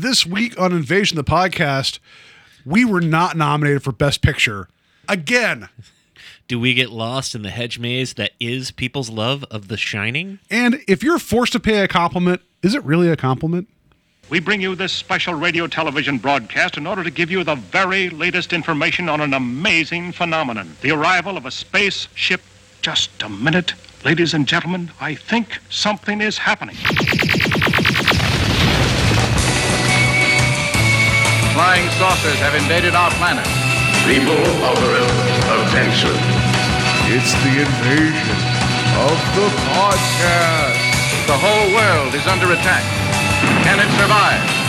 this week on Invasion the podcast, we were not nominated for Best Picture again. Do we get lost in the hedge maze that is people's love of The Shining? And if you're forced to pay a compliment, is it really a compliment? We bring you this special radio television broadcast in order to give you the very latest information on an amazing phenomenon the arrival of a spaceship. Just a minute. Ladies and gentlemen, I think something is happening. Flying saucers have invaded our planet. People of Earth, attention. It's the invasion of the podcast. The whole world is under attack. Can it survive?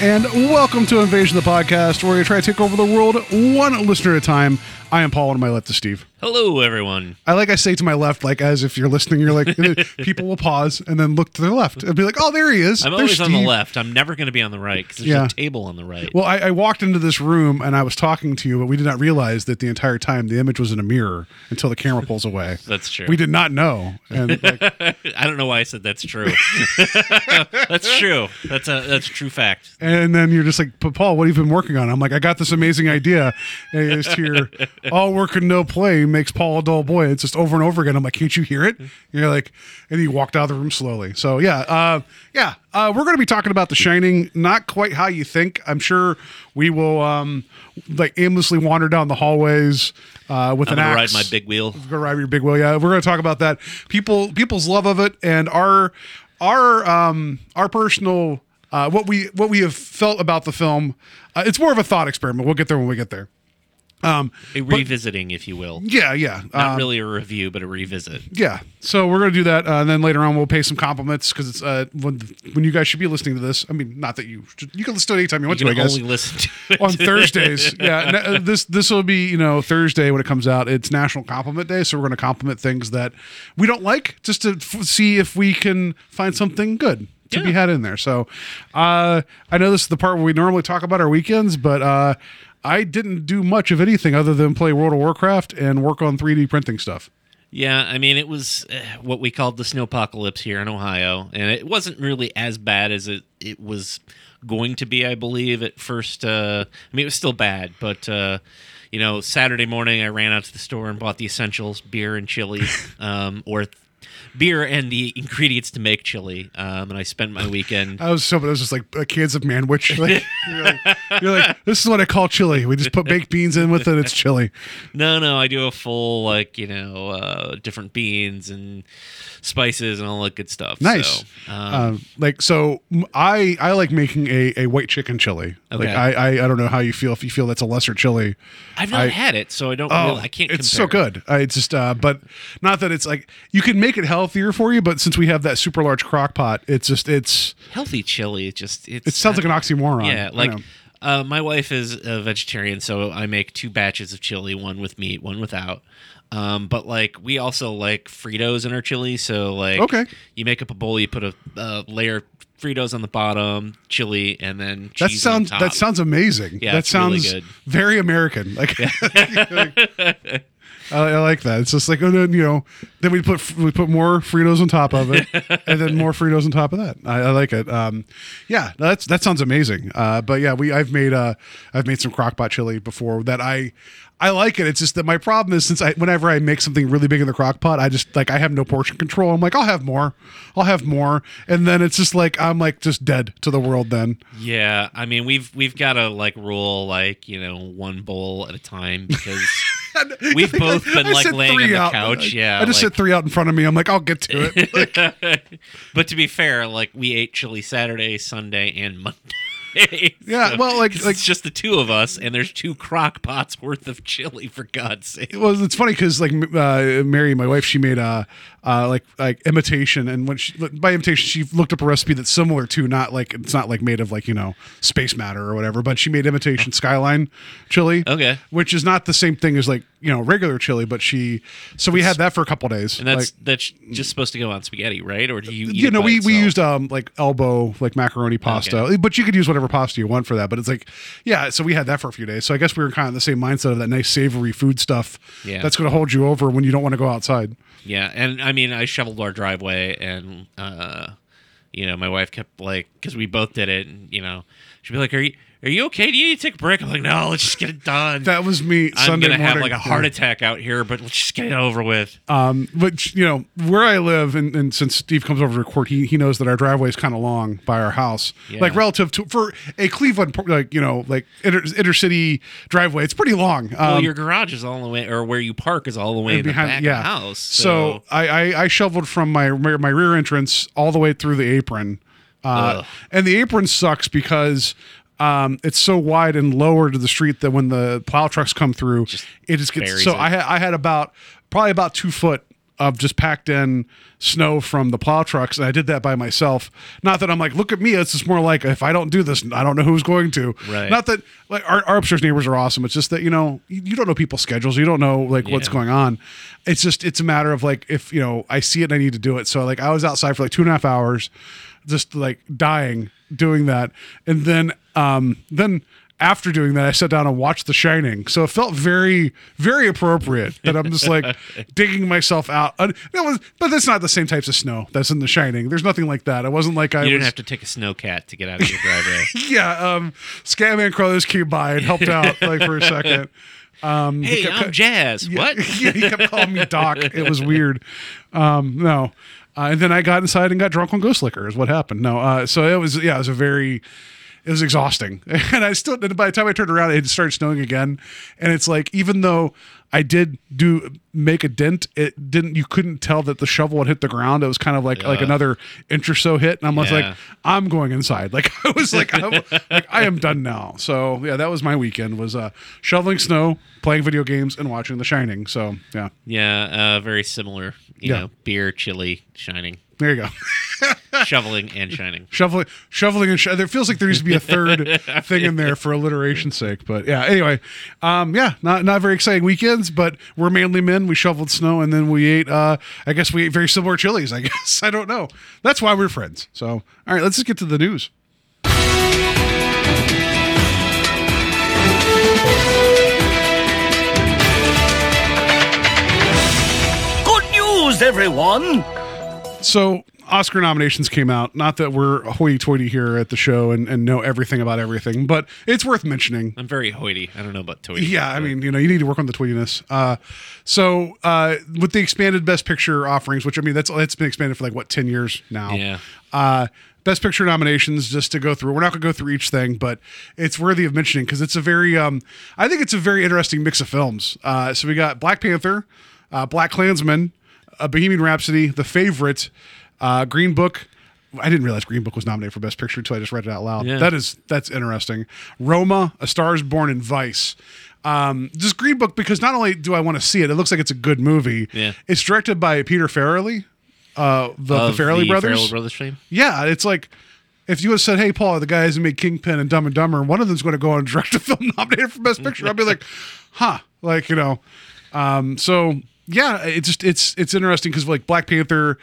And welcome to Invasion the podcast, where we try to take over the world one listener at a time. I am Paul, and my left is Steve. Hello, everyone. I like I say to my left, like as if you're listening, you're like people will pause and then look to their left and be like, "Oh, there he is." I'm There's always on the left. I'm never going to be on the right because there's Yeah. a table on the right. Well, I, I walked into this room and I was talking to you, but we did not realize that the entire time the image was in a mirror until the camera pulls away. That's true. We did not know, and like, I don't know why I said that's true. that's true. That's a that's a true fact. and then you're just like, "But Paul, what have you been working on?" I'm like, "I got this amazing idea." And it's here, all work and no play makes Paul a dull boy. It's just over and over again. I'm like, "Can't you hear it?" you're like, and he walked out of the room slowly. So yeah, uh, yeah, uh, we're going to be talking about The Shining. Not quite how you think. I'm sure we will um, like aimlessly wander down the hallways uh, with I'm an gonna ride my big wheel. Go ride your big wheel. Yeah, we're going to talk about that. People, people's love of it, and our our um our personal uh, what we what we have felt about the film. Uh, it's more of a thought experiment. We'll get there when we get there. Um, A revisiting, if you will. yeah, yeah, Not um, really a review, but a revisit. yeah. So we're gonna do that, uh, and then later on we'll pay some compliments because it's uh, when when you guys should be listening to this. I mean, not that you you can listen to it anytime you want You to. I guess only listen to it on Thursdays. Yeah, uh, this this will be you know Thursday when it comes out. It's National Compliment Day, so we're going to compliment things that we don't like, just to f- see if we can find something good to be had in there. So, uh, I know this is the part where we normally talk about our weekends, but uh, I didn't do much of anything other than play World of Warcraft and work on 3D printing stuff. Yeah, I mean, it was uh, what we called the snowpocalypse here in Ohio, and it wasn't really as bad as it it was going to be. I believe at first. Uh, I mean, it was still bad, but uh, you know, Saturday morning I ran out to the store and bought the essentials: beer and chili, um, or beer and the ingredients to make chili. Um, and I spent my weekend. I was so, but it was just like a cans of manwich. Like, you're, like, you're like, this is what I call chili. We just put baked beans in with it. It's chili. No, no, I do a full like you know uh, different beans and spices and all that good stuff. Nice. So, um, um, like so, I I like making a, a white chicken chili. Like I, I I don't know how you feel if you feel that's a lesser chili. I've not I- had it, so I don't. Oh, really, I can't. it's so good. I, it's just uh, but not that it's like you can make it healthier for you, but since we have that super large crock pot, it's just it's healthy chili. It just it's, it sounds like an oxymoron. yeah. Like uh, my wife is a vegetarian, so I make two batches of chili, one with meat, one without. Um, but like we also like Fritos in our chili, so like Okay. you make up a bowl, you put a, a layer of Fritos on the bottom, chili, and then that sounds that sounds amazing. Yeah, that really sounds good. very American. Like, I, I like that. It's just like oh, no, you know. Then we put we put more Fritos on top of it, and then more Fritos on top of that. I, I like it. Um, yeah, that's that sounds amazing. Uh, but yeah, we I've made uh I've made some crockpot chili before that I. I like it. It's just that my problem is since I, whenever I make something really big in the crock pot, I just like I have no portion control. I'm like, I'll have more, I'll have more, and then it's just like I'm like just dead to the world. Then Yeah, I mean we've we've got to like rule like you know one bowl at a time because we've both been I like laying on the out. couch. Yeah, I just like- set three out in front of me. I'm like, I'll get to it. but to be fair, like we ate chili Saturday, Sunday, and Monday. Yeah, So well, like- it's like- just the two of us, and there's two crock pots worth of chili for God's sake. well, it's funny because like uh, Mary, my wife, she made a uh, like like imitation, and when she by imitation, she looked up a recipe that's similar to not like it's not like made of like you know space matter or whatever, but she made imitation skyline chili. Okay. which is not the same thing as like you know regular chili, but she so we had that for a couple days. And that's like, that's just supposed to go on spaghetti, right? Or do you? Eat you know we, we used um like elbow like macaroni pasta, but you could use whatever pasta you want for that. But it's like yeah, so we had that for a few days. So I guess we were kind of in the same mindset of that nice savory food stuff. Yeah. that's going to hold you over when you don't want to go outside. Yeah, and I mean, I shoveled our driveway, and uh, you know, my wife kept like, because we both did it, and you know, she'd be like, "Are you are you okay? Do you need to take a break?" I'm like, "No, let's just get it done." That was me. I'm Sunday gonna have like a heart attack out here, but let's just get it over with. Um, but you know where I live, and, and since Steve comes over to record, he he knows that our driveway is kind of long by our house, Yeah. like relative to for a Cleveland, like you know, like inter, intercity driveway. It's pretty long. Um, well, your garage is all the way, or where you park is all the way in the back of the house. So, So, I, I I shoveled from my my my rear entrance all the way through the apron, uh, and the apron sucks because. Um, it's so wide and lower to the street that when the plow trucks come through, it just gets so. it. I had I had about probably about two foot of just packed in snow from the plow trucks, and I did that by myself. Not that I'm like, look at me. It's just more like if I don't do this, I don't know who's going to. Right. Not that like our, our upstairs neighbors are awesome. It's just that you know you, you don't know people's schedules. You don't know like what's going on. It's just it's a matter of like if you know I see it and I need to do it. So like I was outside for like two and a half hours, just like dying doing that, and then um then after doing that, I sat down and watched The Shining. So it felt very, very appropriate that I'm just like digging myself out. Uh, That was, but that's not the same types of snow that's in The Shining. There's nothing like that. It wasn't like I you didn't have to take a snow cat to get out of your driveway. yeah, um, Scatman Crothers came by and helped out like for a second. Um, he hey, kept- I'm Jazz. What? yeah, he kept calling me Doc. It was weird. Um, no. Uh, and then I got inside and got drunk on ghost liquor is what happened. No. Uh, so it was, yeah, it was a very, it was exhausting. And I still, by the time I turned around, it started snowing again. And it's like, even though I did do make a dent, it didn't, you couldn't tell that the shovel had hit the ground. It was kind of like, like another inch or so hit. And I'm Yeah. like, I'm going inside. Like I was like, I'm, like, I am done now. So yeah, that was my weekend was, uh, shoveling snow, playing video games and watching The Shining. So yeah. Yeah, uh, very similar. You Yeah. know, beer, chili, shining, There you go. shoveling, and shining. shoveling, shoveling, and sho- there feels like there needs to be a third thing in there for alliteration's sake. But yeah, anyway, um, yeah, not not very exciting weekends, but we're manly men. We shoveled snow and then we ate. Uh, I guess we ate very similar chilies. I guess I don't know. That's why we're friends. So all right, let's just get to the news. Good news, everyone! So Oscar nominations came out. Not that we're hoity-toity here at the show and, and know everything about everything, but it's worth mentioning. I'm very hoity. I don't know about toy. Yeah, I mean, you know, you need to work on the tweetiness. Uh, so uh, with the expanded Best Picture offerings, which I mean, that's that's been expanded for like what ten years now. Yeah. Uh, Best Picture nominations, just to go through. We're not going to go through each thing, but it's worthy of mentioning because it's a very, um, I think it's a very interesting mix of films. Uh, so we got Black Panther, uh, BlacKkKlansman, uh, Bohemian Rhapsody, The Favorite, uh, Green Book. I didn't realize Green Book was nominated for Best Picture until I just read it out loud. Yeah. That is that's interesting. Roma, A Star Is Born, and Vice. Um, just Green Book because not only do I want to see it, it looks like it's a good movie. Yeah. It's directed by Peter Farrelly, uh, the, the Farrelly brothers. Farrelly brothers fame. Yeah, it's like if you had said, "Hey, Paul, the guys who made Kingpin and Dumb and Dumber, one of them's going to go on and direct a film nominated for Best Picture," I'd be like, "Huh?" Like you know. Um, so yeah, it's just it's it's interesting because like Black Panther,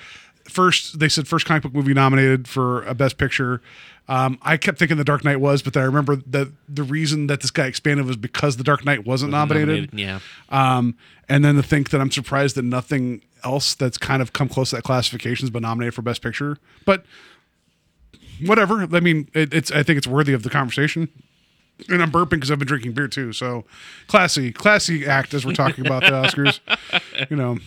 first they said first comic book movie nominated for a Best Picture. Um, I kept thinking The Dark Knight was, but then I remember that the reason that this guy expanded was because The Dark Knight wasn't nominated. nominated, yeah. Um, and then to think that I'm surprised that nothing else that's kind of come close to that classification has been nominated for Best Picture. But whatever. I mean, it, it's I think it's worthy of the conversation. And I'm burping because I've been drinking beer too. So classy, classy act as we're talking about the Oscars. You know,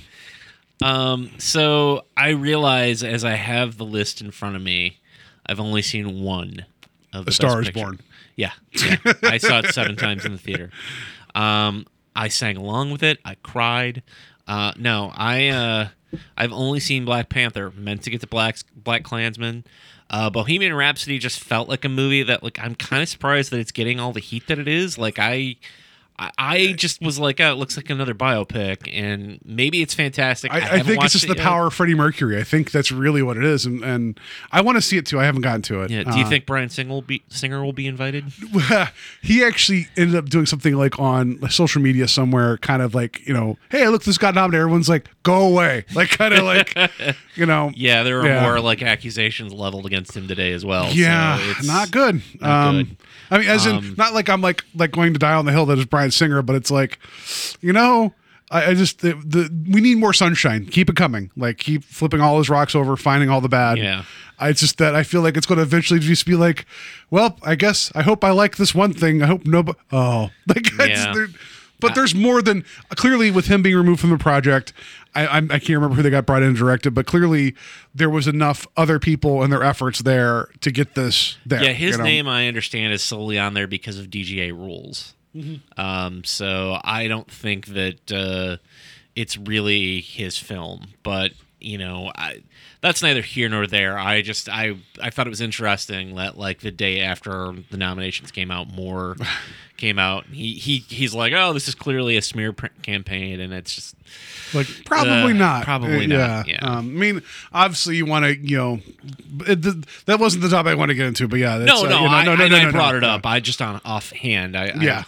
Um, so I realize as I have the list in front of me, I've only seen one of the A Star is Born. Yeah, yeah. I saw it seven times in the theater. Um, I sang along with it. I cried. Uh, no, I uh, I've only seen Black Panther. Meant to get to Black BlacKkKlansman. Uh, Bohemian Rhapsody just felt like a movie that like I'm kind of surprised that it's getting all the heat that it is. Like I. I, I just was like, oh, it looks like another biopic, and maybe it's fantastic. I, I, haven't think it's just the yet. power of Freddie Mercury. I think that's really what it is, and, and I want to see it too. I haven't gotten to it. Yeah. Do you Uh, think Bryan Singer will be Singer will be invited? he actually ended up doing something like on social media somewhere, kind of like you know, hey, look, this got nominated. Everyone's like, go away, like kind of like, you know, Yeah, there are Yeah. more like accusations leveled against him today as well. yeah, so it's, not good. not um, good. I mean, as in, Um, not like I'm like like going to die on the hill that is Bryan Singer, but it's like, you know. I, I just the, the we need more sunshine. Keep it coming. Like keep flipping all his rocks over, finding all the bad. Yeah. I it's just that I feel like it's going to eventually just be like, well, I guess I hope I like this one thing. I hope nobody. Oh, like Yeah. there, but there's more than clearly with him being removed from the project. I, I'm, I can't remember who they got brought in and directed, but clearly there was enough other people and their efforts there to get this there. Yeah, his you know? name I understand is solely on there because of DGA rules. Mm-hmm. Um, so I don't think that uh, it's really his film, but you know, I, that's neither here nor there. I just I I thought it was interesting that like the day after the nominations came out, more came out. He he he's like, oh, this is clearly a smear campaign, and it's just Like probably Uh, not. probably Uh, not, yeah. Um, I mean, obviously you want to, you know, it, th- that wasn't the topic I want to get into, but yeah. That's, no, uh, no, you know, I, no, no, and no, I brought no. it up. I just on offhand. I, I Yeah.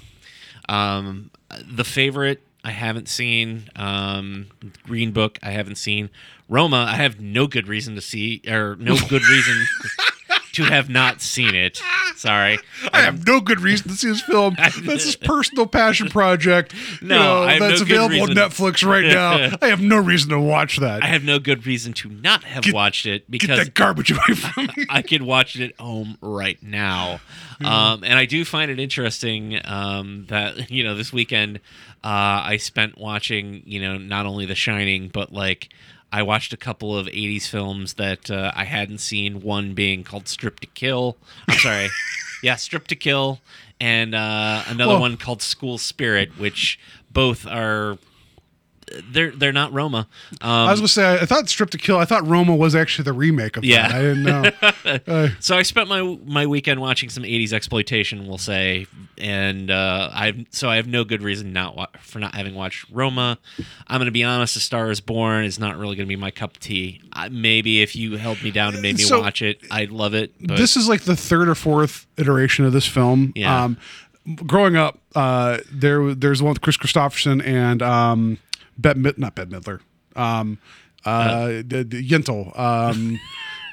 Um, the favorite I haven't seen. Um, Green Book I haven't seen. Roma I have no good reason to see or no good reason to have not seen it. Sorry. I have no good reason to see this film. That's his personal passion project. you No, know, I have that's no available on. Netflix right now. I have no reason to watch that. I have no good reason to not have Get- watched it because that garbage away from me. I could watch it at home right now. Um, and I do find it interesting um, that, you know, this weekend uh, I spent watching, you know, not only The Shining, but like I watched a couple of 80s films that uh, I hadn't seen, one being called Strip to Kill. I'm sorry. yeah, Strip to Kill. And uh, another one called School Spirit, which both are. They're they're not Roma. Um, I was gonna say I thought Strip to Kill. I thought Roma was actually the remake of Yeah. that. I didn't know. Uh, So I spent my my weekend watching some '80s exploitation, we'll say, and uh, I've so I have no good reason not wa- for not having watched Roma. I'm going to be honest, A Star Is Born is not really going to be my cup of tea. I, maybe if you held me down and made me So- watch it, I'd love it. But this is like the third or fourth iteration of this film. Yeah. Um, growing up, uh, there there's one with Kris Kristofferson and um, Bette not Bette Midler, um, uh, d- d- Yentl. Um,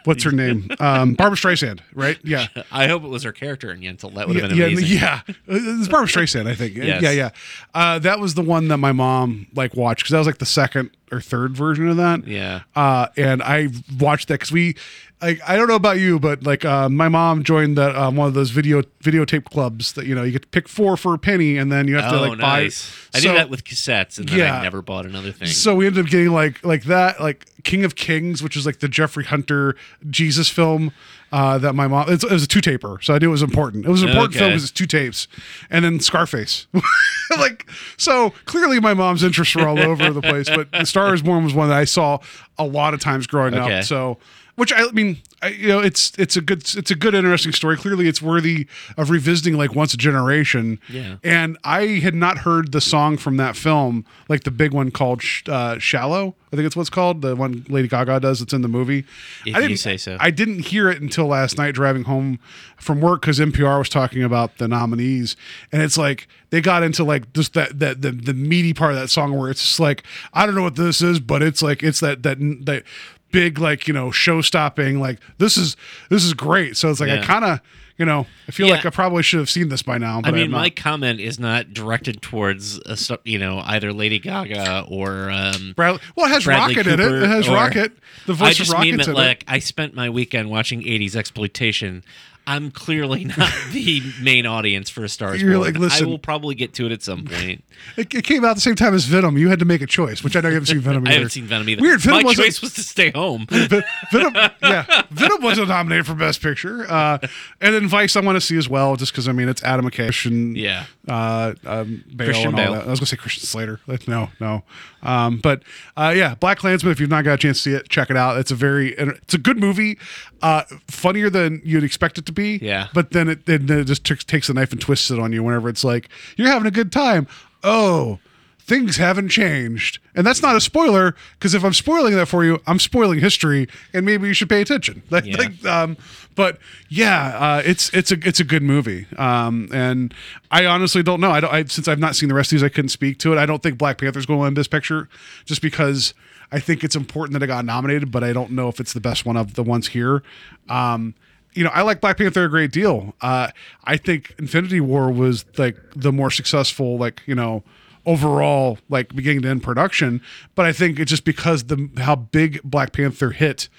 what's her name? Um, Barbra Streisand, right? Yeah. I hope it was her character in Yentl. That would have yeah, been amazing. yeah, it's Barbra Streisand, I think. Yes. Yeah, yeah. Uh, that was the one that my mom like watched because that was like the second or third version of that. Yeah. Uh, and I watched that because we, like, I don't know about you, but like, uh, my mom joined that um, one of those video videotape clubs that you know you get to pick four for a penny, and then you have to Oh, like nice. buy. I So- did that with cassettes, and then Yeah. I never bought another thing. So we ended up getting like like that, like King of Kings, which is like the Jeffrey Hunter Jesus film uh, that my mom. It's, it was a two taper, so I knew it was important. It was an important film Okay. because it's two tapes, and then Scarface. like so, clearly my mom's interests were all over the place. But The Star Is Born was one that I saw a lot of times growing Okay. up. So. Which I mean, I, you know, it's it's a good it's a good interesting story. Clearly, it's worthy of revisiting like once a generation. Yeah. And I had not heard the song from that film, like the big one called uh, "Shallow." I think it's what's called the one Lady Gaga does. It's in the movie. If I you didn't say so. I didn't hear it until last night driving home from work because NPR was talking about the nominees, and it's like they got into like just that that the, the meaty part of that song where it's just like I don't know what this is, but it's like it's that that that big like you know show stopping like this is this is great. So it's like I kind of you know I feel Yeah. like I probably should have seen this by now. But I mean, my comment is not directed towards a, you know either Lady Gaga or um, Bradley. Well, it has Bradley Rocket in it. It has Rocket. The I voice just of mean that like it. I spent my weekend watching '80s exploitation. I'm clearly not the main audience for A Star You're Born. like, listen- I will probably get to it at some point. it. It came out at the same time as Venom. You had to make a choice, which I know you haven't seen Venom. I haven't seen Venom either. Weird. Venom my wasn't, choice was to stay home. Venom, yeah, Venom wasn't nominated for Best Picture. Uh, and then Vice, I want to see as well, just because I mean it's Adam McKay and Yeah. uh, um, Bale Christian and all Bale. that. I was gonna say Christian Slater. No, no. Um, but uh, yeah, BlacKkKlansman. If you've not got a chance to see it, check it out. It's a very, it's a good movie. Uh, funnier than you'd expect it to be. Yeah. But then it, then it just t- takes the knife and twists it on you whenever it's like you're having a good time. Oh, things haven't changed, and that's not a spoiler because if I'm spoiling that for you, I'm spoiling history, and maybe you should pay attention. Like, Yeah. like, um, but yeah, uh, it's it's a it's a good movie, um, and I honestly don't know. I don't I, since I've not seen the rest of these, I couldn't speak to it. I don't think Black Panther's going to win Best Picture, just because I think it's important that it got nominated, but I don't know if it's the best one of the ones here. Um, you know, I like Black Panther a great deal. Uh, I think Infinity War was like the more successful, like you know, overall, like beginning to end production. But I think it's just because the how big Black Panther hit,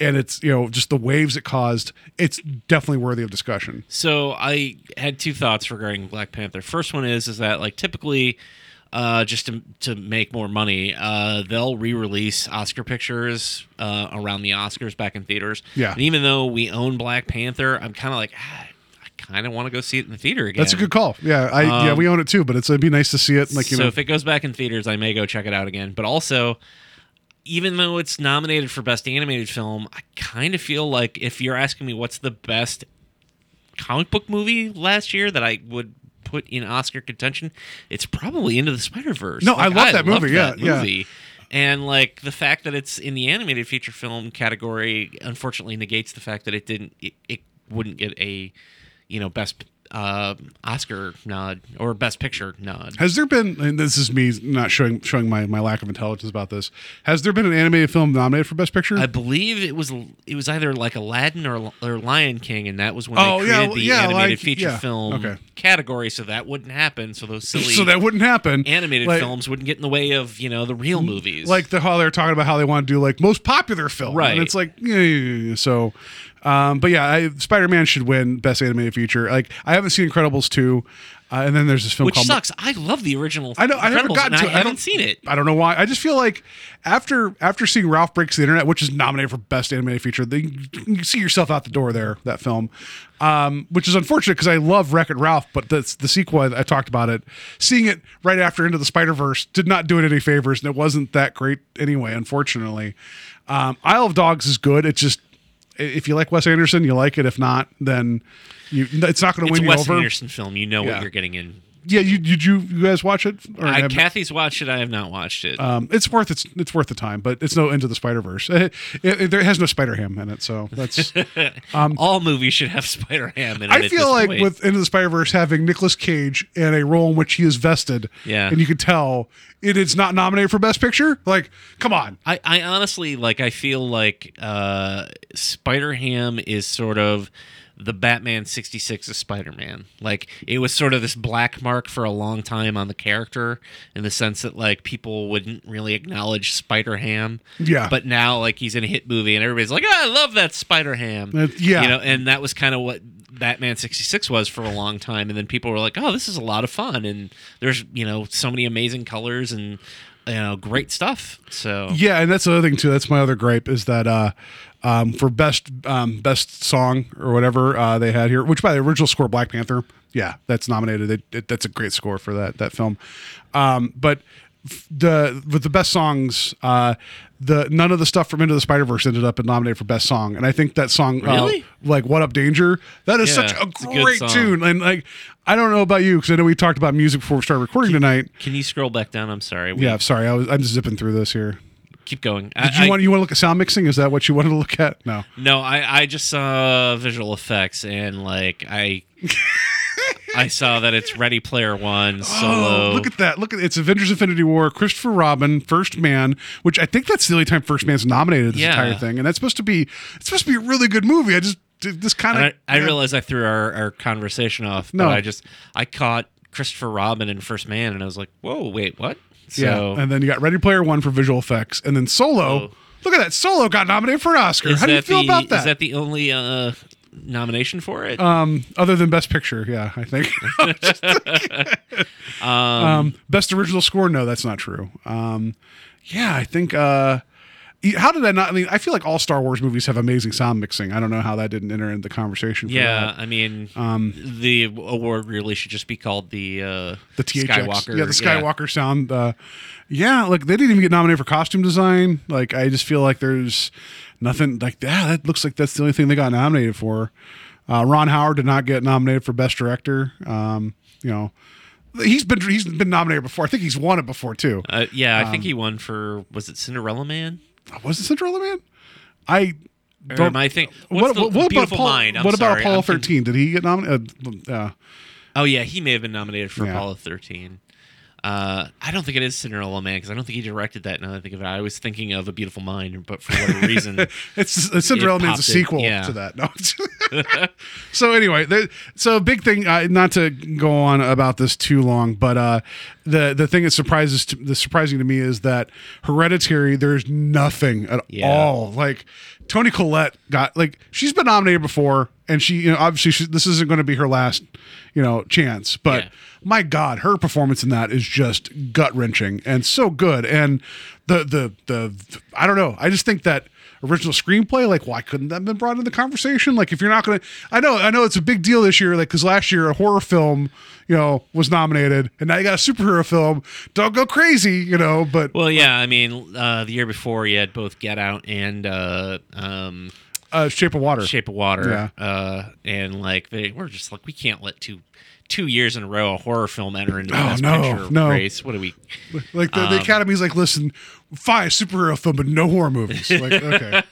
and it's you know just the waves it caused. It's definitely worthy of discussion. So I had two thoughts regarding Black Panther. First one is is that like typically uh, just to, to make more money, uh, they'll re-release Oscar pictures uh, around the Oscars back in theaters. Yeah. And even though we own Black Panther, I'm kind of like, ah, kind of want to go see it in the theater again. That's a good call. Yeah, I yeah we um, own it too, but it's it'd be nice to see it. Like you so know, if it goes back in theaters, I may go check it out again. But also, even though it's nominated for best animated film, I kind of feel like if you're asking me what's the best comic book movie last year that I would put in Oscar contention, it's probably Into the Spider Verse. No, I love that movie, yeah, yeah. movie. And like the fact that it's in the animated feature film category, unfortunately negates the fact that it didn't. It, it wouldn't get a, you know, best uh, Oscar nod or best picture nod. Has there been? And this is me not showing showing my, my lack of intelligence about this. Has there been an animated film nominated for Best Picture? I believe it was it was either like Aladdin or or Lion King, and that was when Oh, they yeah, created the yeah, animated like- feature yeah, film okay. category, so that wouldn't happen. So those silly so that wouldn't happen. animated Like- films wouldn't get in the way of you know the real movies. like the how they're talking about how they want to do like most popular film, Right. And it's like yeah, yeah, yeah, yeah. so. Um, but yeah, Spider Man should win Best Animated Feature. Like I haven't seen Incredibles two, uh, and then there's this film which called sucks. I love the original. I know I never Incredibles, got and to. I it. haven't seen it. I don't know why. I just feel like after after seeing Ralph Breaks the Internet, which is nominated for Best Animated Feature, the, you see yourself out the door there. That film, um, which is unfortunate because I love Wreck It Ralph, but that's the sequel. I, I talked about it. Seeing it right after Into the Spider Verse did not do it any favors, and it wasn't that great anyway. Unfortunately, um, Isle of Dogs is good. It's just if you like Wes Anderson, you like it. If not, then you, it's not going to It's win a you Wes over. Anderson film. You know Yeah. what you're getting in. Yeah, you did you you guys watch it? Or I, Kathy's watched it. I have not watched it. um, it's worth it's it's worth the time, but it's no Into the Spider Verse. It, it, it- there has no Spider Ham in it, so that's. um, All movies should have Spider Ham in it. I feel like point. with Into the Spider Verse having Nicolas Cage in a role in which he is vested, Yeah. and you could tell it is not nominated for Best Picture. Like, come on, I, I honestly like I feel like uh Spider Ham is sort of the Batman 66 of Spider-Man. Like it was sort of this black mark for a long time on the character in the sense that like people wouldn't really acknowledge Spider Ham. Yeah. But now like he's in a hit movie and everybody's like, "Oh, I love that Spider Ham." Uh, yeah. You know, and that was kind of what Batman 66 was for a long time and then people were like, "Oh, this is a lot of fun and there's, you know, so many amazing colors and you know, great stuff." So Yeah, and that's the other thing too. That's my other gripe is that uh, um, for best um, best song or whatever uh, they had here, which by the original score, Black Panther, yeah, that's nominated. It, it, that's a great score for that that film. Um, but the with the best songs, uh, the none of the stuff from Into the Spider Verse ended up nominated for best song, and I think that song, uh, like "What Up Danger," that is Yeah, such a it's a great tune, and like. I don't know about you because I know we talked about music before we started recording tonight. Can you scroll back down? I'm sorry. We- Yeah, sorry, I was I'm just zipping through this here. Keep going. Did you I, want you want to look at sound mixing? Is that what you wanted to look at? No. No, I, I just saw visual effects and like I I saw that it's Ready Player One oh, solo. Oh, look at that! Look at it's Avengers: Infinity War. Christopher Robin, First Man, which I think that's the only time First Man's nominated this Yeah. entire thing, and that's supposed to be it's supposed to be a really good movie. I just this kind of I, I realize I threw our, our conversation off, No. but I just I caught Christopher Robin in First Man, and I was like, "Whoa, wait, what?" So yeah. And then you got Ready Player One for visual effects, and then Solo. Oh. Look at that! Solo got nominated for an Oscar. is How do you feel the about that? is that the only uh, nomination for it? um, other than Best Picture, yeah, I think. um, best original score, no, that's not true. Um, yeah, I think. Uh, how did I not? I mean, I feel like all Star Wars movies have amazing sound mixing. I don't know how that didn't enter into the conversation. For yeah, that. I mean, Um, the award really should just be called the uh, the THX, Skywalker. yeah, the Skywalker sound. Uh, yeah, like they didn't even get nominated for costume design. Like I just feel like there's nothing like that. That looks like that's the only thing they got nominated for. Uh, Ron Howard did not get nominated for best director. Um, you know, he's been he's been nominated before. I think he's won it before too. Uh, yeah, I Um, think he won for was it Cinderella Man? Was it Cinderella Man? I don't. am I think what's the Beautiful Apollo, Mind? I'm what about sorry, Apollo I'm con- 13? Did he get nominated? Uh, uh, Oh yeah, he may have been nominated for Yeah. Apollo 13. Uh, I don't think it is Cinderella Man because I don't think he directed that. Now that I think of it, I was thinking of A Beautiful Mind, but for whatever reason, it's uh, Cinderella It Man's a sequel yeah. to that. No. so anyway, the, so big thing. Uh, not to go on about this too long, but uh, the the thing that surprises to, the surprising to me is that Hereditary. There's nothing at Yeah. all like. Toni Collette got like she's been nominated before, and she you know obviously she, this isn't going to be her last you know chance, but Yeah. my God, her performance in that is just gut wrenching and so good. And the, the the I don't know. I just think that original screenplay, like, why couldn't that have been brought into the conversation? Like, if you're not gonna, I know, I know it's a big deal this year, like, because last year a horror film, you know, was nominated, and now you got a superhero film. Don't go crazy, you know. But well, yeah, I mean, uh, the year before you had both Get Out and uh, um, uh, Shape of Water, Shape of Water, Yeah. uh, and like they we're just like we can't let two two years in a row a horror film enter into the Oh, best no, picture no. race. What do we? like the, Um, the Academy's like, listen, fine, superhero film, but no horror movies. Like, okay,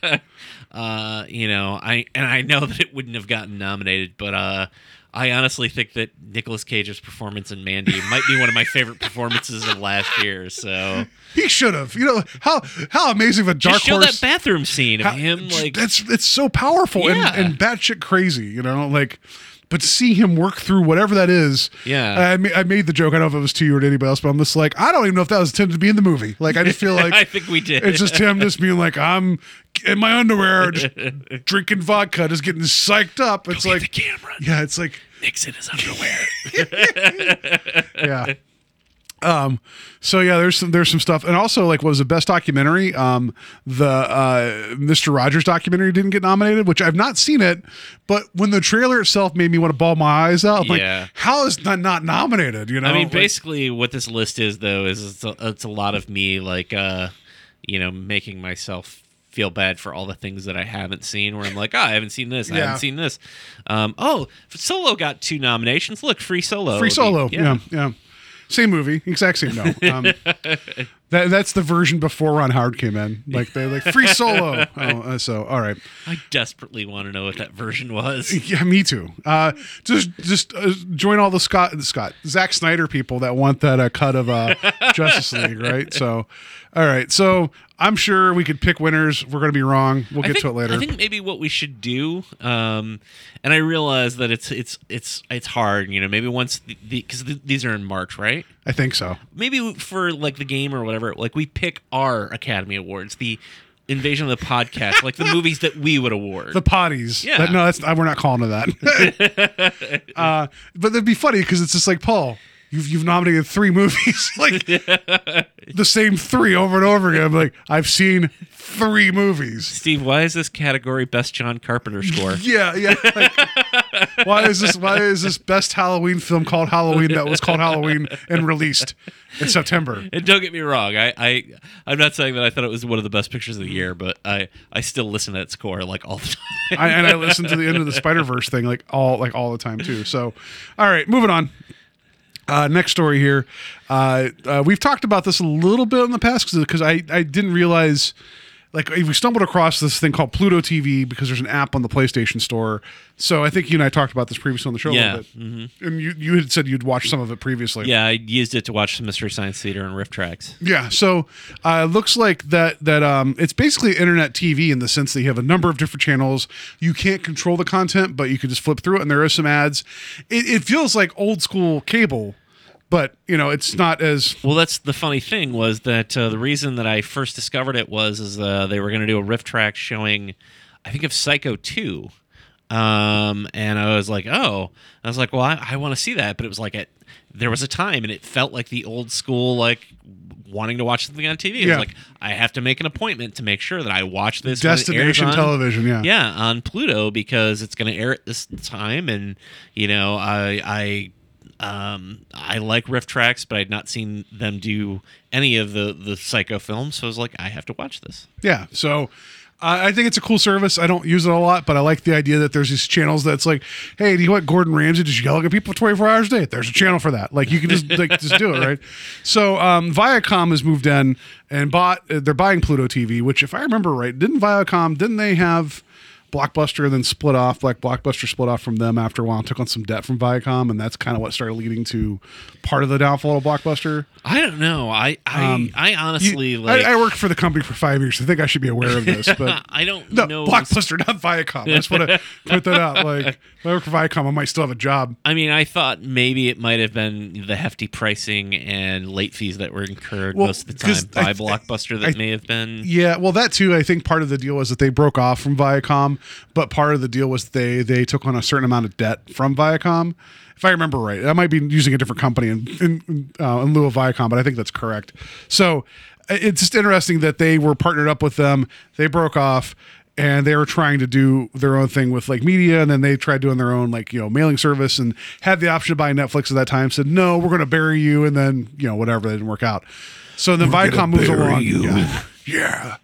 Uh, you know, I and I know that it wouldn't have gotten nominated, but uh, I honestly think that Nicolas Cage's performance in Mandy might be one of my favorite performances of last year. So he should have. You know how how amazing of a dark just show horse. that bathroom scene of How- him like that's it's so powerful Yeah. and, and batshit crazy, you know, like. But to see him work through whatever that is, Yeah. I, ma- I made the joke. I don't know if it was to you or to anybody else, but I'm just like, I don't even know if that was intended to be in the movie. Like, I just feel like I think we did. It's just him just being like, I'm in my underwear, just drinking vodka, just getting psyched up. It's like, the camera. yeah, it's like, Nick's in his underwear. yeah. Um, so yeah, there's some there's some stuff, and also like what was the best documentary? Um, the uh, Mr. Rogers documentary didn't get nominated, which I've not seen it, but when the trailer itself made me want to ball my eyes out, I'm Yeah. like, how is that not nominated? You know, I mean, Like, basically, what this list is, though, is it's a, it's a lot of me, like, uh, you know, making myself feel bad for all the things that I haven't seen. Where I'm like, oh, I haven't seen this, I Yeah. haven't seen this. Um, oh, Solo got two nominations. Look, Free Solo. free solo, yeah. yeah, same movie, exact same. No, um, that that's the version before Ron Howard came in. Like they like free solo. Oh, uh, so all right. I desperately want to know what that version was. Yeah, me too. Uh, just just uh, join all the Scott Scott Zack Snyder people that want that uh, cut of uh, Justice League, right? So, all right. So I'm sure we could pick winners. We're going to be wrong. We'll get think, to it later. I think maybe what we should do, um, and I realize that it's it's it's it's hard. You know, maybe once the because the, these are in March, right? I think so. maybe for like the game or whatever, like we pick our Academy Awards, the Invasion of the Podcast, like the movies that we would award. The potties. Yeah. No, that's we're not calling it that. uh, but that'd be funny because it's just like Paul. You've, you've nominated three movies, like the same three over and over again. I'm like, I've seen three movies. Steve, why is this category best John Carpenter score? Yeah, yeah. like, why is this? Why is this best Halloween film called Halloween that was called Halloween and released in September? And don't get me wrong, I, I I'm not saying that I thought it was one of the best pictures of the year, but I I still listen to that score like all the time. I, and I listened to the end of the Spider Verse thing like all like all the time too. So, all right, moving on. Uh, next story here. Uh, uh, we've talked about this a little bit in the past because I, I didn't realize, like, we stumbled across this thing called Pluto TV because there's an app on the PlayStation Store. So I think you and I talked about this previously on the show Yeah, a little bit. And you, you had said you'd watched some of it previously. yeah, I used it to watch Mystery Science Theater and RiffTrax. Yeah, so uh, it looks like that that um, it's basically internet TV in the sense that you have a number of different channels. You can't control the content, but you can just flip through it, and there are some ads. It, it feels like old school cable, but you know it's not as Well, that's the funny thing was that uh, the reason that I first discovered it was is uh, they were going to do a riff track showing, I think of Psycho two, um, and I was like, oh, I was like, well, I, I want to see that, but it was like at there was a time and it felt like the old school like wanting to watch something on TV. It Yeah. was like I have to make an appointment to make sure that I watch this when it airs destination on- television. Yeah, yeah on pluto because it's going to air at this time and you know i i um i like RiffTrax but i'd not seen them do any of the the psycho films so i was like i have to watch this yeah. So I I think it's a cool service. I don't use it a lot, but I like the idea that there's these channels that's like, hey, do you want Gordon Ramsay just yelling at people 24 hours a day? There's a channel for that. Like you can just like just do it, right? So um, Viacom has moved in and bought. uh, They're buying Pluto TV, which, if I remember right, didn't Viacom? Didn't they have? Blockbuster then split off, like Blockbuster split off from them after a while and took on some debt from Viacom, and that's kind of what started leading to part of the downfall of Blockbuster. I don't know. I I, um, I honestly You- like. I, I worked for the company for five years. I think I should be aware of this, but I don't no, know. Blockbuster, not Viacom. I just want to put that out. Like, if I work for Viacom, I might still have a job. I mean, I thought maybe it might have been the hefty pricing and late fees that were incurred Well, most of the time by I- Blockbuster that may have been. Yeah, well, that too. I think part of the deal was that they broke off from Viacom, but part of the deal was they they took on a certain amount of debt from Viacom. If I remember right, I might be using a different company in in, uh, in lieu of Viacom, but I think that's correct. So it's just interesting that they were partnered up with them. They broke off. And they were trying to do their own thing with like media, and then they tried doing their own like you know mailing service, and had the option to buy Netflix at that time. Said no, we're going to bury you, and then you know whatever that didn't work out. So then Viacom moves along. Yeah, yeah.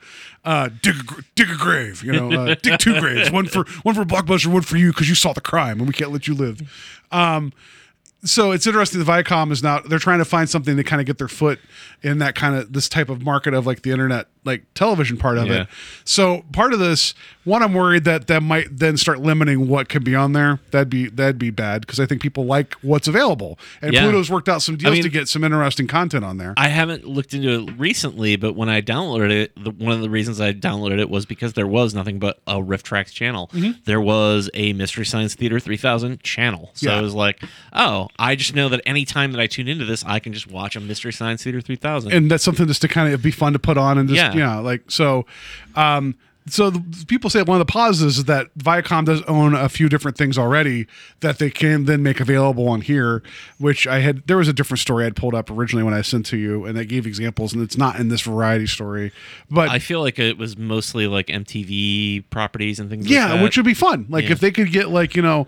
Uh, dig a, dig a grave, you know, uh, dig two graves, one for one for Blockbuster, one for you because you saw the crime and we can't let you live. Um, so it's interesting. The Viacom is now they're trying to find something to kind of get their foot in that kind of this type of market of like the internet, like television part of Yeah. it. So part of this, one, I'm worried that that might then start limiting what can be on there. That'd be that'd be bad because I think people like what's available, and Yeah. Pluto's worked out some deals mean- to get some interesting content on there. I haven't looked into it recently, but when I downloaded it, the, one of the reasons I downloaded it was because there was nothing but a RiffTrax channel. Mm-hmm. There was a Mystery Science Theater 3000 channel. So Yeah. I was like, oh, I just know that any time that I tune into this, I can just watch a Mystery Science Theater 3000. and that's something just to kind of be fun to put on and just Yeah. Yeah, like so um so the, people say one of the positives is that Viacom does own a few different things already that they can then make available on here. Which I had there was a different story I'd pulled up originally when I sent to you, and I gave examples, and it's not in this variety story. But I feel like it was mostly like MTV properties and things like yeah, that. which would be fun. Like Yeah. if they could get like you know,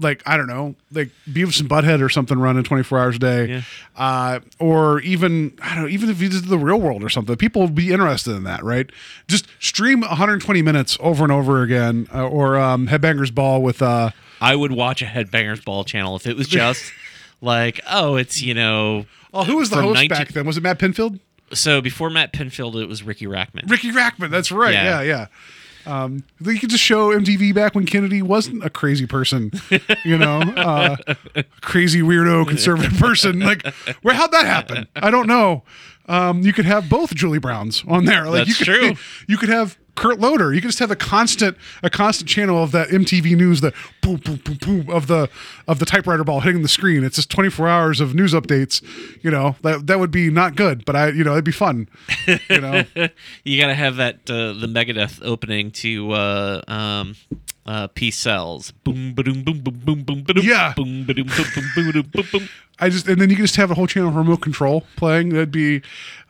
like I don't know, like Beavis and Butthead or something running twenty four hours a day, Yeah. uh, or even I don't know, even if you did the real world or something, people would be interested in that, right? Just stream one hundred twenty minutes over and over again, uh, or um, Headbangers Ball with uh, I would watch a Headbangers Ball channel if it was just like, oh, it's, you know. oh, who was the host 19 back then? Was it Matt Pinfield? So before Matt Pinfield, it was Riki Rachtman. Riki Rachtman. That's right. Yeah, Yeah. yeah. Um, you could just show MTV back when Kennedy wasn't a crazy person, you know, uh, crazy weirdo conservative person. Like, where how'd that happen? I don't know. Um, you could have both Julie Browns on there. Like, That's you could, true. You could have Kurt Loder. You could just have a constant, a constant channel of that MTV news, the boom, boom, boom, boom of the of the typewriter ball hitting the screen. It's just twenty four hours of news updates. You know, that that would be not good, but I, you know, it'd be fun. You know. You got to have that uh, the Megadeth opening to uh, um, uh, Peace Sells. Boom, ba-doom, boom, boom, boom, boom, ba-doom, Yeah. Boom, boom, boom, boom, boom, boom, boom. I just and then you can just have a whole channel of remote control playing. That'd be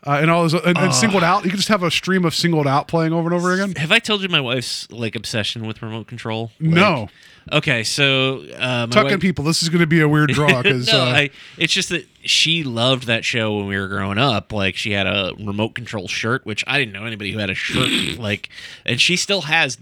uh, and all those and, and singled out. You could just have a stream of singled out playing over and over again. Have I told you my wife's like obsession with remote control? Like- No, Okay, so uh, my tucking wife- people. This is going to be a weird draw because no, uh, I, it's just that she loved that show when we were growing up. Like she had a remote control shirt, which I didn't know anybody who had a shirt. like, and she still has,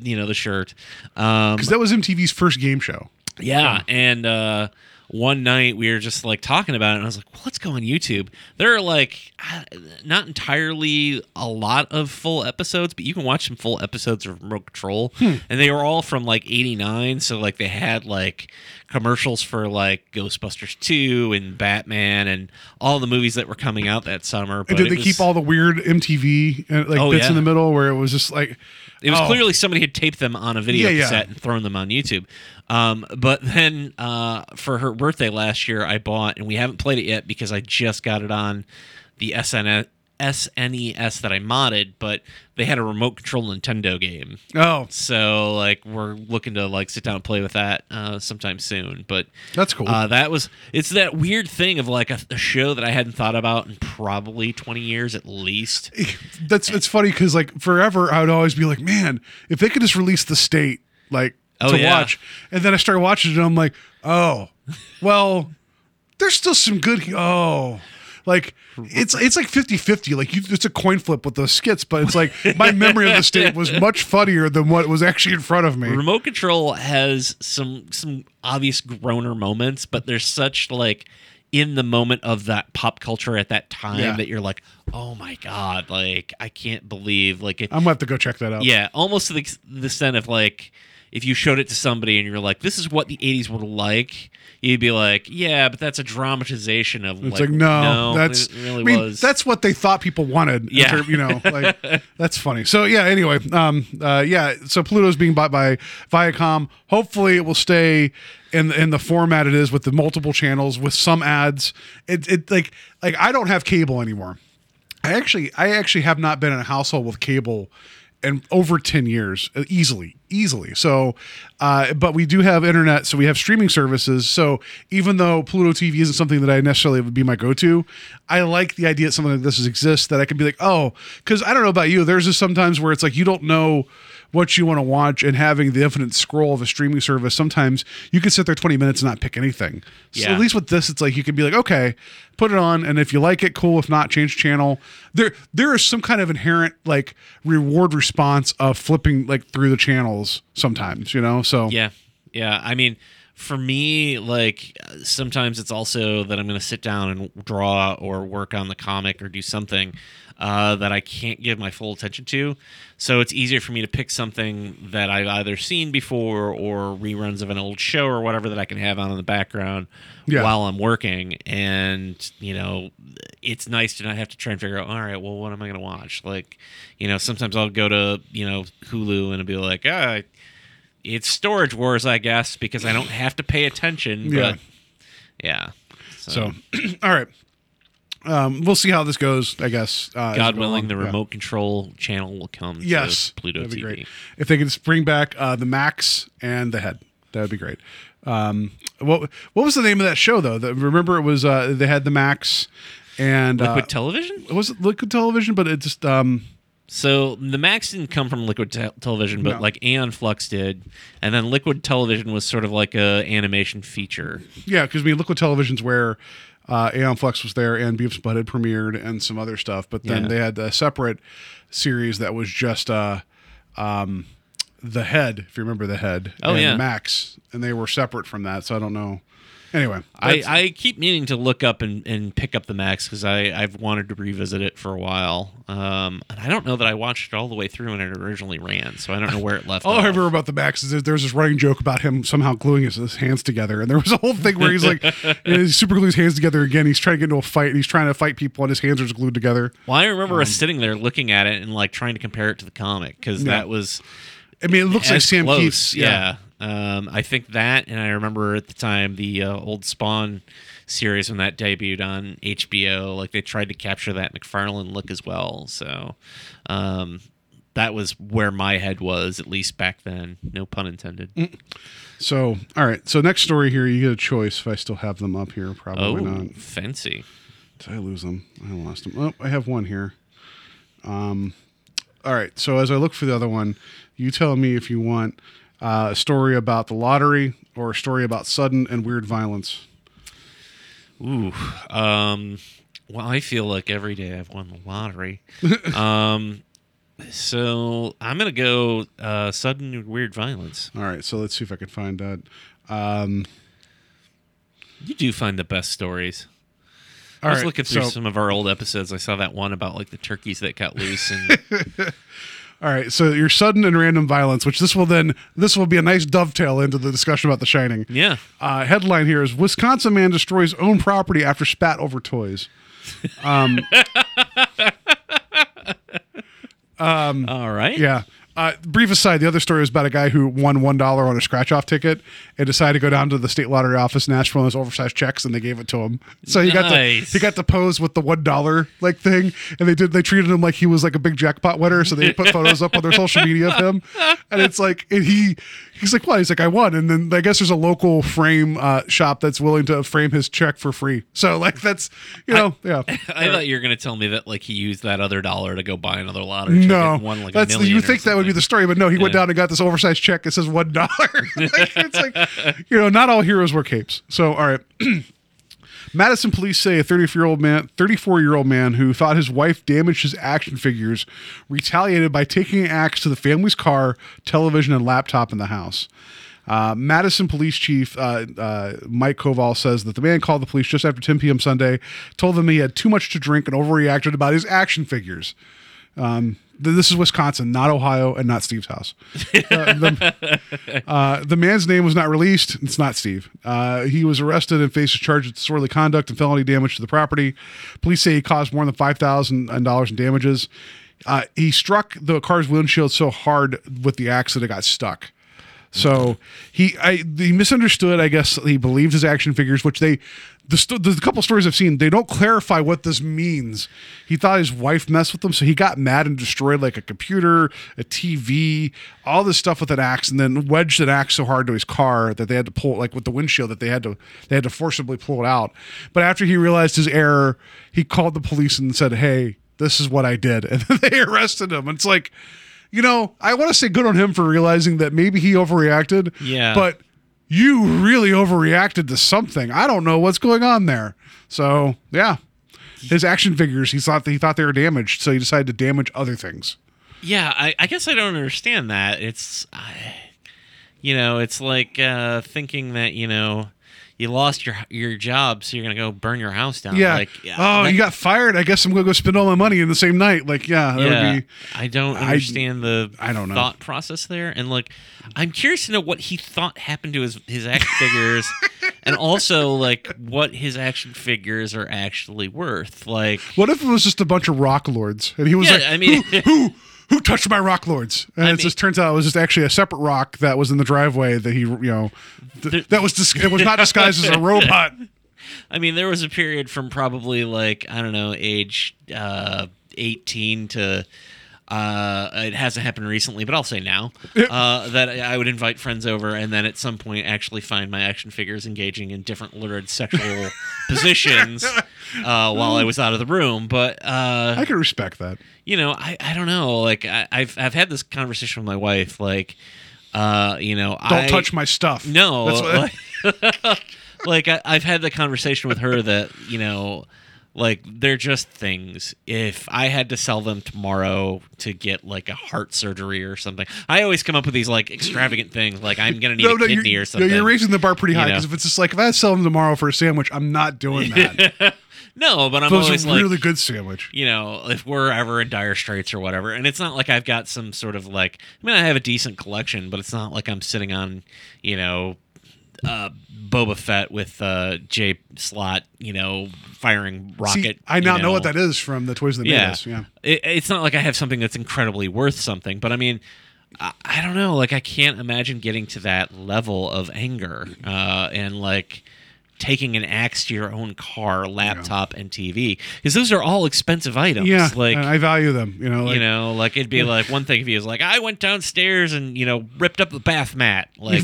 you know, the shirt. Um, because that was MTV's first game show. yeah, and uh, one night we were just like talking about it, and I was like, well, "Let's go on YouTube." There are like uh, not entirely a lot of full episodes, but you can watch some full episodes of Remote Control, and they were all from like '89. So like they had like commercials for like Ghostbusters 2 and Batman and all the movies that were coming out that summer. But And did they was- keep all the weird MTV uh, like Oh, bits in the middle where it was just like It was oh, clearly somebody had taped them on a video Yeah, yeah. cassette and thrown them on YouTube. Um, but then uh, for her birthday last year, I bought, and we haven't played it yet because I just got it on the SN- SNES that I modded, but they had a remote control Nintendo game. oh So like we're looking to like sit down and play with that uh, sometime soon. But That's cool. Uh, that was it's that weird thing of like a, a show that I hadn't thought about in probably twenty years at least. that's it's funny because like forever I would always be like, man, if they could just release the state like Oh, to yeah. watch, and then I started watching it, and I'm like, oh, well, there's still some good. Oh, like it's it's like 50-50. Like you, it's a coin flip with those skits, but it's like my memory of the state was much funnier than what was actually in front of me. Remote Control has some some obvious groaner moments, but there's such like in the moment of that pop culture at that time Yeah. that you're like, oh my god, like I can't believe like it, I'm gonna have to go check that out. yeah, almost to the the extent of like if you showed it to somebody and you're like, this is what the '80s were like, you'd be like, yeah, but that's a dramatization of It's like, no, that's it really I mean, was. that's what they thought people wanted. Yeah. term- you know, like that's funny. So yeah. Anyway, um, uh, yeah. So Pluto's being bought by Viacom. Hopefully, it will stay in in the format it is with the multiple channels with some ads. It it like like I don't have cable anymore. I actually I actually have not been in a household with cable in over 10 years uh, easily easily. So uh, but we do have internet so we have streaming services. So even though pluto tv isn't something that i necessarily would be my go-to i like the idea that something like this exists that i can be like oh because i don't know about you there's just sometimes where it's like you don't know what you want to watch and having the infinite scroll of a streaming service sometimes you can sit there 20 minutes and not pick anything so Yeah. at least with this it's like you can be like okay put it on and if you like it cool if not change channel there there is some kind of inherent like reward response of flipping like through the channels sometimes you know so Yeah. Yeah. I mean, for me, like sometimes it's also that I'm going to sit down and draw or work on the comic or do something uh, that I can't give my full attention to. So it's easier for me to pick something that I've either seen before or reruns of an old show or whatever that I can have on in the background Yeah. while I'm working. And, you know, it's nice to not have to try and figure out, all right, well, what am I going to watch? Like, you know, sometimes I'll go to, you know, Hulu and it'll be like, ah, it's Storage Wars, I guess, because I don't have to pay attention. Yeah. But yeah. so all right um we'll see how this goes i guess uh, God willing, the. Yeah. remote control channel will come yes to Pluto that'd be TV. great if they could bring back uh the Maxx and the head that would be great um what what was the name of that show though the, remember it was uh they had the Maxx and Liquid uh, television? was it liquid television but it just um So the Maxx didn't come from Liquid te- Television, but No. like Aeon Flux did, and then Liquid Television was sort of like a animation feature. Yeah, because I mean, Liquid Television's where uh, Aeon Flux was there, and Beavis and Butt-Head premiered, and some other stuff. But then Yeah. they had a separate series that was just uh, um, the Head, if you remember the Head. Oh, and yeah. Maxx, and they were separate from that. So I don't know. Anyway, I, I keep meaning to look up and, and pick up the Maxx because I've wanted to revisit it for a while. Um, and I don't know that I watched it all the way through when it originally ran, so I don't know where it left all I remember about the Maxx is there- there's this running joke about him somehow gluing his, his hands together, and there was a whole thing where he's like, he's super his hands together again. He's trying to get into a fight, and he's trying to fight people, and his hands are just glued together. Well, I remember Um, us sitting there looking at it and like trying to compare it to the comic because Yeah. that was I mean, it looks like Sam close, Kieth's. Yeah. Um, I think that, and I remember at the time the uh, old Spawn series when that debuted on HBO, like they tried to capture that McFarlane look as well. So um, that was where my head was, at least back then. No pun intended. Mm. So, all right. So, next story here, you get a choice. If I still have them up here, oh, probably not. fancy. Did I lose them? I lost them. Oh, I have one here. Um, all right. So, as I look for the other one, you tell me if you want uh, a story about the lottery or a story about sudden and weird violence. Ooh. Um, well, I feel like every day I've won the lottery. um, so I'm gonna go uh, sudden and weird violence. All right. So, let's see if I can find that. Um, You do find the best stories. all I was right, looking through so- some of our old episodes. I saw that one about like the turkeys that got loose, and All right, so your sudden and random violence, which this will then this will be a nice dovetail into the discussion about The Shining. yeah, Uh, headline here is Wisconsin man destroys own property after spat over toys. um all right. Yeah. Uh, brief aside, the other story was about a guy who won one dollar on a scratch off ticket and decided to go down to the state lottery office in Nashville and his oversized checks and they gave it to him. So he got to he got to pose with the one dollar like thing and they did they treated him like he was like a big jackpot winner. So they put photos up on their social media of him. And it's like and he he's like, What? He's like, I won. And then I guess there's a local frame uh, shop that's willing to frame his check for free. So like that's you know, yeah. I thought you were gonna tell me that like he used that other dollar to go buy another lottery. No, won, like, that's you think that would be the story, but no, he went down and got this oversized check. It says one dollar. like, it's like, you know, not all heroes wear capes. So, all right. Madison police say a 34 year old man, 34 year old man who thought his wife damaged his action figures, retaliated by taking an axe to the family's car, television, and laptop in the house. Uh, Madison Police Chief uh, uh, Mike Koval says that the man called the police just after 10 p.m. Sunday, told them he had too much to drink and overreacted about his action figures. Um, th- this is Wisconsin, not Ohio, and not Steve's house. Uh, the, uh, the man's name was not released. It's not Steve. Uh, he was arrested and faces charges of disorderly conduct and felony damage to the property. Police say he caused more than five thousand dollars in damages. Uh, he struck the car's windshield so hard with the axe that it got stuck. So he, I, he misunderstood. I guess he believed his action figures, which they, the, sto- the couple stories I've seen, they don't clarify what this means. He thought his wife messed with him, so he got mad and destroyed like a computer, a TV, all this stuff with an axe, and then wedged an axe so hard to his car that they had to pull, it, like with the windshield, that they had to they had to forcibly pull it out. But after he realized his error, he called the police and said, "Hey, this is what I did," and then they arrested him. It's like you know, I want to say good on him for realizing that maybe he overreacted. Yeah. But you really overreacted to something. I don't know what's going on there. So yeah, his action figures. He thought he thought they were damaged, so he decided to damage other things. Yeah, I, I guess I don't understand that. It's, I, you know, it's like uh, thinking that you know you lost your your job, so you're gonna go burn your house down. Yeah. Like, oh, that- you got fired. I guess I'm gonna go spend all my money in the same night. Like, yeah, that yeah, would be. I don't I- understand the I don't know. thought process there, and like, I'm curious to know what he thought happened to his his action figures, and also like what his action figures are actually worth. Like, What if it was just a bunch of rock lords and he was Yeah, like, I mean- who, who who touched my rock lords? And I it mean- just turns out it was just actually a separate rock that was in the driveway that he, you know, th- that was dis- it was not disguised as a robot. I mean, there was a period from probably like I don't know, age uh, 18 to. Uh, it hasn't happened recently, but I'll say now uh, that I would invite friends over, and then at some point actually find my action figures engaging in different lurid sexual positions uh, while I was out of the room. But uh, I can respect that. you know, I, I don't know. Like I, I've I've had this conversation with my wife. Like, uh, you know, Don't I, touch my stuff. no, like, like I, I've had the conversation with her that you know, like they're just things. If I had to sell them tomorrow to get like a heart surgery or something, I always come up with these like extravagant things. Like I'm gonna need a kidney or something. No, you're raising the bar pretty high because if it's just like if I sell them tomorrow for a sandwich, I'm not doing that. no, but I'm Those always like, really good sandwich. you know, if we're ever in dire straits or whatever. And it's not like I've got some sort of like, I mean, I have a decent collection, but it's not like I'm sitting on, you know, uh, Boba Fett with uh, J Slot, you know, firing rocket. See, I now you know. what that is from the Toys That Made Yeah, Us. Yeah. It, it's not like I have something that's incredibly worth something, but I mean. I, I don't know. Like, I can't imagine getting to that level of anger uh, and like taking an axe to your own car, laptop, and TV because those are all expensive items. Yeah, like I value them. You know, like, you know, like it'd be like one thing if he was like, I went downstairs and you know ripped up the bath mat. Like,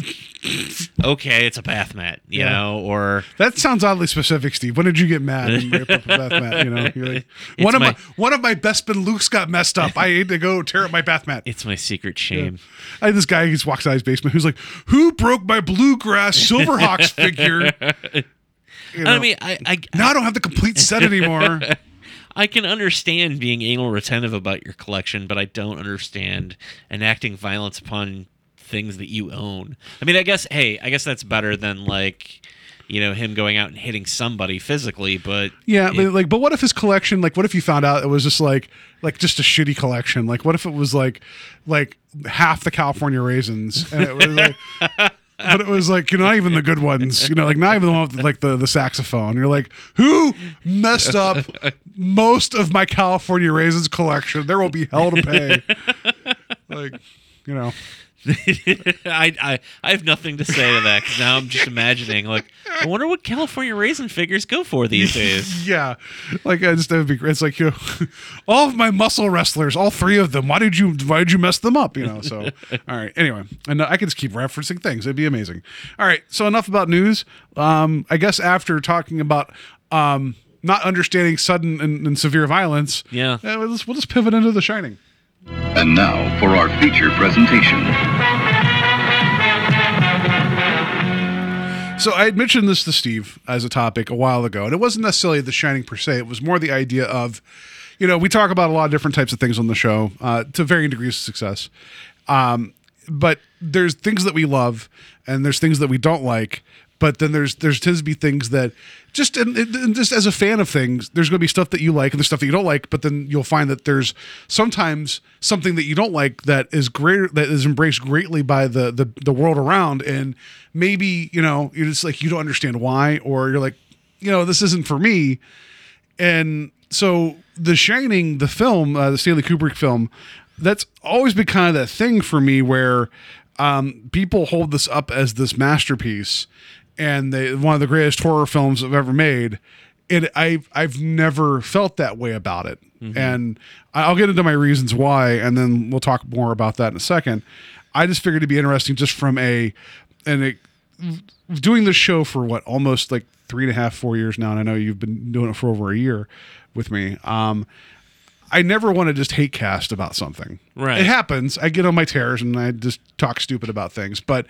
okay, it's a bath mat, you Yeah. know, or that sounds oddly specific, Steve. When did you get mad and rip up a bath mat? You know, you're like, one of my, one of my Bespin Lukes got messed up. I had to go tear up my bath mat. it's my secret shame. I had this guy who's walks out of his basement who's like, "Who broke my bluegrass Silverhawks figure?" You know, I mean, I, I now I don't have the complete set anymore. I can understand being anal retentive about your collection, but I don't understand enacting violence upon things that you own. I mean, I guess, hey, I guess that's better than like, you know, him going out and hitting somebody physically. But Yeah, it- but like, but what if his collection? Like, what if you found out it was just like, like just a shitty collection? Like, what if it was like, like half the California raisins, and it was like, but it was like, you know, not even the good ones. You know, like not even the one with like the the saxophone. You're like, who messed up most of my California raisins collection? There will be hell to pay. Like, you know, I, I I have nothing to say to that because now I'm just imagining like I wonder what California raisin figures go for these days. yeah, like I just that would be great. It's like you know, all of my muscle wrestlers, all three of them. Why did you why did you mess them up? You know. So all right. Anyway, and I can just keep referencing things. It'd be amazing. All right. So enough about news. Um, I guess after talking about um not understanding sudden and, and severe violence, Yeah. uh, we'll, just, we'll just pivot into The Shining. And now for our feature presentation. So I had mentioned this to Steve as a topic a while ago, and it wasn't necessarily The Shining per se. It was more the idea of, you know, we talk about a lot of different types of things on the show uh, to varying degrees of success. Um, but there's things that we love, and there's things that we don't like. But then there's there's tends to be things that just and, and just as a fan of things, there's going to be stuff that you like and there's stuff that you don't like. But then you'll find that there's sometimes something that you don't like that is greater that is embraced greatly by the the the world around, and maybe you know you're just like you don't understand why, or you're like, you know, this isn't for me. And so The Shining, the film, uh, the Stanley Kubrick film, that's always been kind of that thing for me where um, people hold this up as this masterpiece and they one of the greatest horror films I've ever made. And I've I've never felt that way about it. And I'll get into my reasons why, and then we'll talk more about that in a second. I just figured it'd be interesting just from a and a, doing this show for what almost like three and a half, four years now, and I know you've been doing it for over a year with me. Um, I never want to just hate cast about something. Right. It happens. I get on my tears and I just talk stupid about things. But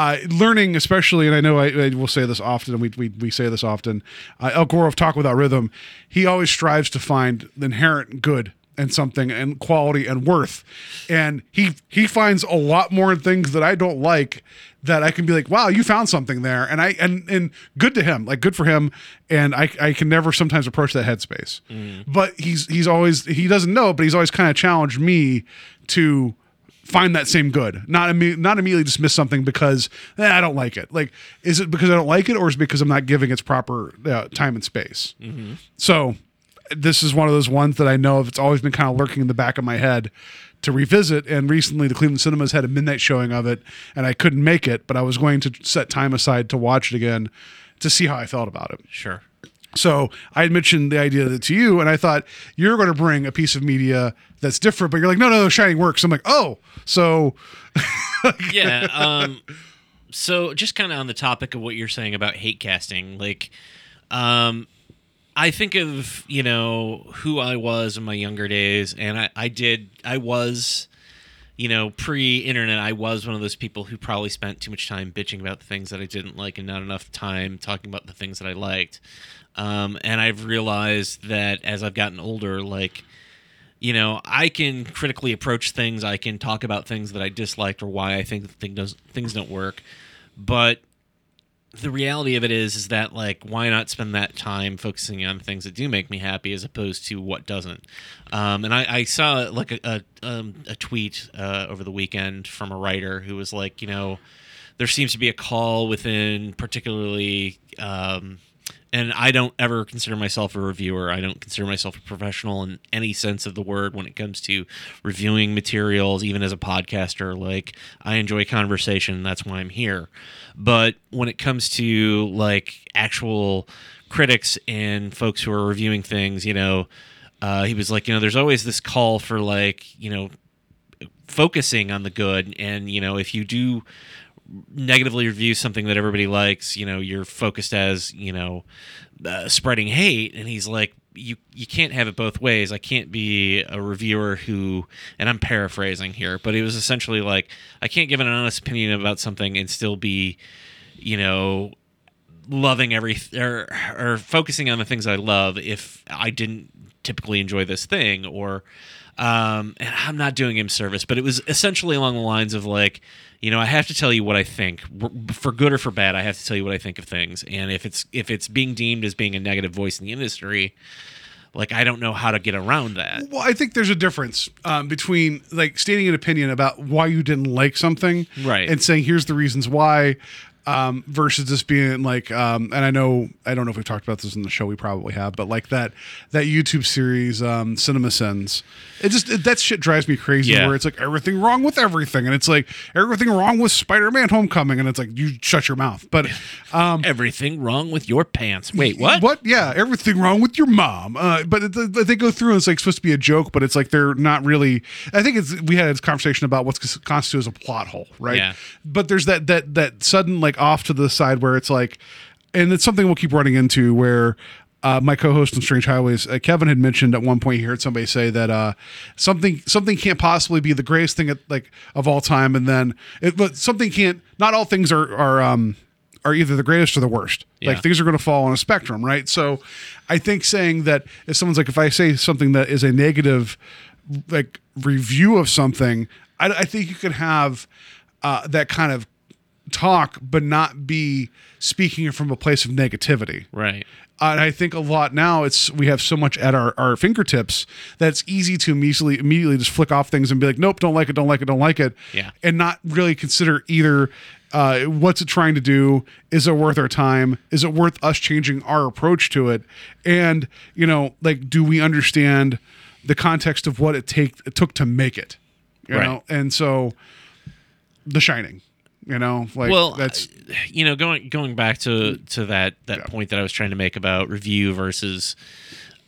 uh, learning, especially, and I know I, I will say this often, and we, we, we say this often, uh, El Gore of Talk Without Rhythm, he always strives to find the inherent good and something and quality and worth. And he he finds a lot more things that I don't like that I can be like, wow, you found something there. And I and and good to him, like good for him. And I I can never sometimes approach that headspace. But he's he's always he doesn't know, but he's always kind of challenged me to find that same good not imme- not immediately dismiss something because eh, i don't like it like is it because i don't like it or is it because i'm not giving its proper uh, time and space so this is one of those ones that I know of. It's always been kind of lurking in the back of my head to revisit. And recently, the Cleveland Cinemas had a midnight showing of it, and I couldn't make it, but I was going to set time aside to watch it again to see how I felt about it. Sure. So I had mentioned the idea to you, and I thought you're going to bring a piece of media that's different, but you're like, no, no, no, Shining works. I'm like, oh, so yeah. Um, so just kind of on the topic of what you're saying about hate casting, like, um, I think of you know who I was in my younger days, and I, I did I was, you know, pre-internet, I was one of those people who probably spent too much time bitching about the things that I didn't like, and not enough time talking about the things that I liked. Um, and I've realized that as I've gotten older, like you know, I can critically approach things. I can talk about things that I disliked or why I think thing does, things don't work. But the reality of it is, is that like, why not spend that time focusing on things that do make me happy as opposed to what doesn't? Um, and I, I saw like a a, um, a tweet uh, over the weekend from a writer who was like, you know, there seems to be a call within particularly. Um, and I don't ever consider myself a reviewer. I don't consider myself a professional in any sense of the word when it comes to reviewing materials, even as a podcaster. Like, I enjoy conversation. That's why I'm here. But when it comes to like actual critics and folks who are reviewing things, you know, uh, he was like, you know, there's always this call for like, you know, focusing on the good. And, you know, if you do negatively review something that everybody likes, you know, you're focused as, you know, uh, spreading hate. And he's like, you you can't have it both ways. I can't be a reviewer who, and I'm paraphrasing here, but it was essentially like, I can't give an honest opinion about something and still be, you know, loving every or or focusing on the things I love if I didn't typically enjoy this thing or um and I'm not doing him service but it was essentially along the lines of like you know I have to tell you what I think. For good or for bad I have to tell you what I think of things. And if it's if it's being deemed as being a negative voice in the industry like I don't know how to get around that. Well, I think there's a difference um, between like stating an opinion about why you didn't like something, Right. and saying here's the reasons why, um, versus just being like, um, and I know I don't know if we've talked about this in the show, we probably have, but like that that YouTube series, um, Cinema Sins, it just it, that shit drives me crazy. Yeah. Where it's like everything wrong with everything, and it's like everything wrong with Spider-Man: Homecoming, and it's like you shut your mouth. But um, everything wrong with your pants wait what what? Yeah, everything wrong with your mom. Uh, but it, it- they go through and it's like supposed to be a joke, but it's like they're not really. I think it's we had this conversation about what's constituted as a plot hole, right? Yeah. But there's that that that sudden like off to the side where it's like, and it's something we'll keep running into where. Uh, my co-host on Strange Highways, uh, Kevin had mentioned at one point he heard somebody say that uh, something something can't possibly be the greatest thing at, like of all time, and then it, but something can't. Not all things are are um, are either the greatest or the worst. Yeah. Like things are going to fall on a spectrum, right? So I think saying that if someone's like, if I say something that is a negative, like review of something, I, I think you could have uh, that kind of talk, but not be speaking from a place of negativity. Right. Uh, and I think a lot now it's we have so much at our, our fingertips that it's easy to immediately immediately just flick off things and be like, nope, don't like it, don't like it, don't like it. Yeah. And not really consider either uh, what's it trying to do? Is it worth our time? Is it worth us changing our approach to it? And, you know, like do we understand the context of what it take it took to make it? You Right. know? And so The Shining. You know, like well, that's uh, you know going going back to to that that Yeah. point that I was trying to make about review versus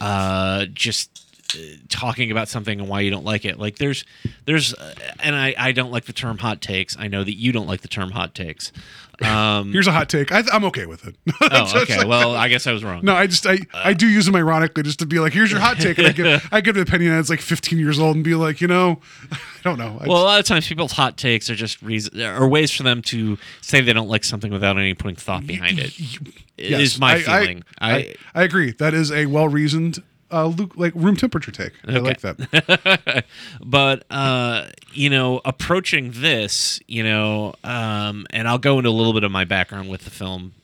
uh just uh, talking about something and why you don't like it. Like there's there's uh, and I I don't like the term hot takes. I know that you don't like the term hot takes. Um here's a hot take. I, I'm okay with it. oh, okay. Well, I guess I was wrong. No, I just I, I do use them ironically just to be like, here's your hot take, and I give I give an opinion that's like 15 years old and be like, you know, I don't know. I Well, a lot of times people's hot takes are just reason or ways for them to say they don't like something without any putting thought behind it. yes, Is my I- feeling. I, I, I, agree. That is a well reasoned, uh, Luke, like room temperature take. I like that. but uh, you know, approaching this, you know, um, and I'll go into a little bit of my background with the film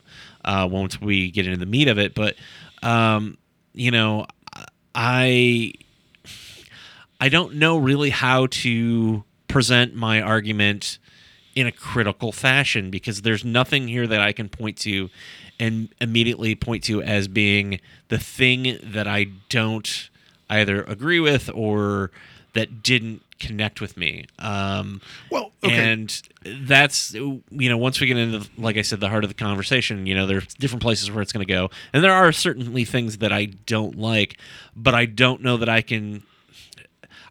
uh, once we get into the meat of it. But um, you know, I I don't know really how to present my argument in a critical fashion because there's nothing here that I can point to and immediately point to as being the thing that I don't either agree with or that didn't connect with me. Um, Well, okay. and that's you know once we get into like I said the heart of the conversation, you know there's different places where it's going to go, and there are certainly things that I don't like, but I don't know that I can.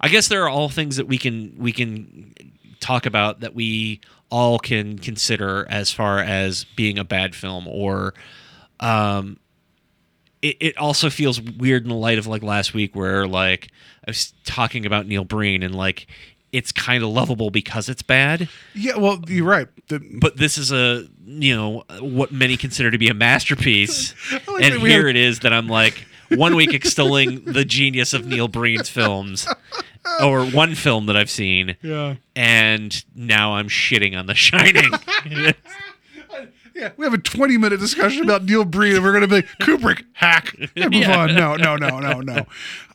I guess there are all things that we can we can talk about that we all can consider as far as being a bad film or um it, it also feels weird in the light of like last week where like I was talking about Neil Breen and like it's kind of lovable because it's bad yeah, well, you're right. The- but this is a you know what many consider to be a masterpiece like and here have- it is that i'm like one week extolling the genius of neil breen's films or one film that i've seen yeah. and now i'm shitting on the shining Yeah, we have a 20 minute discussion about Neil Breen, and we're going to be like, Kubrick, hack. And move on. No, no, no, no, no.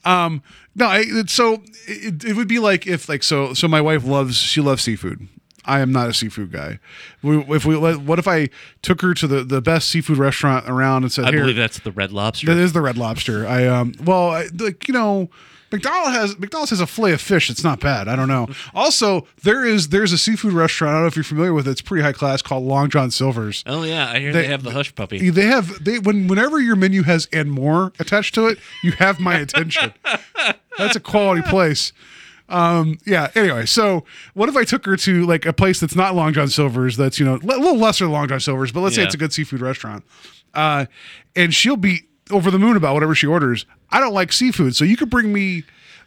Um, no, I, so it, it would be like if like so so my wife loves she loves seafood. I am not a seafood guy. We, if we let, what if I took her to the, the best seafood restaurant around and said, i "Here, believe that's the red lobster that is the Red Lobster." I um, well, I, like you know, McDonald's has McDonald's has a fillet of fish. It's not bad. I don't know. Also, there is there's a seafood restaurant. I don't know if you're familiar with it. It's pretty high class called Long John Silver's. oh yeah i hear they, They- have the hush puppy They have they when whenever your menu has and more attached to it, you have my attention. That's a quality place. Um, yeah. Anyway, so what if I took her to like a place that's not Long John Silver's? That's you know a little lesser than Long John Silver's, but let's say it's a good seafood restaurant. Uh, and she'll be over the moon about whatever she orders. I don't like seafood, so you could bring me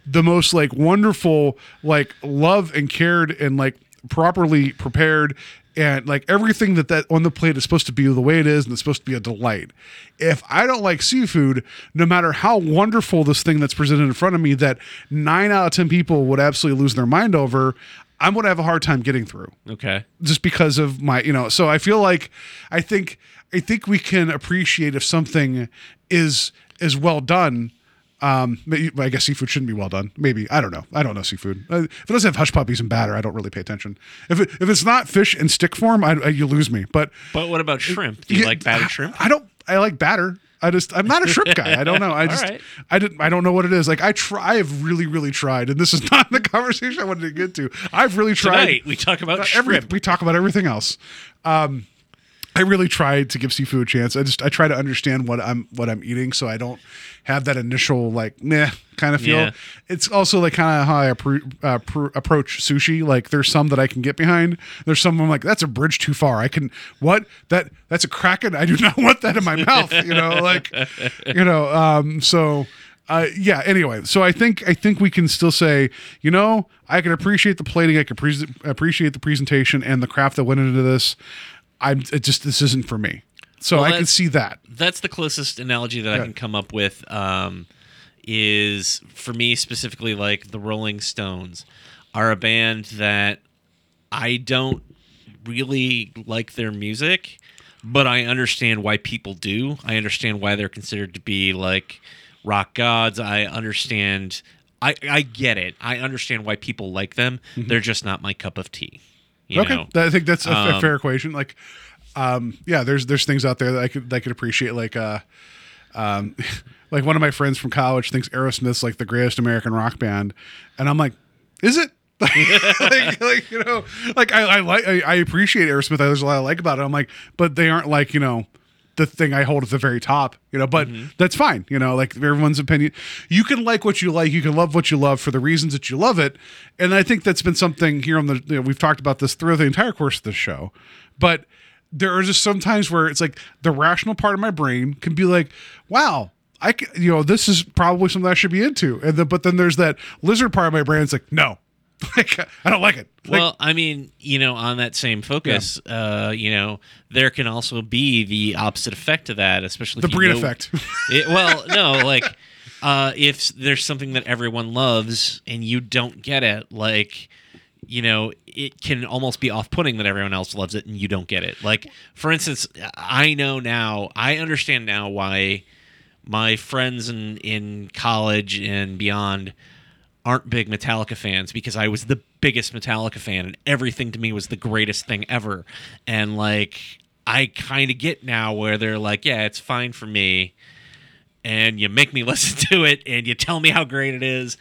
the most like wonderful, like love and cared and like properly prepared and like everything that that on the plate is supposed to be the way it is and it's supposed to be a delight. If I don't like seafood, no matter how wonderful this thing that's presented in front of me that 9 out of 10 people would absolutely lose their mind over, I'm going to have a hard time getting through okay just because of my you know so i feel like i think i think we can appreciate if something is is well done um i guess seafood shouldn't be well done maybe i don't know i don't know seafood Uh, if it doesn't have hush puppies and batter i don't really pay attention if it, if it's not fish in stick form I, I you lose me but but what about shrimp do you yeah, like battered shrimp i don't i like batter I just I'm not a shrimp guy. I don't know. I just right. I didn't I don't know what it is. Like I try I've really really tried and this is not the conversation I wanted to get to. I've really tried tonight we talk about uh, every- shrimp we talk about everything else. Um, I really try to give seafood a chance. I just I try to understand what I'm what I'm eating, so I don't have that initial like meh kind of feel. Yeah. It's also like kind of how I appro- uh, pr- approach sushi. Like there's some that I can get behind. There's some I'm like that's a bridge too far. I can what that that's a kraken. I do not want that in my mouth. You know, like you know. Um, so uh, yeah. Anyway, so I think I think we can still say, you know, I can appreciate the plating. I can pre- appreciate the presentation and the craft that went into this. I'm it just this isn't for me. So Well, I can see that. that's the closest analogy that I can come up with. Um, is for me specifically like the Rolling Stones are a band that I don't really like their music, but I understand why people do. I understand why they're considered to be like rock gods. I understand. I I get it. I understand why people like them. They're just not my cup of tea. You okay, know? I think that's a, a Um, fair equation. Like, um, yeah, there's there's things out there that I could that I could appreciate. Like, uh, um, like one of my friends from college thinks Aerosmith's like the greatest American rock band, and I'm like, is it? like, like, you know, like I, I like I, I appreciate Aerosmith. There's a lot I like about it. I'm like, but they aren't like you know the thing I hold at the very top. You know, but mm-hmm. that's fine. You know, like everyone's opinion. You can like what you like. You can love what you love for the reasons that you love it. And I think that's been something here on the. You know, we've talked about this throughout the entire course of this show, but there are just some times where it's like the rational part of my brain can be like, wow. I can, you know, this is probably something I should be into, and the, but then there's that lizard part of my brain. It's like, no, like I don't like it. Like, Well, I mean, you know, on that same focus, uh, you know, there can also be the opposite effect to that, especially the breed know- effect. It, well, no, like uh, if there's something that everyone loves and you don't get it, like you know, it can almost be off-putting that everyone else loves it and you don't get it. Like, for instance, I know now, I understand now why my friends in in college and beyond aren't big Metallica fans because I was the biggest Metallica fan and everything to me was the greatest thing ever. And like I kind of get now where they're like, yeah, it's fine for me. And you make me listen to it and you tell me how great it is.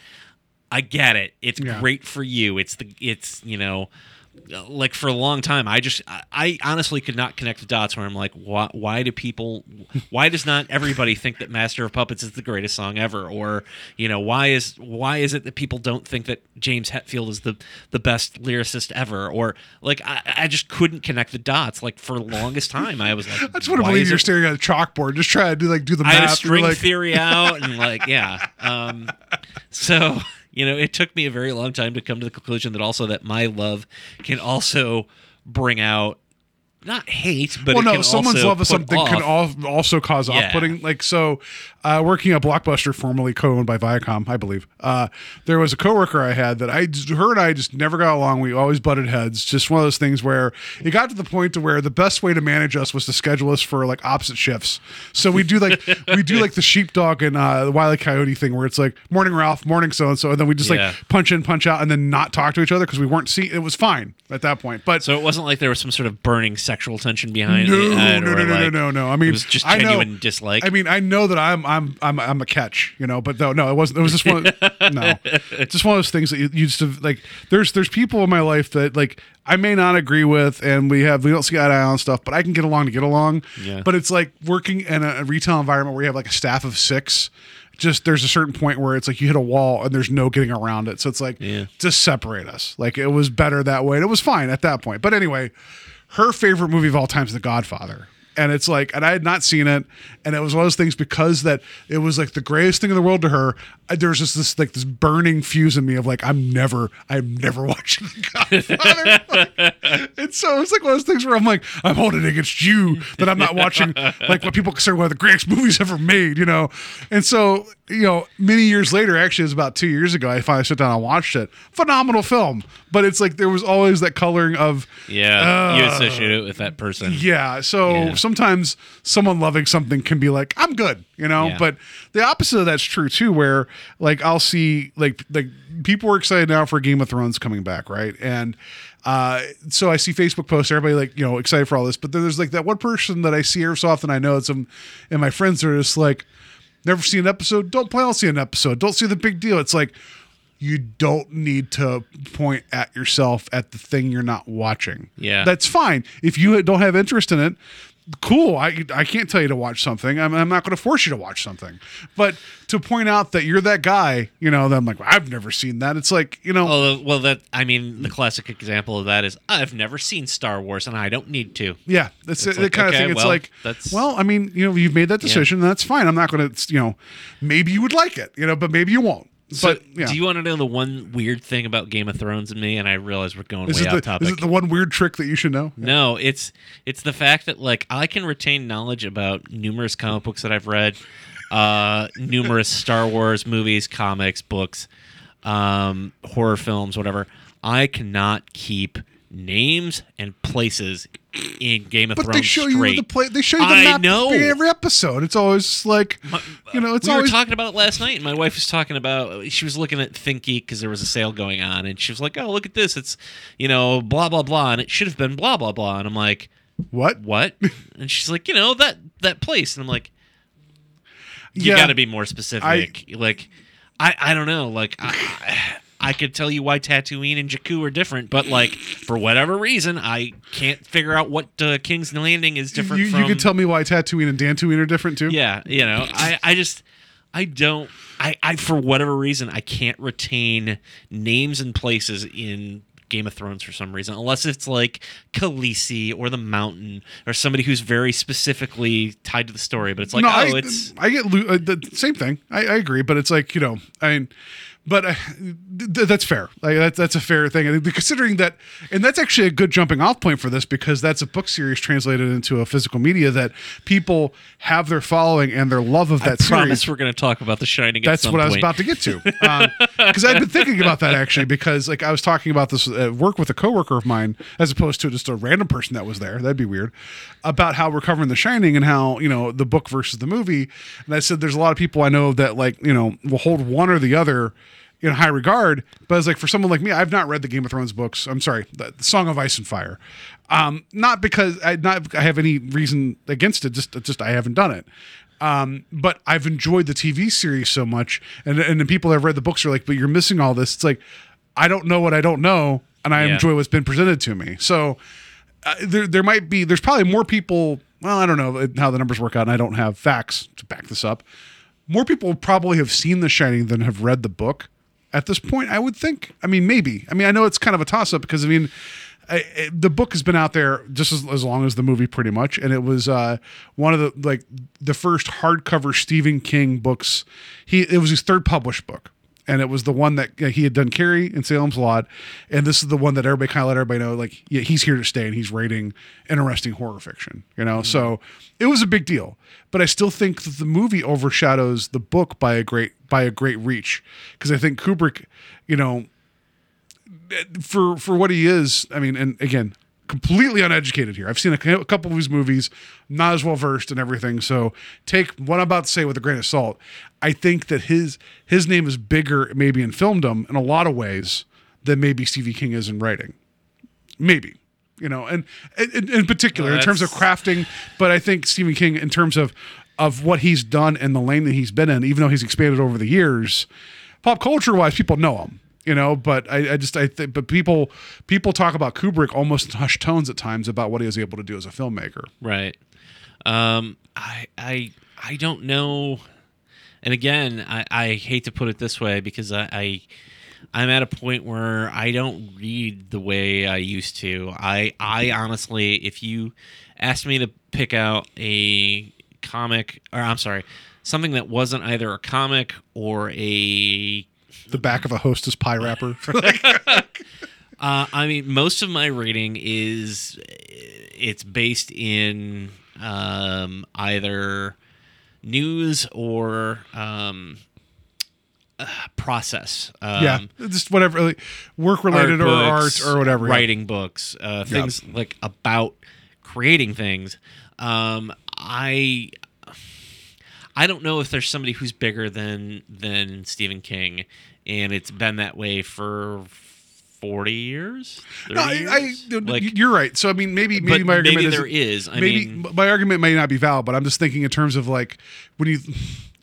I get it. It's Yeah. great for you. It's the it's, you know, like for a long time I just I, I honestly could not connect the dots where I'm like why why do people why does not everybody think that Master of Puppets is the greatest song ever or you know why is why is it that people don't think that James Hetfield is the the best lyricist ever or like I, I just couldn't connect the dots like for the longest time I was like I just want to believe you're it- staring at a chalkboard, just trying to do like do the I had a string like, theory out and like yeah. Um, so you know, it took me a very long time to come to the conclusion that also that my love can also bring out not hate, but well, it no, can someone's also love of something can off- al- also cause Yeah. off-putting. Like so, uh, working at Blockbuster, formerly co-owned by Viacom, I believe. Uh, there was a coworker I had that I, her and I just never got along. We always butted heads. Just one of those things where it got to the point to where the best way to manage us was to schedule us for like opposite shifts. So we do like we do like the sheepdog and uh, the Wile E. Coyote thing, where it's like morning Ralph, morning so and so, and then we just Yeah. like punch in, punch out, and then not talk to each other because we weren't see. It was fine at that point, but So it wasn't like there was some sort of burning sexual tension behind no, it. no, no, no, no, like, no, no. I mean, it was just I know- genuine dislike. I mean, I know that I'm, I'm, I'm, I'm a catch, you know, but no, no, it wasn't. It was just one. no, it's just one of those things that you, you just have, like. There's, there's people in my life that like I may not agree with, and we have we don't see eye to eye on stuff, but I can get along to get along. Yeah. But it's like working in a, a retail environment where you have like a staff of six. Just there's a certain point where it's like you hit a wall and there's no getting around it. So it's like Yeah. just separate us. Like it was better that way, and it was fine at that point. But anyway, her favorite movie of all time is The Godfather. And it's like, and I had not seen it, and it was one of those things because that it was like the greatest thing in the world to her. I, there was just this like this burning fuse in me of like, I'm never, I'm never watching The Godfather. Like, and so it's like one of those things where I'm like, I'm holding it against you that I'm not watching like what people consider one of the greatest movies ever made, you know. And so you know, many years later, actually, it was about two years ago, I finally sat down and watched it. Phenomenal film, but it's like there was always that coloring of yeah, you uh, associate it with that person. yeah. So Yeah. Sometimes someone loving something can be like, I'm good, you know. Yeah. But the opposite of that's true too, where like I'll see like like people are excited now for Game of Thrones coming back, right? And uh, so I see Facebook posts, everybody like you know excited for all this, but then there's like that one person that I see every so often. I know it's them and my friends are just like, never seen an episode. Don't plan on seeing an episode. Don't see the big deal. It's like you don't need to point at yourself at the thing you're not watching. Yeah. That's fine. If you don't have interest in it, cool. I, I can't tell you to watch something. I'm, I'm not going to force you to watch something. But to point out that you're that guy, you know, then I'm like, I've never seen that. It's like, you know, Oh well, that I mean, the classic example of that is I've never seen Star Wars and I don't need to. yeah, that's It's the like, kind of okay, thing. It's well, like, that's- well, I mean, you know, you've made that decision. That's fine. I'm not going to, you know, maybe you would like it, you know, but maybe you won't. So, but yeah. do you want to know the one weird thing about Game of Thrones and me? And I realize we're going is way off the, topic. is it the one weird trick that you should know? No, it's it's the fact that like I can retain knowledge about numerous comic books that I've read, uh, numerous Star Wars movies, comics, books, um, horror films, whatever. I cannot keep names and places in Game of But Thrones they show straight. you the play. They show you the I map know. every episode. It's always like, you know, it's we always were talking about it last night, and my wife was talking about. She was looking at ThinkGeek because there was a sale going on, and she was like, "Oh, look at this! It's you know, blah blah blah, and it should have been blah blah blah." And I'm like, what? "What?" and she's like, "You know that that place," and I'm like, "You Yeah. got to be more specific." like, I I don't know. Like, I, I could tell you why Tatooine and Jakku are different, but like for whatever reason, I can't figure out what uh, King's Landing is different You, from. you can tell me why Tatooine and Dantooine are different too. Yeah, you know, I, I just I don't I, I for whatever reason I can't retain names and places in Game of Thrones for some reason, unless it's like Khaleesi or the Mountain or somebody who's very specifically tied to the story. But it's like, no, oh, I, it's I get lo- uh, the same thing. I, I agree, but it's like you know, I mean, but uh, th- that's fair. Like that's that's a fair thing, and considering that, and that's actually a good jumping off point for this because that's a book series translated into a physical media that people have their following and their love of that I promise series. we're going to talk about The Shining. at That's what I was about to get to. Because I've been thinking about that actually, because like I was talking about this at work with a coworker of mine, as opposed to just a random person that was there. That'd be weird. About how we're covering The Shining and how you know the book versus the movie. And I said there's a lot of people I know that like you know will hold one or the other in high regard. But it's like for someone like me, I've not read the Game of Thrones books. I'm sorry, the, the Song of Ice and Fire. Um, not because I not I have any reason against it. Just just I haven't done it. Um, but I've enjoyed the TV series so much, and and the people that have read the books are like, but you're missing all this. It's like I don't know what I don't know, and I Yeah. enjoy what's been presented to me. So uh, there there might be there's probably more people. Well, I don't know how the numbers work out, and I don't have facts to back this up. More people probably have seen The Shining than have read the book at this point. I would think. I mean, maybe. I mean, I know it's kind of a toss up because I mean. I, the book has been out there just as, as long as the movie, pretty much, and it was uh, one of the like the first hardcover Stephen King books. He it was his third published book, and it was the one that he had done Carrie and Salem's Lot, and this is the one that everybody kind of let everybody know like yeah, he's here to stay and he's writing interesting horror fiction, you know. Mm-hmm. So it was a big deal, but I still think that the movie overshadows the book by a great by a great reach because I think Kubrick, you know, eh, for for what he is. I mean, and again, completely uneducated here. I've seen a, a couple of his movies, not as well versed and everything. So take what I'm about to say with a grain of salt. I think that his his name is bigger, maybe in filmdom, in a lot of ways than maybe Stevie King is in writing. Maybe. You know, and in, in particular, in terms of crafting, but I think Stephen King, in terms of of what he's done and the lane that he's been in, even though he's expanded over the years, pop culture wise, people know him. You know, but I, I just I think, but people people talk about Kubrick almost in hushed tones at times about what he was able to do as a filmmaker. Right. Um, I I I don't know. And again, I, I hate to put it this way because I, I I'm at a point where I don't read the way I used to. I I honestly, if you asked me to pick out a comic, or I'm sorry, something that wasn't either a comic or a The back of a Hostess pie wrapper. Uh, I mean, most of my reading is it's based in um, either news or um, uh, process. Um, yeah, just whatever, like work related or art or whatever. yeah. Writing books, uh, things like about creating things. Um, I I don't know if there's somebody who's bigger than than Stephen King, and it's been that way for forty years. No, I, I, years? Like, you're right. So I mean, maybe maybe my argument maybe is there is. I maybe mean, my argument may not be valid, but I'm just thinking in terms of like when you.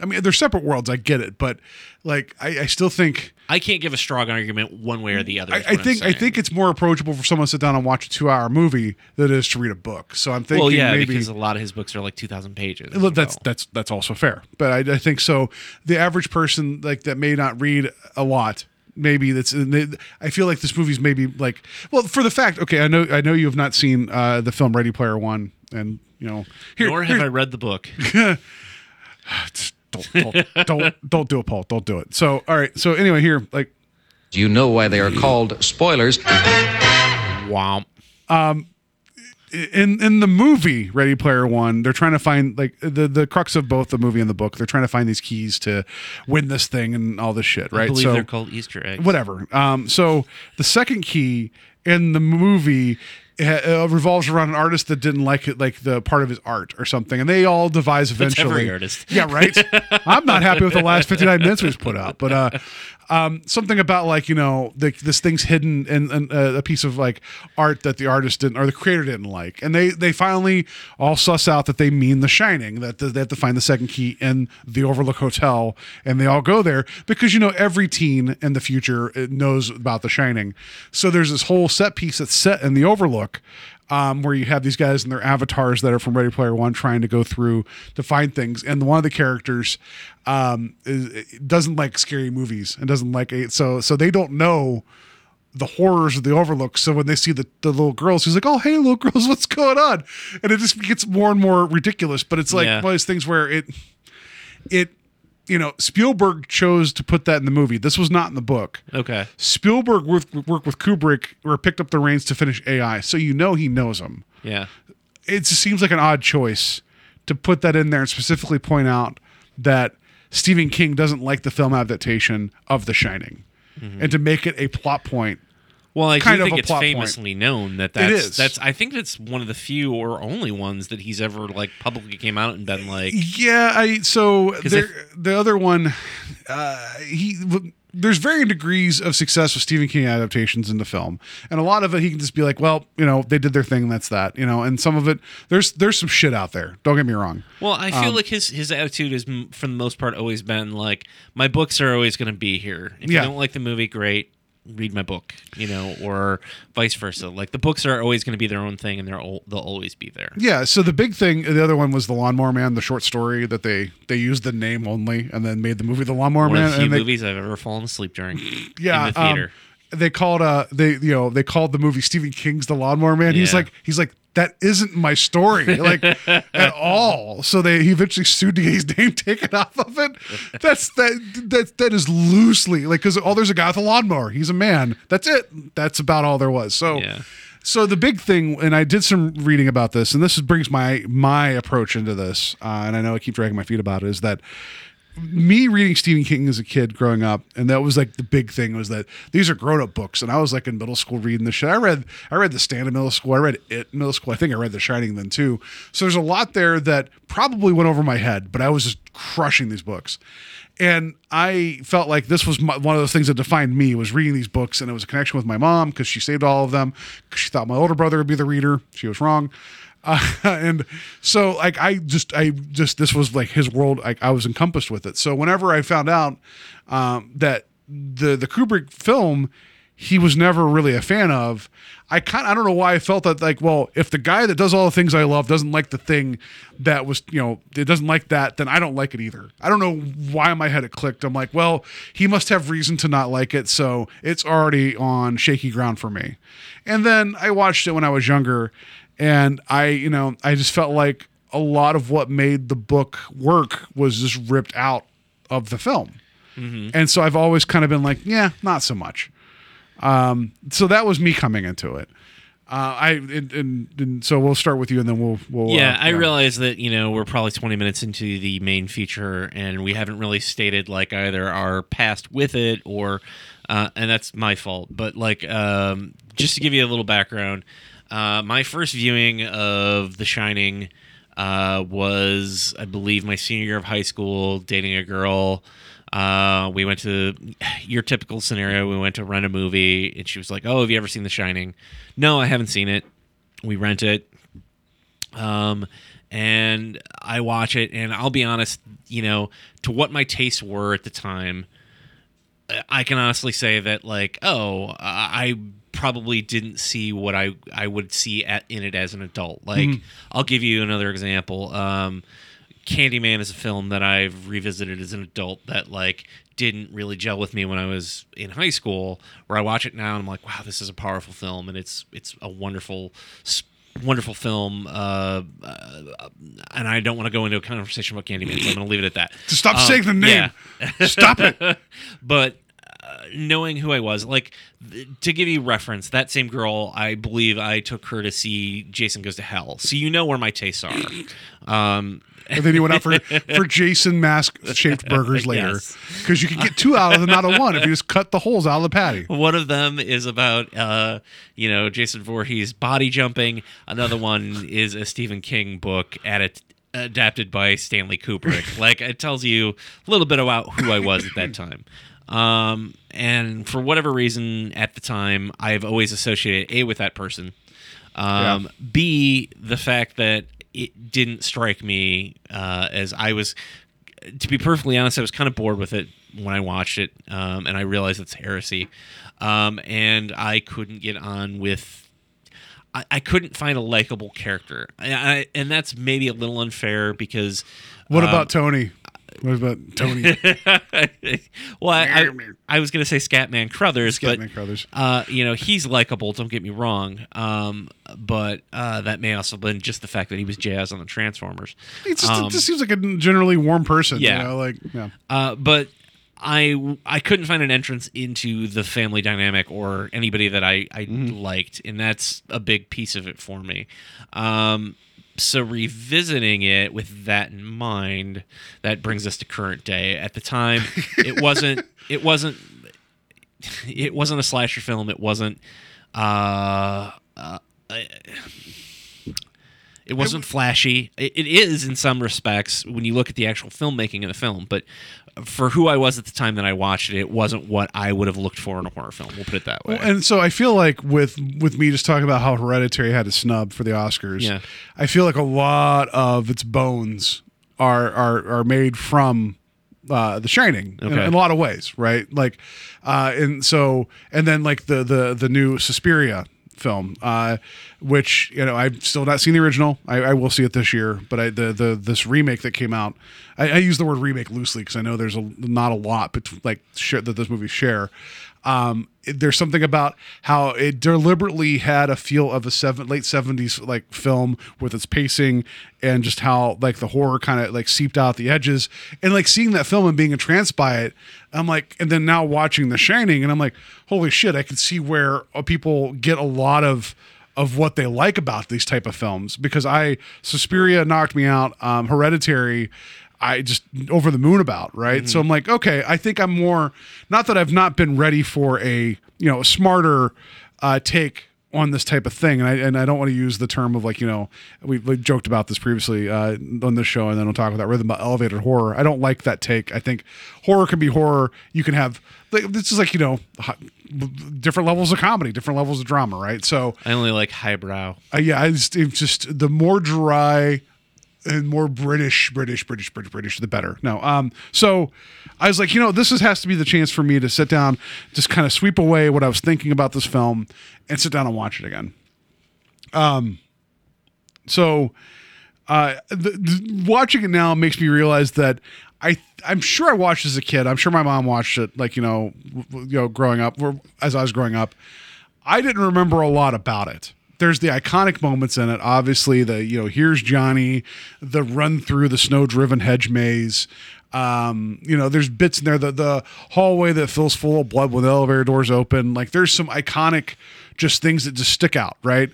I mean, they're separate worlds. I get it, but like I, I still think I can't give a strong argument one way or the other. I, I think I think it's more approachable for someone to sit down and watch a two hour movie than it is to read a book. So I'm thinking Well, yeah, maybe because a lot of his books are like two thousand pages. Well, that's that's that's also fair, but I, I think so. The average person like that may not read a lot. Maybe that's. I feel like this movie's maybe like well for the fact. Okay, I know I know you have not seen uh, the film Ready Player One, and you know here. Nor have here- I read the book. don't don't don't don't do it, Paul. Don't do it. So all right. So anyway, here like do You know why they are called spoilers. Womp. in in the movie Ready Player One, they're trying to find like the the crux of both the movie and the book. They're trying to find these keys to win this thing and all this shit, right? I believe so they're called Easter eggs. whatever. Um, so the second key in the movie uh, revolves around an artist that didn't like it, like the part of his art or something, and they all devise eventually. every artist. Yeah, right. I'm not happy with the last 59 minutes we've put out, but uh, um, something about like you know the, this thing's hidden in, in uh, a piece of like art that the artist didn't or the creator didn't like, and they they finally all suss out that they mean The Shining, that they have to find the second key in the Overlook Hotel, and they all go there because you know every teen in the future uh, knows about The Shining, so there's this whole set piece that's set in the Overlook um, where you have these guys and their avatars that are from Ready Player One trying to go through to find things. And one of the characters um, is, doesn't like scary movies and doesn't like it. So, so they don't know the horrors of the Overlook. So when they see the, the little girls, he's like, "Oh, hey, little girls, what's going on?" And it just gets more and more ridiculous. But it's like Yeah. one of those things where it it you know Spielberg chose to put that in the movie. This was not in the book. Okay. Spielberg worked, worked with Kubrick or picked up the reins to finish AI, so you know he knows him. Yeah. It just seems like an odd choice to put that in there and specifically point out that Stephen King doesn't like the film adaptation of The Shining, mm-hmm. and to make it a plot point. Well, I kind do think it's plot point. famously known that that's that's. I think that's one of the few or only ones that he's ever like publicly came out and been like, Yeah, I so there, the other one, uh, he there's varying degrees of success with Stephen King adaptations in the film, and a lot of it he can just be like, well, you know, they did their thing, that's that, you know, and some of it there's there's some shit out there. Don't get me wrong. Well, I feel Um, like his his attitude has, for the most part, always been like, my books are always going to be here. If Yeah. you don't like the movie, great, read my book, you know, or vice versa. Like the books are always going to be their own thing, and they're all, they'll always be there. Yeah, so the big thing, the other one was the Lawnmower Man, the short story that they they used the name only and then made the movie The Lawnmower One Man. of the few they, movies I've ever fallen asleep during. yeah, in the theater. um, they called uh they you know they called the movie Stephen King's The Lawnmower Man. He's like he's like that isn't my story like at all. So they he eventually sued to get his name taken off of it. That's that that that is loosely like because oh there's a guy with a lawnmower. He's a man. That's it. That's about all there was. So. Yeah. So the big thing, and I did some reading about this, and this brings my my approach into this, uh, and I know I keep dragging my feet about it, is that me reading Stephen King as a kid growing up, and that was like the big thing was that these are grown up books, and I was like in middle school reading this shit. I read I read The Stand in middle school. I read It in middle school. I think I read The Shining then too. So there's a lot there that probably went over my head, but I was just crushing these books. And I felt like this was my, one of those things that defined me was reading these books, and it was a connection with my mom because she saved all of them. she thought my older brother would be the reader. She was wrong. Uh, and so like I just I just this was like his world like I was encompassed with it. So whenever I found out um, that the the Kubrick film he was never really a fan of, I kind I don't know why I felt that like well if the guy that does all the things I love doesn't like the thing that was you know it doesn't like that then I don't like it either. I don't know why in my head it clicked. I'm like well he must have reason to not like it so it's already on shaky ground for me. And then I watched it when I was younger and I, you know, I just felt like a lot of what made the book work was just ripped out of the film. And so I've always kind of been like, yeah, not so much. Um, so that was me coming into it. Uh, I and, and, and so we'll start with you, and then we'll we'll. Yeah, uh, I realize that you know we're probably 20 minutes into the main feature, and we haven't really stated like either our past with it or, uh, and that's my fault. But like, um, just to give you a little background, uh, my first viewing of The Shining uh, was, I believe, my senior year of high school, dating a girl. Uh, we went to your typical scenario. We went to rent a movie, and she was like, "Oh, have you ever seen The Shining?" No, I haven't seen it. We rent it um, and I watch it, and I'll be honest, you know, to what my tastes were at the time, I can honestly say that, like, oh, I probably didn't see what I I would see at, in it as an adult. Like, I'll give you another example. Um, Candyman is a film that I've revisited as an adult that like didn't really gel with me when I was in high school. Where I watch it now and I'm like, wow, this is a powerful film and it's it's a wonderful wonderful film, uh, uh, and I don't want to go into a conversation about Candyman, so I'm going to leave it at that. Stop Um, saying the name. yeah. Stop it. but knowing who I was, like th- to give you reference, that same girl, I believe I took her to see Jason Goes to Hell, so you know where my tastes are. Um, And then you went out for for Jason mask shaped burgers later Yes. because you could get two out of them, out of one, if you just cut the holes out of the patty. One of them is about, uh, you know, Jason Voorhees body jumping. Another one is a Stephen King book at adapted by Stanley Kubrick. like it tells you a little bit about who I was at that time. Um, and for whatever reason, at the time, I've always associated a with that person. Um, B the fact that it didn't strike me uh, as I was to be perfectly honest, I was kind of bored with it when I watched it, um, and I realized it's heresy, um, and I couldn't get on with. I, I couldn't find a likable character, I, I, and that's maybe a little unfair because. What um, about Tony? What about Tony? well, I, I, I was going to say Scatman Crothers, but Crothers. uh, you know he's likable. Don't get me wrong, um, but uh, that may also have been just the fact that he was Jazz on the Transformers. It just, Um, it just seems like a generally warm person. yeah. You know, like, yeah. Uh, but I I couldn't find an entrance into the family dynamic or anybody that I I liked, and that's a big piece of it for me. Um, so revisiting it with that in mind, that brings us to current day. At the time, it wasn't it wasn't it wasn't a slasher film. It wasn't. Uh, uh, it wasn't flashy. It, it is in some respects when you look at the actual filmmaking of the film, but for who I was at the time that I watched it, it wasn't what I would have looked for in a horror film. We'll put it that way. Well, and so I feel like with with me just talking about how Hereditary had a snub for the Oscars, Yeah. I feel like a lot of its bones are are are made from uh, The Shining in, in a lot of ways, right? Like, uh, and so and then like the the the new Suspiria film, uh, which you know I've still not seen the original. I, I will see it this year, but I, the the this remake that came out, I, I use the word remake loosely because I know there's a not a lot but like share, that those movies share. Um, there's something about how it deliberately had a feel of a seven late seventies like film with its pacing and just how like the horror kind of like seeped out the edges and like seeing that film and being entranced by it. I'm like, and then now watching The Shining, and I'm like, holy shit! I can see where uh, people get a lot of of what they like about these type of films because I Suspiria knocked me out. Um, Hereditary, I just over the moon about right. So I'm like, okay, I think I'm more. Not that I've not been ready for a you know a smarter uh, take on this type of thing, and I and I don't want to use the term of like you know we, we joked about this previously uh, on this show, and then we'll talk about that rhythm about elevated horror. I don't like that take. I think horror can be horror. You can have like, this is like you know different levels of comedy, different levels of drama, right? So I only like highbrow. uh, yeah, I just, it's just the more dry and more British, British, British, British, British, the better. No, um, so I was like, you know, this is, has to be the chance for me to sit down, just kind of sweep away what I was thinking about this film, and sit down and watch it again. Um, so uh, the, the, watching it now makes me realize that I I'm sure I watched as a kid. I'm sure my mom watched it, like you know, you know, growing up, or as I was growing up. I didn't remember a lot about it. There's the iconic moments in it. Obviously, the you know, here's Johnny, the run through the snow-driven hedge maze. Um, you know, there's bits in there. The the hallway that fills full of blood when the elevator doors open. Like, there's some iconic, just things that just stick out, right?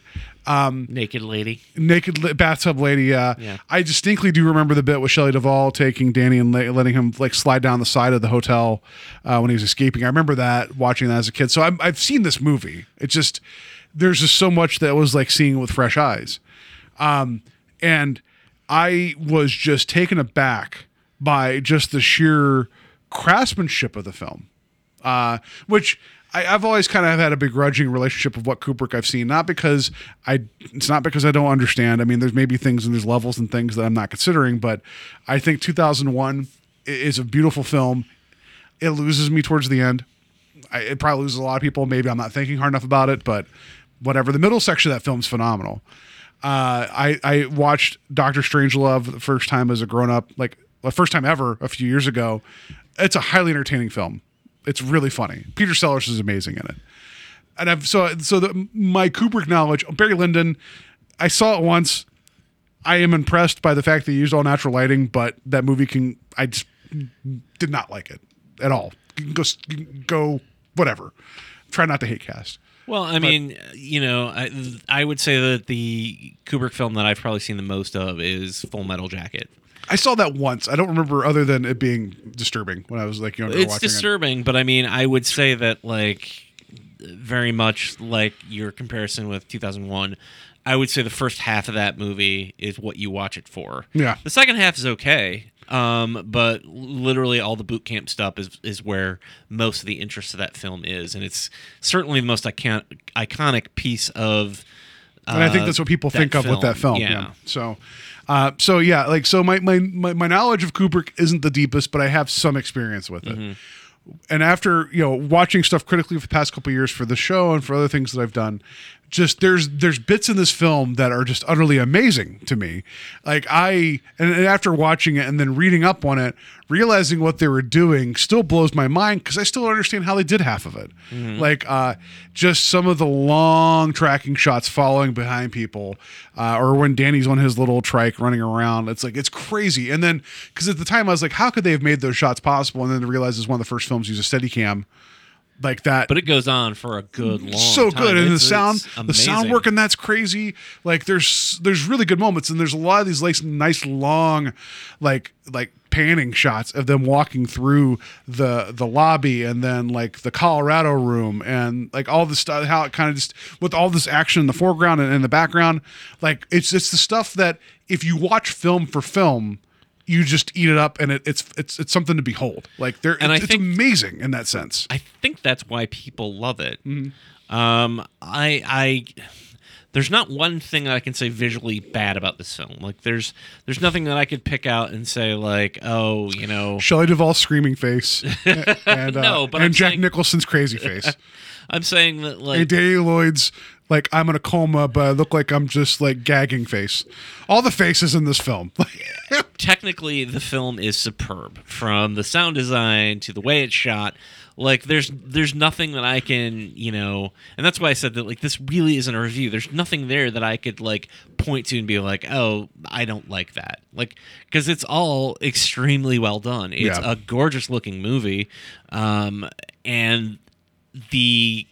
Um, Naked lady. naked li- bathtub lady. Yeah. Yeah. I distinctly do remember the bit with Shelley Duvall taking Danny and la- letting him like slide down the side of the hotel uh, when he was escaping. I remember that watching that as a kid. So I'm, I've seen this movie. It just there's just so much that was like seeing it with fresh eyes, um, and I was just taken aback by just the sheer craftsmanship of the film uh, which I, I've always kind of had a begrudging relationship of what Kubrick I've seen. Not because I, it's not because I don't understand. I mean, there's maybe things and there's levels and things that I'm not considering, but I think 2001 is a beautiful film. It loses me towards the end. I, it probably loses a lot of people. Maybe I'm not thinking hard enough about it, but whatever. The middle section of that film's phenomenal. Uh, I I watched Doctor Strangelove the first time as a grown up, like the first time ever a few years ago. It's a highly entertaining film. It's really funny. Peter Sellers is amazing in it. And I've so so the, my Kubrick knowledge, Barry Lyndon, I saw it once. I am impressed by the fact that he used all natural lighting, but that movie can I just did not like it at all. Go go whatever. Try not to hate cast. Well, I mean, you know, I, I would say that the Kubrick film that I've probably seen the most of is Full Metal Jacket. I saw that once. I don't remember other than it being disturbing when I was like younger It's watching disturbing, but I mean, I would say that like very much like your comparison with 2001. I would say the first half of that movie is what you watch it for. Yeah. The second half is okay. Um, but literally all the boot camp stuff is is where most of the interest of that film is, and it's certainly the most icon- iconic piece of. it. And I think uh, that's what people think of with that film. Yeah. Yeah. So uh, so yeah, like so my, my my my knowledge of Kubrick isn't the deepest, but I have some experience with it. Mm-hmm. and after you know watching stuff critically for the past couple years for the show and for other things that I've done, just there's there's bits in this film that are just utterly amazing to me. Like I and, and after watching it and then reading up on it, realizing what they were doing still blows my mind because I still don't understand how they did half of it. Like uh, just some of the long tracking shots following behind people, uh, or when Danny's on his little trike running around. It's like it's crazy. And then because at the time I was like, how could they have made those shots possible? And then to realize it's one of the first films use a steady cam like that. But it goes on for a good long so time. good. And the sound the sound work and that's crazy. Like there's there's really good moments. And there's a lot of these like nice long like like panning shots of them walking through the the lobby and then like the Colorado room and like all the stuff how it kind of just with all this action in the foreground and in the background like it's it's the stuff that if you watch film for film you just eat it up and it, it's it's it's something to behold like there And I it's, it's amazing in that sense I think that's why people love it. Mm-hmm. Um, I, I, there's not one thing that I can say visually bad about this film. Like, there's, there's nothing that I could pick out and say like, oh, you know, Shelley Duvall's screaming face, and uh, No, but and I'm Jack saying- Nicholson's crazy face, I'm saying that like, and Danny Lloyd's like I'm in a coma, but I look like I'm just like gagging face. All the faces in this film, technically the film is superb. From the sound design to the way it's shot like there's there's nothing that i can you know and that's why i said that like this really isn't a review. There's nothing there that i could like point to and be like oh i don't like that. Like because it's all extremely well done. It's Yeah. a gorgeous looking movie. Um and the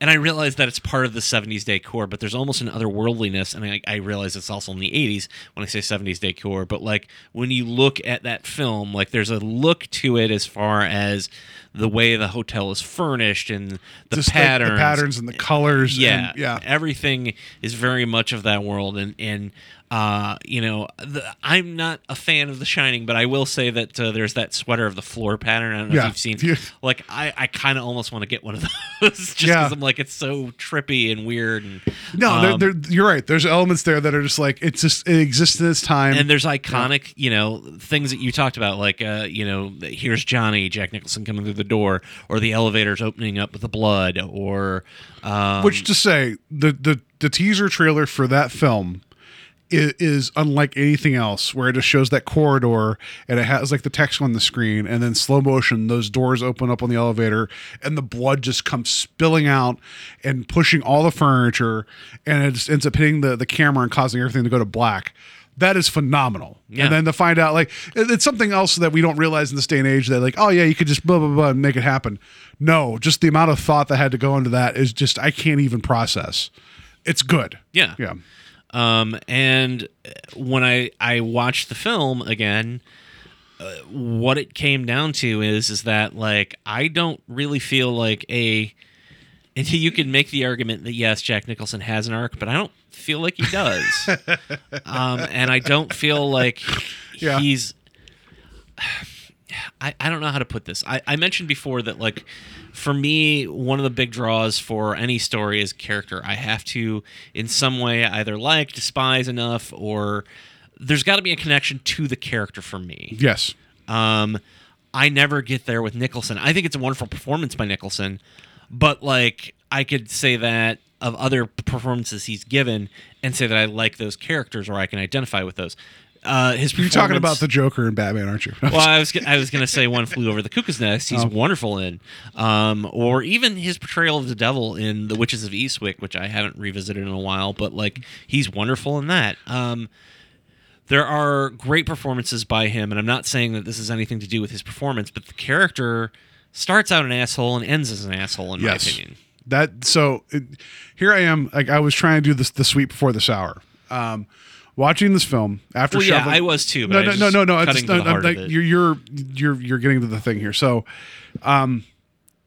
and I realize that it's part of the 70s decor, but there's almost an otherworldliness. And I, I realize it's also in the 80s when I say 70s decor. But like when you look at that film, like there's a look to it as far as the way the hotel is furnished and the just like, patterns, the patterns and the colors. yeah, and, yeah. Everything is very much of that world, and and uh, you know, the, I'm not a fan of The Shining, but I will say that uh, there's that sweater of the floor pattern. I don't know Yeah. if you've seen. Yeah. Like, I I kind of almost want to get one of those just because Yeah. I'm like it's so trippy and weird. And No, um, they're, they're, you're right. There's elements there that are just like it's just it exists in its time. and there's iconic, you know, things that you talked about, like, uh, you know, here's Johnny, Jack Nicholson coming through the door, or the elevators opening up with the blood, or um, Which to say, the the the teaser trailer for that film is, is unlike anything else, where it just shows that corridor and it has like the text on the screen, and then slow motion, those doors open up on the elevator, and the blood just comes spilling out and pushing all the furniture, and it just ends up hitting the the camera and causing everything to go to black. That is phenomenal. Yeah. And then to find out, like, it's something else that we don't realize in this day and age that, like, oh, yeah, you could just blah, blah, blah, and make it happen. No, just the amount of thought that had to go into that is just, I can't even process. It's good. Yeah. Yeah. Um, and when I I watched the film again, uh, what it came down to is is that like I don't really feel like a. And you can make the argument that yes, Jack Nicholson has an arc, but I don't feel like he does. um, and I don't feel like Yeah. he's. I, I don't know how to put this. I, I mentioned before that like for me, one of the big draws for any story is character. I have to in some way either like, despise enough, or there's got to be a connection to the character for me. Yes. Um, I never get there with Nicholson. I think it's a wonderful performance by Nicholson, but like I could say that of other performances he's given and say that I like those characters or I can identify with those. Uh, his You're talking about the Joker and Batman, aren't you? well, I was I was gonna say one flew over the cuckoo's nest. He's wonderful in, um, or even his portrayal of the devil in The Witches of Eastwick, which I haven't revisited in a while, but like he's wonderful in that. Um, there are great performances by him, and I'm not saying that this has anything to do with his performance, but the character starts out an asshole and ends as an asshole, in my opinion. That so it, here I am. Like I was trying to do this the sweep before the sour. Um, watching this film after Well, yeah, I was too, but no, no, no, no, no. It's cutting just, to the no, no, like, it. you're you're you're you're getting to the thing here. So, um,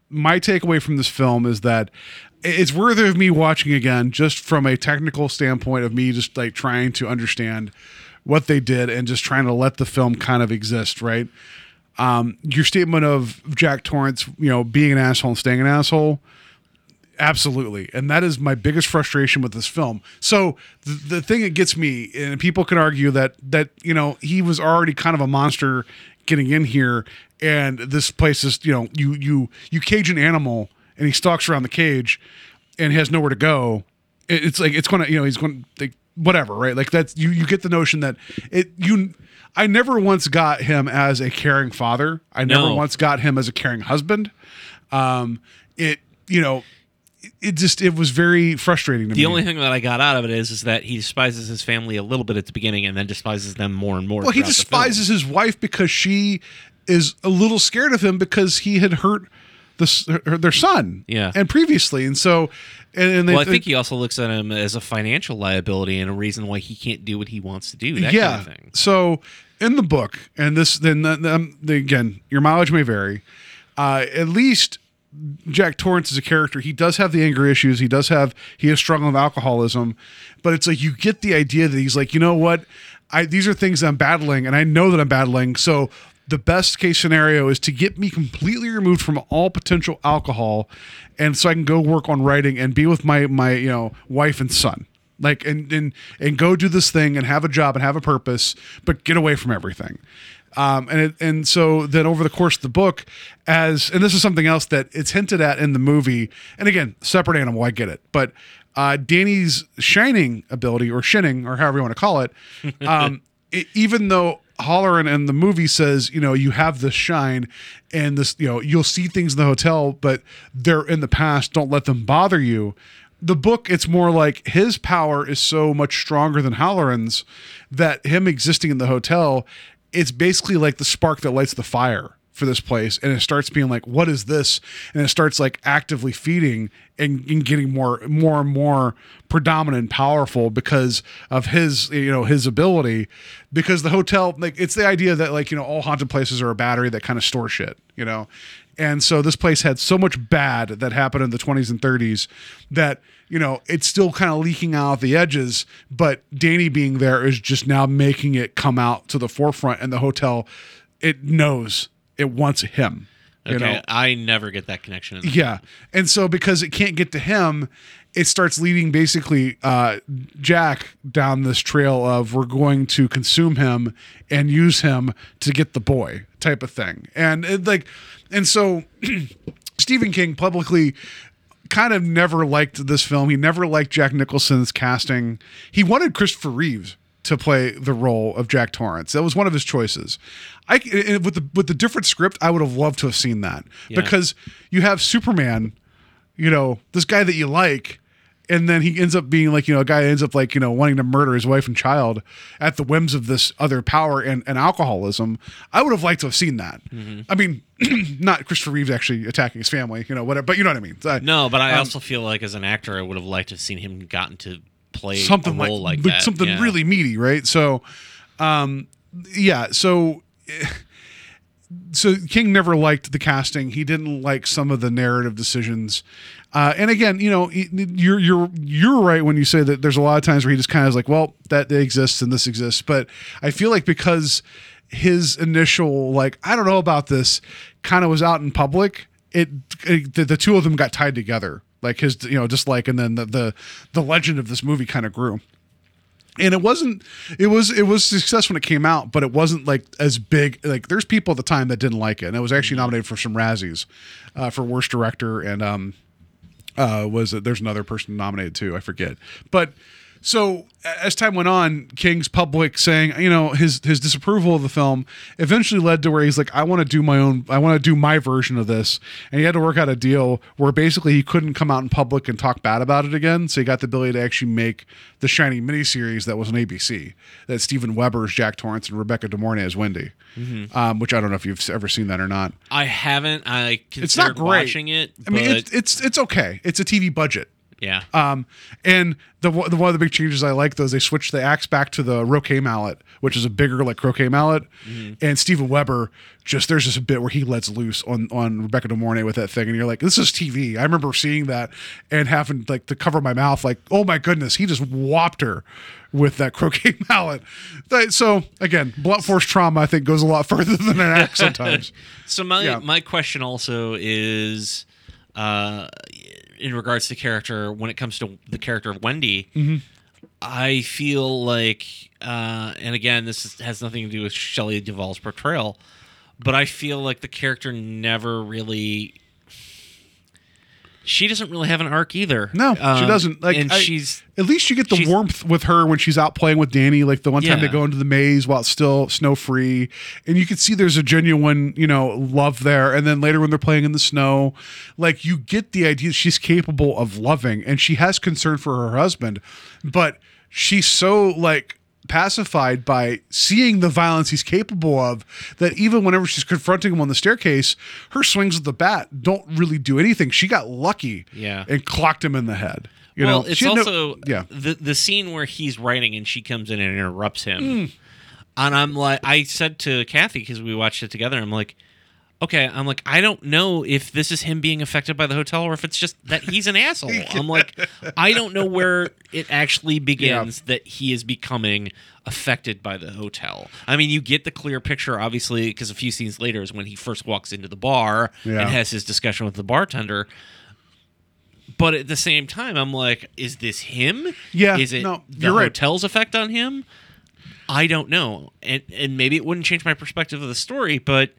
my takeaway from this film is that it's worthy of me watching again, just from a technical standpoint of me just like trying to understand what they did and just trying to let the film kind of exist, right? Um, your statement of Jack Torrance, you know, being an asshole and staying an asshole, absolutely, and that is my biggest frustration with this film. So the, the thing that gets me, and people can argue that that you know he was already kind of a monster getting in here, and this place is you know you you you cage an animal and he stalks around the cage and has nowhere to go. It- It's like it's gonna you know he's going to like whatever right like that's you you get the notion that it you. I never once got him as a caring father. I never No. once got him as a caring husband. Um, it you know it- just it was very frustrating to me. The only thing that I got out of it is is that he despises his family a little bit at the beginning and then despises them more and more. well, he the despises his wife because she is a little scared of him because he had hurt the, her, their son. Yeah. and previously, and so and, and they, Well, I think he also looks at him as a financial liability and a reason why he can't do what he wants to do. That yeah. kind of thing. So in the book, and this then the, the, the- again, your mileage may vary. Uh, at least Jack Torrance is a character. He does have the anger issues. He does have he is struggling with alcoholism, but it's like you get the idea that he's like, you know what, I these are things I'm battling, and I know that I'm battling. So the best case scenario is to get me completely removed from all potential alcohol, and so I can go work on writing and be with my my you know wife and son like and and and go do this thing and have a job and have a purpose but get away from everything um and it, and so then over the course of the book as and this is something else that it's hinted at in the movie and again separate animal i get it but uh danny's shining ability or shinning or however you want to call it um it, even though Hallorann in the movie says, you know, you have this shine and this, you know, you'll see things in the hotel, but they're in the past. Don't let them bother you. The book, it's more like his power is so much stronger than Hallorann's that him existing in the hotel, it's basically like the spark that lights the fire for this place and it starts being like what is this? And it starts like actively feeding and, and getting more more and more predominant and powerful because of his you know his ability. Because the hotel like it's the idea that like you know all haunted places are a battery that kind of store shit you know and so this place had so much bad that happened in the 20s and 30s that you know it's still kind of leaking out the edges but danny being there is just now making it come out to the forefront and the hotel it knows it wants him. You Okay, know? I never get that connection. In Yeah. And so because it can't get to him, it starts leading basically uh, Jack down this trail of we're going to consume him and use him to get the boy type of thing. And it, like, and so Stephen King publicly kind of never liked this film. He never liked Jack Nicholson's casting. He wanted Christopher Reeves to play the role of Jack Torrance. That was one of his choices. I with the with the different script, I would have loved to have seen that Yeah. because you have Superman, you know, this guy that you like, and then he ends up being like you know a guy that ends up like you know wanting to murder his wife and child at the whims of this other power and, and alcoholism. I would have liked to have seen that. I mean, not Christopher Reeves actually attacking his family, you know, whatever. But you know what I mean. Uh, No, but I Um, also feel like as an actor, I would have liked to have seen him gotten to play something a like, role like, like that. something yeah. really meaty, right? So, um, yeah. So, so King never liked the casting. He didn't like some of the narrative decisions. Uh, and again, you know, you're you're you're right when you say that there's a lot of times where he just kind of is like, well, that exists and this exists. But I feel like because his initial like, I don't know about this, kind of was out in public. It, it the, the two of them got tied together, like his you know dislike, and then the the, the legend of this movie kind of grew and it wasn't it was it was success when it came out but it wasn't like as big like there's people at the time that didn't like it and it was actually nominated for some razzies uh, for worst director and um uh was it there's another person nominated too. I forget. But so as time went on, King's public saying, you know, his his disapproval of the film eventually led to where he's like, I want to do my own, I want to do my version of this, and he had to work out a deal where basically he couldn't come out in public and talk bad about it again. So he got the ability to actually make the Shining miniseries that was on ABC that Steven Weber's Jack Torrance and Rebecca De Mornay as Wendy, um, which I don't know if you've ever seen that or not. I haven't. I It's not great. watching it. I mean, it's it's it's okay. It's a TV budget. Yeah. Um, and the, one- the one of the big changes I like though is they switched the axe back to the Roque mallet, which is a bigger like croquet mallet. And Steven Weber just there's just a bit where he lets loose on on Rebecca De Mornay with that thing, and you're like, this is TV. I remember seeing that and having like to cover my mouth, like, oh my goodness, he just whopped her with that croquet mallet. So again, blunt force trauma I think goes a lot further than an axe sometimes. So my Yeah. my question also is, uh, in regards to character, when it comes to the character of Wendy, Mm-hmm. I feel like, uh, and again, this is, has nothing to do with Shelley Duvall's portrayal, but I feel like the character never really. She doesn't really have an arc either. No, she Um, doesn't. Like, and I- she's At least you get the warmth with her when she's out playing with Danny. Like the one time they go into the maze while it's still snow free, and you can see there's a genuine, you know, love there. And then later when they're playing in the snow, like you get the idea she's capable of loving, and she has concern for her husband, but she's so like pacified by seeing the violence he's capable of that even whenever she's confronting him on the staircase her swings with the bat don't really do anything she got lucky Yeah. and clocked him in the head you well, know it's had no- also yeah the the scene where he's writing and she comes in and interrupts him, Mm. and I'm like, I said to Kathy because we watched it together, I'm like, okay, I'm like, I don't know if this is him being affected by the hotel or if it's just that he's an asshole. I'm like, I don't know where it actually begins that he is becoming affected by the hotel. I mean, you get the clear picture, obviously, because a few scenes later is when he first walks into the bar Yeah. and has his discussion with the bartender but at the same time, I'm like, is this him? Yeah, Is it no, the right. hotel's effect on him? I don't know, and and maybe it wouldn't change my perspective of the story, but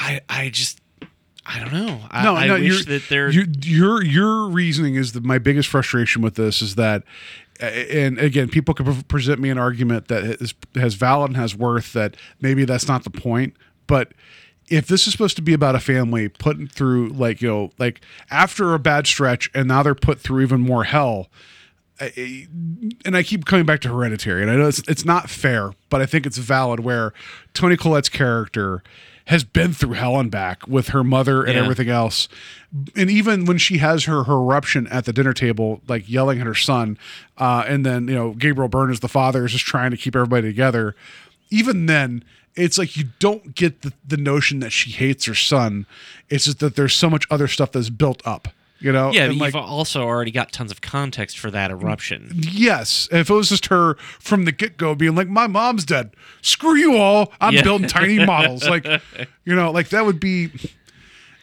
I I just I don't know. I, no, I no, wish that there. you- your your reasoning is the, my biggest frustration with this is that, and again, people could present me an argument that is, has valid and has worth. That maybe that's not the point, but if this is supposed to be about a family putting through like you know like after a bad stretch and now they're put through even more hell I- and I keep coming back to Hereditary, and I know it's it's not fair, but I think it's valid. Where Toni Collette's character has been through hell and back with her mother and Yeah. everything else, and even when she has her her eruption at the dinner table, like yelling at her son, uh, and then you know Gabriel Byrne as the father is just trying to keep everybody together. Even then, it's like you don't get the, the notion that she hates her son. It's just that there's so much other stuff that's built up. You know, yeah, And, but like, you've also already got tons of context for that eruption. Yes, if it was just her from the get go being like, "My mom's dead, screw you all, I'm Yeah. building tiny models," like, you know, like that would be.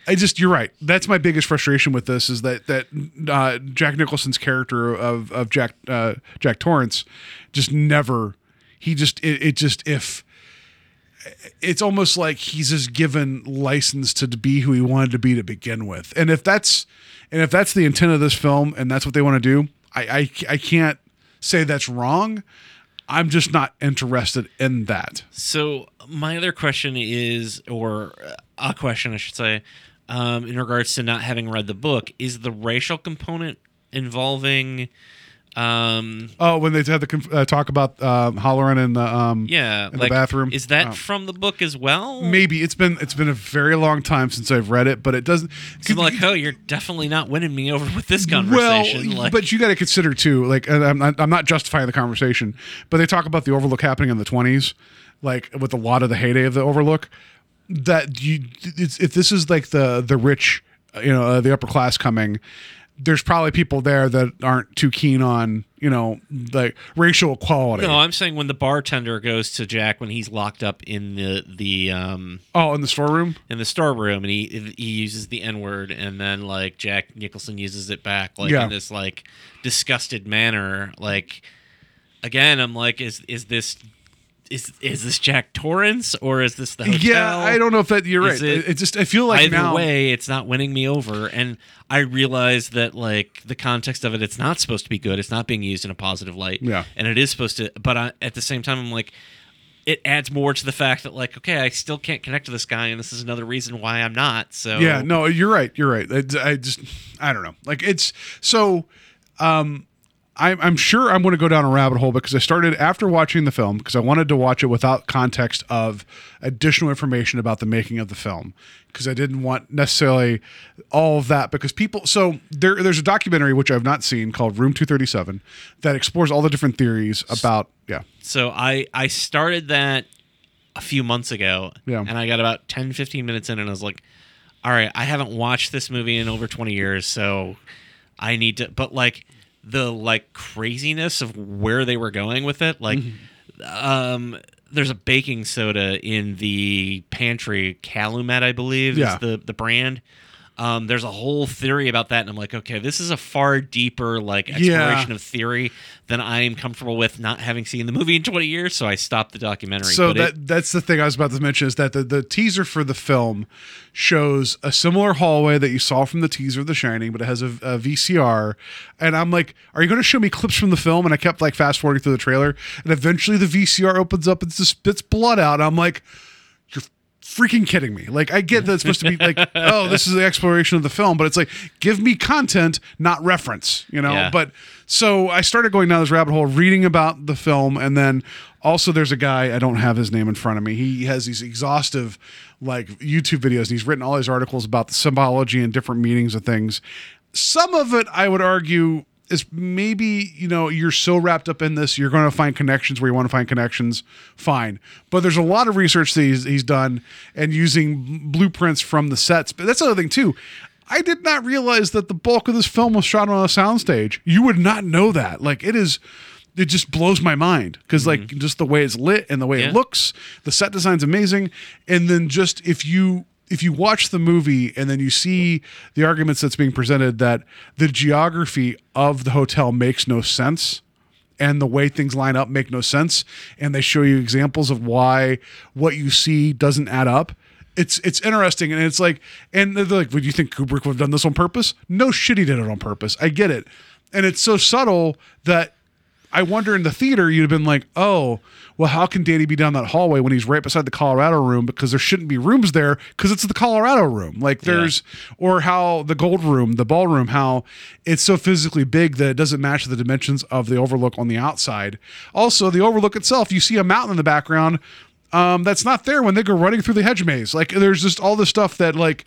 I just, you're right. That's my biggest frustration with this is that that uh, Jack Nicholson's character of of Jack uh, Jack Torrance just never. He just it, it just if it's almost like he's just given license to be who he wanted to be to begin with. And if that's and if that's the intent of this film and that's what they want to do, I I, I can't say that's wrong. I'm just not interested in that. So my other question is, or a question I should say, um, in regards to not having read the book, is the racial component involving, um, Oh, when they had the conf- uh, talk about um, Hallorann in the um, yeah, in the bathroom, Is that Oh. from the book as well? maybe it's been it's been a very long time since I've read it, but it doesn't. I'm like, oh, you're definitely not winning me over with this conversation. Well, like, but you got to consider too, like, and I'm not, I'm not justifying the conversation, but they talk about the Overlook happening in the 20s, like with a lot of the heyday of the Overlook. That you, it's, if this is like the the rich, uh, you know, uh, the upper class coming, there's probably people there that aren't too keen on, you know, like racial equality. no, I'm saying when the bartender goes to Jack when he's locked up in the the um oh, in the storeroom. in the storeroom and he he uses the N word and then like Jack Nicholson uses it back like Yeah. in this like disgusted manner. Like again, I'm like, is is this is is this Jack Torrance or is this the hotel? Yeah, I don't know if that you're right. Is It, it- it just I feel like Either now way, it's not winning me over, and I realize that like the context of it, it's not supposed to be good. It's not being used in a positive light. Yeah. and it is supposed to. But I, at the same time, I'm like, it adds more to the fact that like, okay, I still can't connect to this guy, and this is another reason why I'm not. So Yeah, no, you're right. You're right. I, I just, I don't know. Like it's so. Um, I'm, I'm sure I'm going to go down a rabbit hole because I started after watching the film because I wanted to watch it without context of additional information about the making of the film because I didn't want necessarily all of that because people. So there, there's a documentary which I've not seen called Room 237 that explores all the different theories about. Yeah, So I I started that a few months ago. Yeah. And I got about 10, 15 minutes in and I was like, all right, I haven't watched this movie in over 20 years, so I need to but like the like craziness of where they were going with it, like um there's a baking soda in the pantry, Calumet, I believe, Yeah. is the the brand. Um, there's a whole theory about that, and I'm like, okay, this is a far deeper like exploration of theory than I am comfortable with, not having seen the movie in 20 years. So I stopped the documentary. So that it- that's the thing I was about to mention is that the, the teaser for the film shows a similar hallway that you saw from the teaser of The Shining, but it has a, a VCR. And I'm like, are you going to show me clips from the film? And I kept like fast forwarding through the trailer, and eventually the VCR opens up and just spits blood out. I'm like, freaking kidding me. Like I get that it's supposed to be like, oh, this is the exploration of the film, but it's like, give me content, not reference, you know? Yeah. But so I started going down this rabbit hole, reading about the film, and then also there's a guy I don't have his name in front of me. He has these exhaustive like YouTube videos, and he's written all these articles about the symbology and different meanings of things. Some of it, I would argue, is maybe you know you're so wrapped up in this, you're going to find connections where you want to find connections. Fine, but there's a lot of research that he's, he's done and using blueprints from the sets. But that's another thing too. I did not realize that the bulk of this film was shot on a soundstage. You would not know that. Like it is, it just blows my mind because like mm-hmm. just the way it's lit and the way Yeah. it looks, the set design's amazing. And then just if you if you watch the movie and then you see the arguments that's being presented that the geography of the hotel makes no sense and the way things line up make no sense and they show you examples of why what you see doesn't add up it's it's interesting. And it's like and they're like would you think kubrick would have done this on purpose? No shit he did it on purpose. I get it. And it's so subtle that i wonder in the theater you'd have been like oh well how can danny be down that hallway when he's right beside the colorado room? Because there shouldn't be rooms there because it's the colorado room. Like there's or how the gold room the ballroom how it's so physically big that it doesn't match the dimensions of the overlook on the outside. Also the overlook itself you see a mountain in the background um, that's not there when they go running through the hedge maze. Like there's just all this stuff that like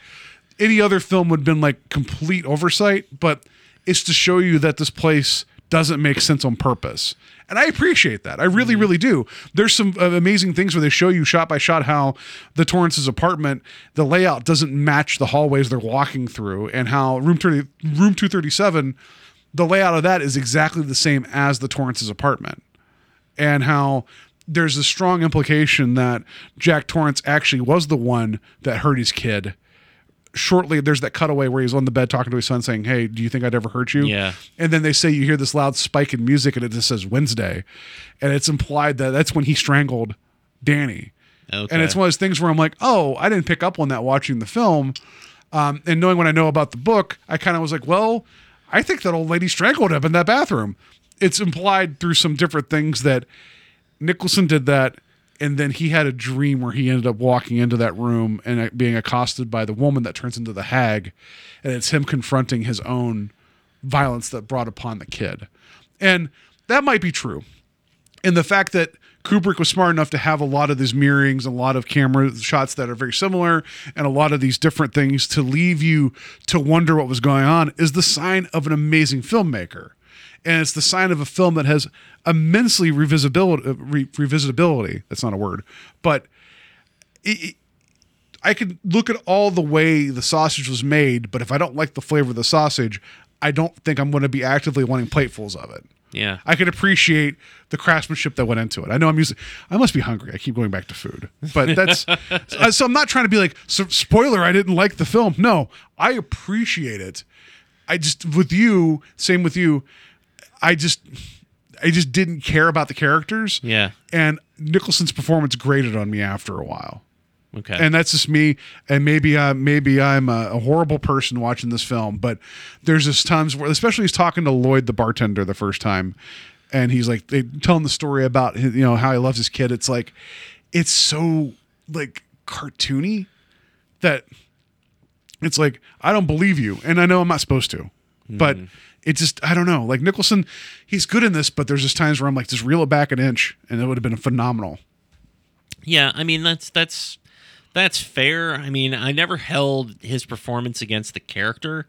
any other film would have been like complete oversight but it's to show you that this place doesn't make sense on purpose. And i appreciate that. I really really do. There's some uh, amazing things where they show you shot by shot how the torrance's apartment the layout doesn't match the hallways they're walking through and how room 30 room 237 the layout of that is exactly the same as the torrance's apartment. And how there's a strong implication that Jack Torrance actually was the one that hurt his kid. Shortly, there's that cutaway where he's on the bed talking to his son, saying, "Hey, do you think I'd ever hurt you?" Yeah. And then they say you hear this loud spike in music, and it just says Wednesday, and it's implied that that's when he strangled Danny. okay. And it's one of those things where I'm like, oh, I didn't pick up on that watching the film. Um, and knowing what I know about the book, I kind of was like, well, I think that old lady strangled him in that bathroom. It's implied through some different things that Nicholson did that. And then he had a dream where he ended up walking into that room and uh, being accosted by the woman that turns into the hag. And it's him confronting his own violence that brought upon the kid. And that might be true and the fact that Kubrick was smart enough to have a lot of these mirrorings, a lot of camera shots that are very similar, and a lot of these different things to leave you to wonder what was going on is the sign of an amazing filmmaker. And it's the sign of a film that has immensely revisability. uh, Re- revisitability. That's not a word, but it, it- I could look at all the way the sausage was made, but if I don't like the flavor of the sausage, I don't think I'm going to be actively wanting platefuls of it. yeah. I could appreciate the craftsmanship that went into it. I know I'm using. I must be hungry. I keep going back to food, but that's. so- so I'm not trying to be like so, spoiler. I didn't like the film. No, I appreciate it. I just with you. Same with you. I just. I just didn't care about the characters. Yeah. And Nicholson's performance grated on me after a while. Okay. And that's just me. And maybe I maybe I'm a, a horrible person watching this film, but there's just times where, especially he's talking to Lloyd, the bartender, the first time, and he's like they telling the story about his, you know how he loves his kid. It's like it's so like cartoony that it's like I don't believe you, and I know I'm not supposed to, but mm. It just I don't know. Like Nicholson, he's good in this, but there's just times where I'm like, just reel it back an inch, and it would have been phenomenal. Yeah, I mean that's that's that's fair. I mean, I never held his performance against the character,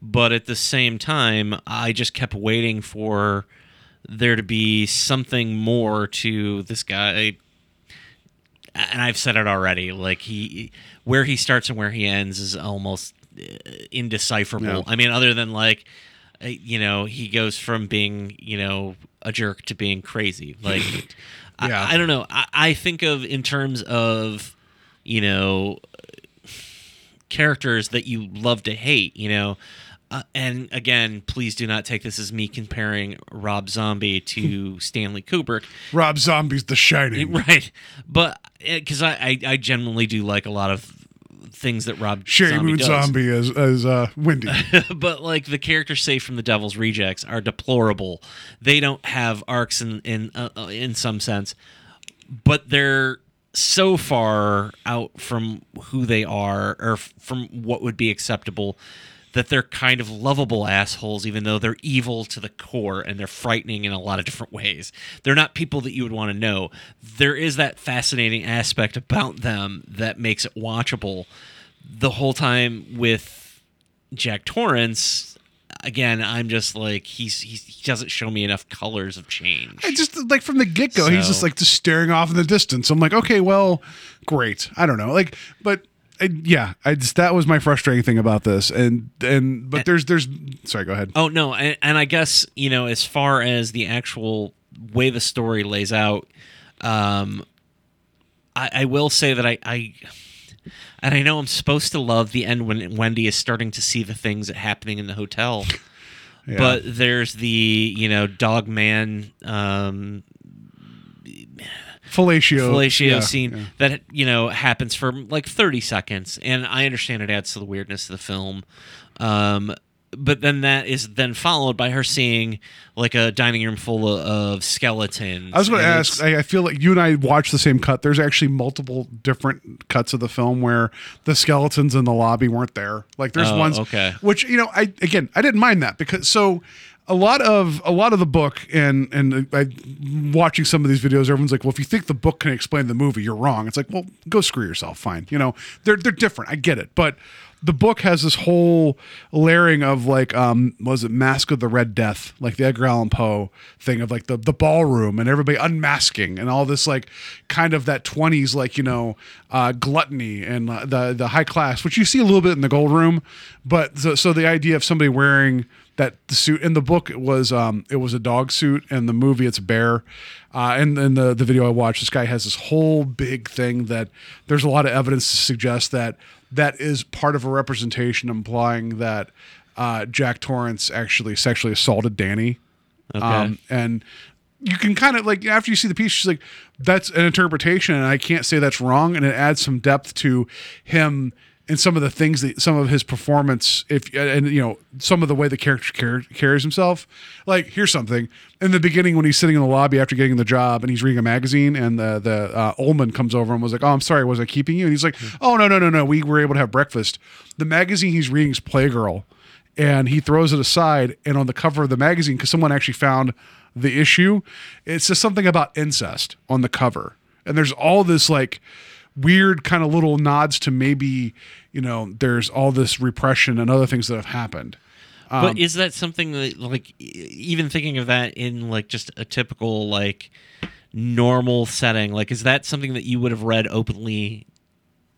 but at the same time, I just kept waiting for there to be something more to this guy. And I've said it already. Like he, where he starts and where he ends is almost uh, indecipherable. Yeah. I mean, other than like, you know, he goes from being, you know, a jerk to being crazy. Like, Yeah. I, I don't know. I, I think of in terms of, you know, characters that you love to hate, you know. Uh, and again, please do not take this as me comparing Rob Zombie to Stanley Kubrick. Rob Zombie's The Shining. Right. But because I, I, I genuinely do like a lot of things that Rob Sheri Zombie Moon does. Zombie as as uh, Wendy. but like the characters saved from the Devil's Rejects are deplorable. They don't have arcs in in uh, uh, in some sense, but they're so far out from who they are or f- from what would be acceptable that they're kind of lovable assholes even though they're evil to the core and they're frightening in a lot of different ways. They're not people that you would want to know. There is that fascinating aspect about them that makes it watchable the whole time with Jack Torrance, again, I'm just like he's, he's he doesn't show me enough colors of change. I just like from the get go, he's just like just staring off in the distance. I'm like, okay, well, great. I don't know, like, but I, yeah, I just that was my frustrating thing about this, and and but there's there's sorry, go ahead. Oh no, and, and I guess you know as far as the actual way the story lays out, um, I, I will say that I, I and I know I'm supposed to love the end when Wendy is starting to see the things that happening in the hotel. Yeah. But there's the you know dog man um, fellatio, fellatio yeah, scene yeah. that you know happens for like 30 seconds and i understand it adds to the weirdness of the film um but then that is then followed by her seeing like a dining room full of, skeletons I was going to ask. I, I feel like you and I watched the same cut. There's actually multiple different cuts of the film where the skeletons in the lobby weren't there. Like there's Oh, ones, okay. which you know, I again, I didn't mind that because so a lot of a lot of the book and and I, watching some of these videos, everyone's like, well, if you think the book can explain the movie, you're wrong. It's like, well, go screw yourself. Fine, you know, they're they're different. I get it, but the book has this whole layering of like um was it Mask of the Red Death, like the Edgar Allan Poe thing of like the the ballroom and everybody unmasking and all this like kind of that 20s like you know uh gluttony and uh, the the high class which you see a little bit in the gold room but so, so the idea of somebody wearing that the suit in the book it was um it was a dog suit. And the movie it's a bear. Uh and in the the video i watched this guy has this whole big thing that there's a lot of evidence to suggest that that is part of a representation implying that uh jack torrance actually sexually assaulted danny. Okay. um and you can kind of like after you see the piece she's like that's an interpretation and i can't say that's wrong and it adds some depth to him and some of the things that some of his performance if and you know some of the way the character car- carries himself. Like here's something. In the beginning when he's sitting in the lobby after getting the job and he's reading a magazine and the the uh, Ullman comes over and was like oh i'm sorry was i keeping you? And he's like oh no no no no. We were able to have breakfast. The magazine he's reading is playgirl. And he throws it aside and on the cover of the magazine because someone actually found the issue it says something about incest on the cover. And there's all this like weird kind of little nods to maybe you know there's all this repression and other things that have happened. Um, but is that something that like even thinking of that in like just a typical like normal setting like is that something that you would have read openly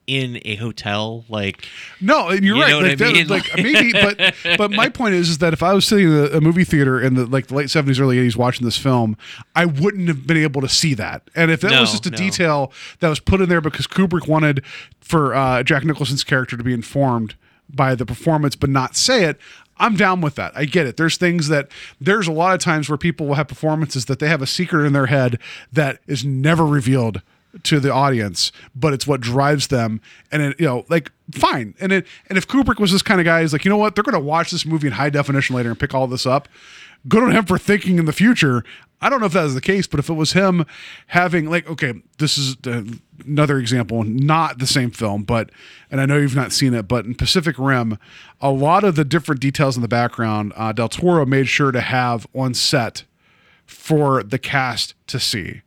in a hotel like No, and you're You right. like, that- mean? like maybe, but but my point is, is that if I was sitting in a, a movie theater in the like the late seventies, early eighties, watching this film, I wouldn't have been able to see that. And if that No, was just a no. detail that was put in there because Kubrick wanted for uh, Jack Nicholson's character to be informed by the performance, but not say it, I'm down with that. I get it. There's things that there's a lot of times where people will have performances that they have a secret in their head that is never revealed to the audience, but it's what drives them. And it, you know, like fine. And it and if Kubrick was this kind of guy, he's like, you know what? They're going to watch this movie in high definition later and pick all this up. Good on him for thinking in the future. I don't know if that is the case, but if it was him having like, okay, this is another example, not the same film, but and I know you've not seen it, but in Pacific Rim, a lot of the different details in the background, uh, Del Toro made sure to have on set for the cast to see.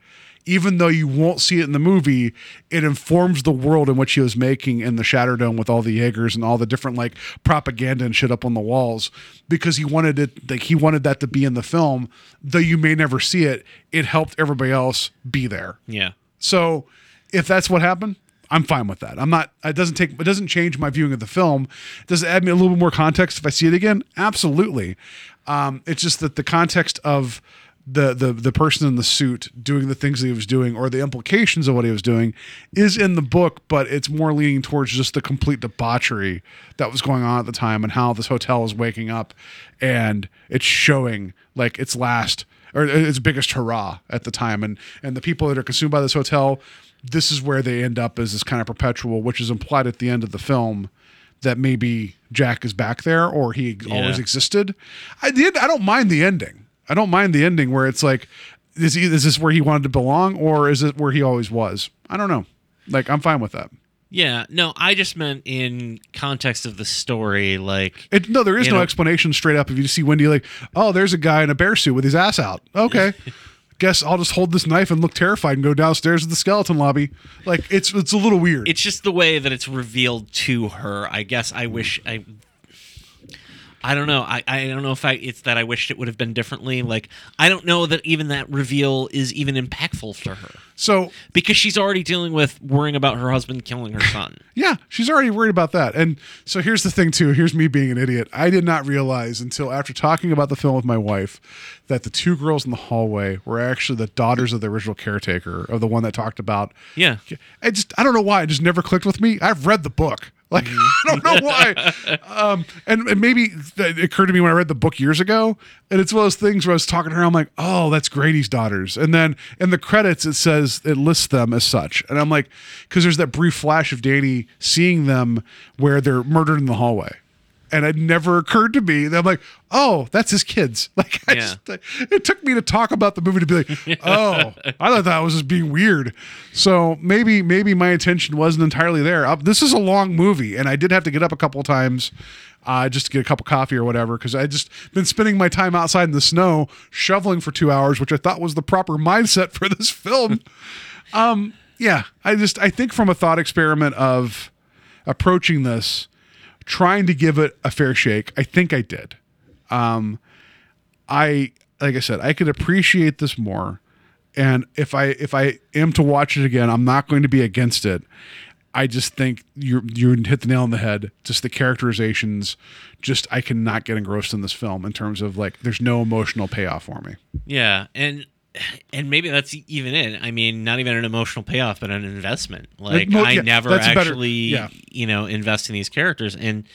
Even though you won't see it in the movie, it informs the world in which he was making in the Shatterdome with all the Jaegers and all the different like propaganda and shit up on the walls because he wanted it like he wanted that to be in the film. Though you may never see it, it helped everybody else be there. Yeah. So if that's what happened, I'm fine with that. I'm not. It doesn't take. It doesn't change my viewing of the film. Does it add me a little bit more context if I see it again? Absolutely. Um, it's just that the context of the the the person in the suit doing the things that he was doing or the implications of what he was doing is in the book, but it's more leaning towards just the complete debauchery that was going on at the time and how this hotel is waking up and it's showing like its last or its biggest hurrah at the time. And and the people that are consumed by this hotel this is where they end up as this kind of perpetual which is implied at the end of the film that maybe Jack is back there or he always existed. I did I don't mind the ending I don't mind the ending where it's like is he, is this where he wanted to belong or is it where he always was I don't know like I'm fine with that Yeah. No, I just meant in context of the story, like It, no, there is no know- explanation straight up. If you see Wendy, like, oh, there's a guy in a bear suit with his ass out. Okay, guess I'll just hold this knife and look terrified and go downstairs to the skeleton lobby. Like, it's it's a little weird. it's just the way that it's revealed to her. I guess I wish I. I don't know. I, I don't know if I it's that I wished it would have been differently. Like I don't know that even that reveal is even impactful for her so because she's already dealing with worrying about her husband killing her son. yeah, she's already worried about that. And so here's the thing too. Here's me being an idiot. I did not realize until after talking about the film with my wife that the two girls in the hallway were actually the daughters of the original caretaker of the one that talked about Yeah. I just I don't know why it just never clicked with me. I've read the book. Like I don't know why. um, and, and maybe it occurred to me when I read the book years ago. And it's one of those things where I was talking to her. I'm like, oh, that's Grady's daughters. And then in the credits it says it lists them as such. And I'm like, because there's that brief flash of Danny seeing them where they're murdered in the hallway. And it never occurred to me that I'm like, oh, that's his kids. Like, I Yeah. just, it took me to talk about the movie to be like, oh, I thought that was just being weird. So maybe, maybe my attention wasn't entirely there. Uh, this is a long movie, and I did have to get up a couple times uh, just to get a cup of coffee or whatever because I just been spending my time outside in the snow shoveling for two hours, which I thought was the proper mindset for this film. um, yeah, I just I think from a thought experiment of approaching this, trying to give it a fair shake. I think I did. Um, I like I said, I could appreciate this more, and if I if I am to watch it again, I'm not going to be against it. I just think you you hit the nail on the head. Just the characterizations, just I cannot get engrossed in this film in terms of like there's no emotional payoff for me. Yeah, and and maybe that's even it. I mean, not even an emotional payoff, but an investment. Like mo- I yeah, never actually, yeah. you know, invest in these characters, and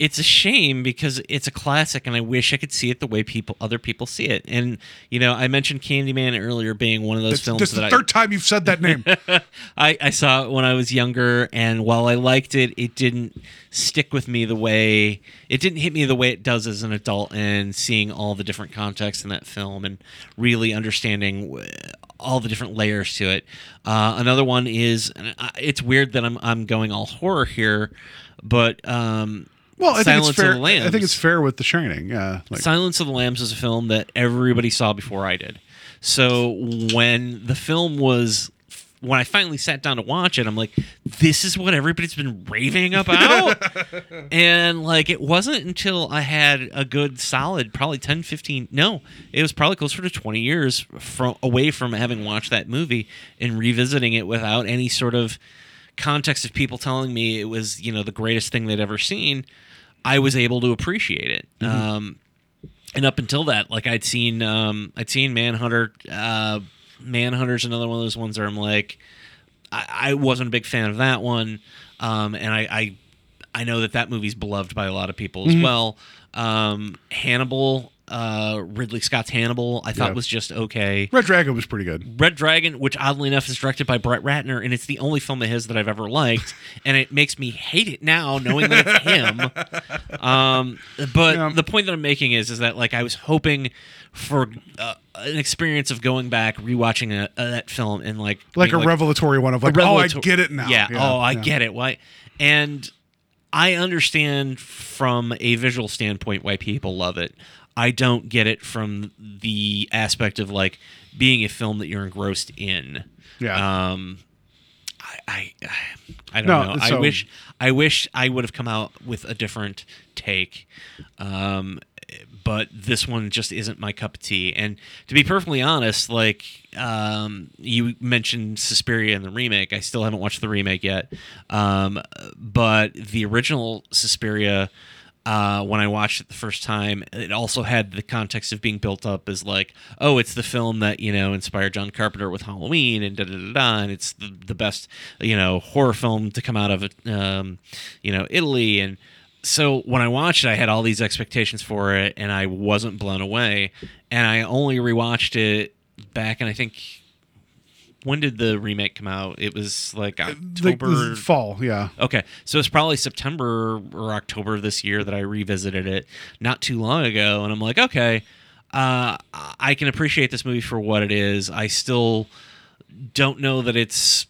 it's a shame because it's a classic, and I wish I could see it the way people, other people see it. And you know, I mentioned Candyman earlier being one of those films this is that the I, third time you've said that name. I, I saw it when I was younger, and while I liked it, it didn't stick with me the way it didn't hit me the way it does as an adult. And seeing all the different contexts in that film and really understanding w- all the different layers to it. Uh, another one is it's weird that I'm I'm going all horror here, but um, Well, I think it's fair. of the Lambs. I think it's fair with The Shining. Yeah, like, Silence of the Lambs is a film that everybody saw before I did. So when the film was when I finally sat down to watch it, I'm like, this is what everybody's been raving about. and like it wasn't until I had a good solid probably 10 15 no, it was probably closer to 20 years from away from having watched that movie and revisiting it without any sort of context of people telling me it was, you know, the greatest thing they'd ever seen. I was able to appreciate it. Um, and up until that, like I'd seen, um, I'd seen Manhunter. Uh, Manhunter's another one of those ones where I'm like, I, I wasn't a big fan of that one, um, and I, I, I know that that movie's beloved by a lot of people as well. Um, Hannibal, uh, Ridley Scott's Hannibal, I thought Yeah. was just okay. Red Dragon was pretty good. Red Dragon, which oddly enough is directed by Brett Ratner, and it's the only film of his that I've ever liked, and it makes me hate it now knowing that it's him. Um, but Yeah. the point that I'm making is, is that like I was hoping for uh, an experience of going back, rewatching a, a, that film, and like Like a being revelatory one of like, oh, I get it now. Yeah. oh, I yeah. get it. Why? And I understand from a visual standpoint why people love it. I don't get it from the aspect of like being a film that you're engrossed in. Yeah. Um, I, I, I don't No, know. I wish, I wish I would have come out with a different take. Um, but this one just isn't my cup of tea. And to be perfectly honest, like um, you mentioned Suspiria in the remake, I still haven't watched the remake yet. Um, but the original Suspiria, uh, when I watched it the first time, it also had the context of being built up as like, oh, it's the film that you know inspired John Carpenter with Halloween and da da da da, and it's the, the best you know horror film to come out of um, you know Italy and. So when I watched it, I had all these expectations for it, and I wasn't blown away. And I only rewatched it back, and I think when did the remake come out? It was like Like October, the fall, yeah. Okay, so it's probably September or October of this year that I revisited it not too long ago, and I'm like, okay, uh, I can appreciate this movie for what it is. I still don't know that it's.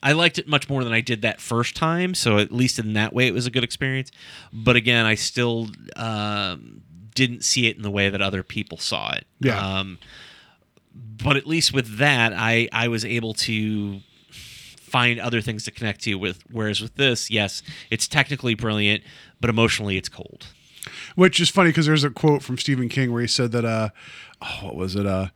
I liked it much more than I did that first time, so at least in that way, it was a good experience. But again, I still um, didn't see it in the way that other people saw it. Yeah. Um, but at least with that, I I was able to find other things to connect to with. Whereas with this, yes, it's technically brilliant, but emotionally, it's cold. Which is funny because there's a quote from Stephen King where he said that, uh, oh, what was it? Uh,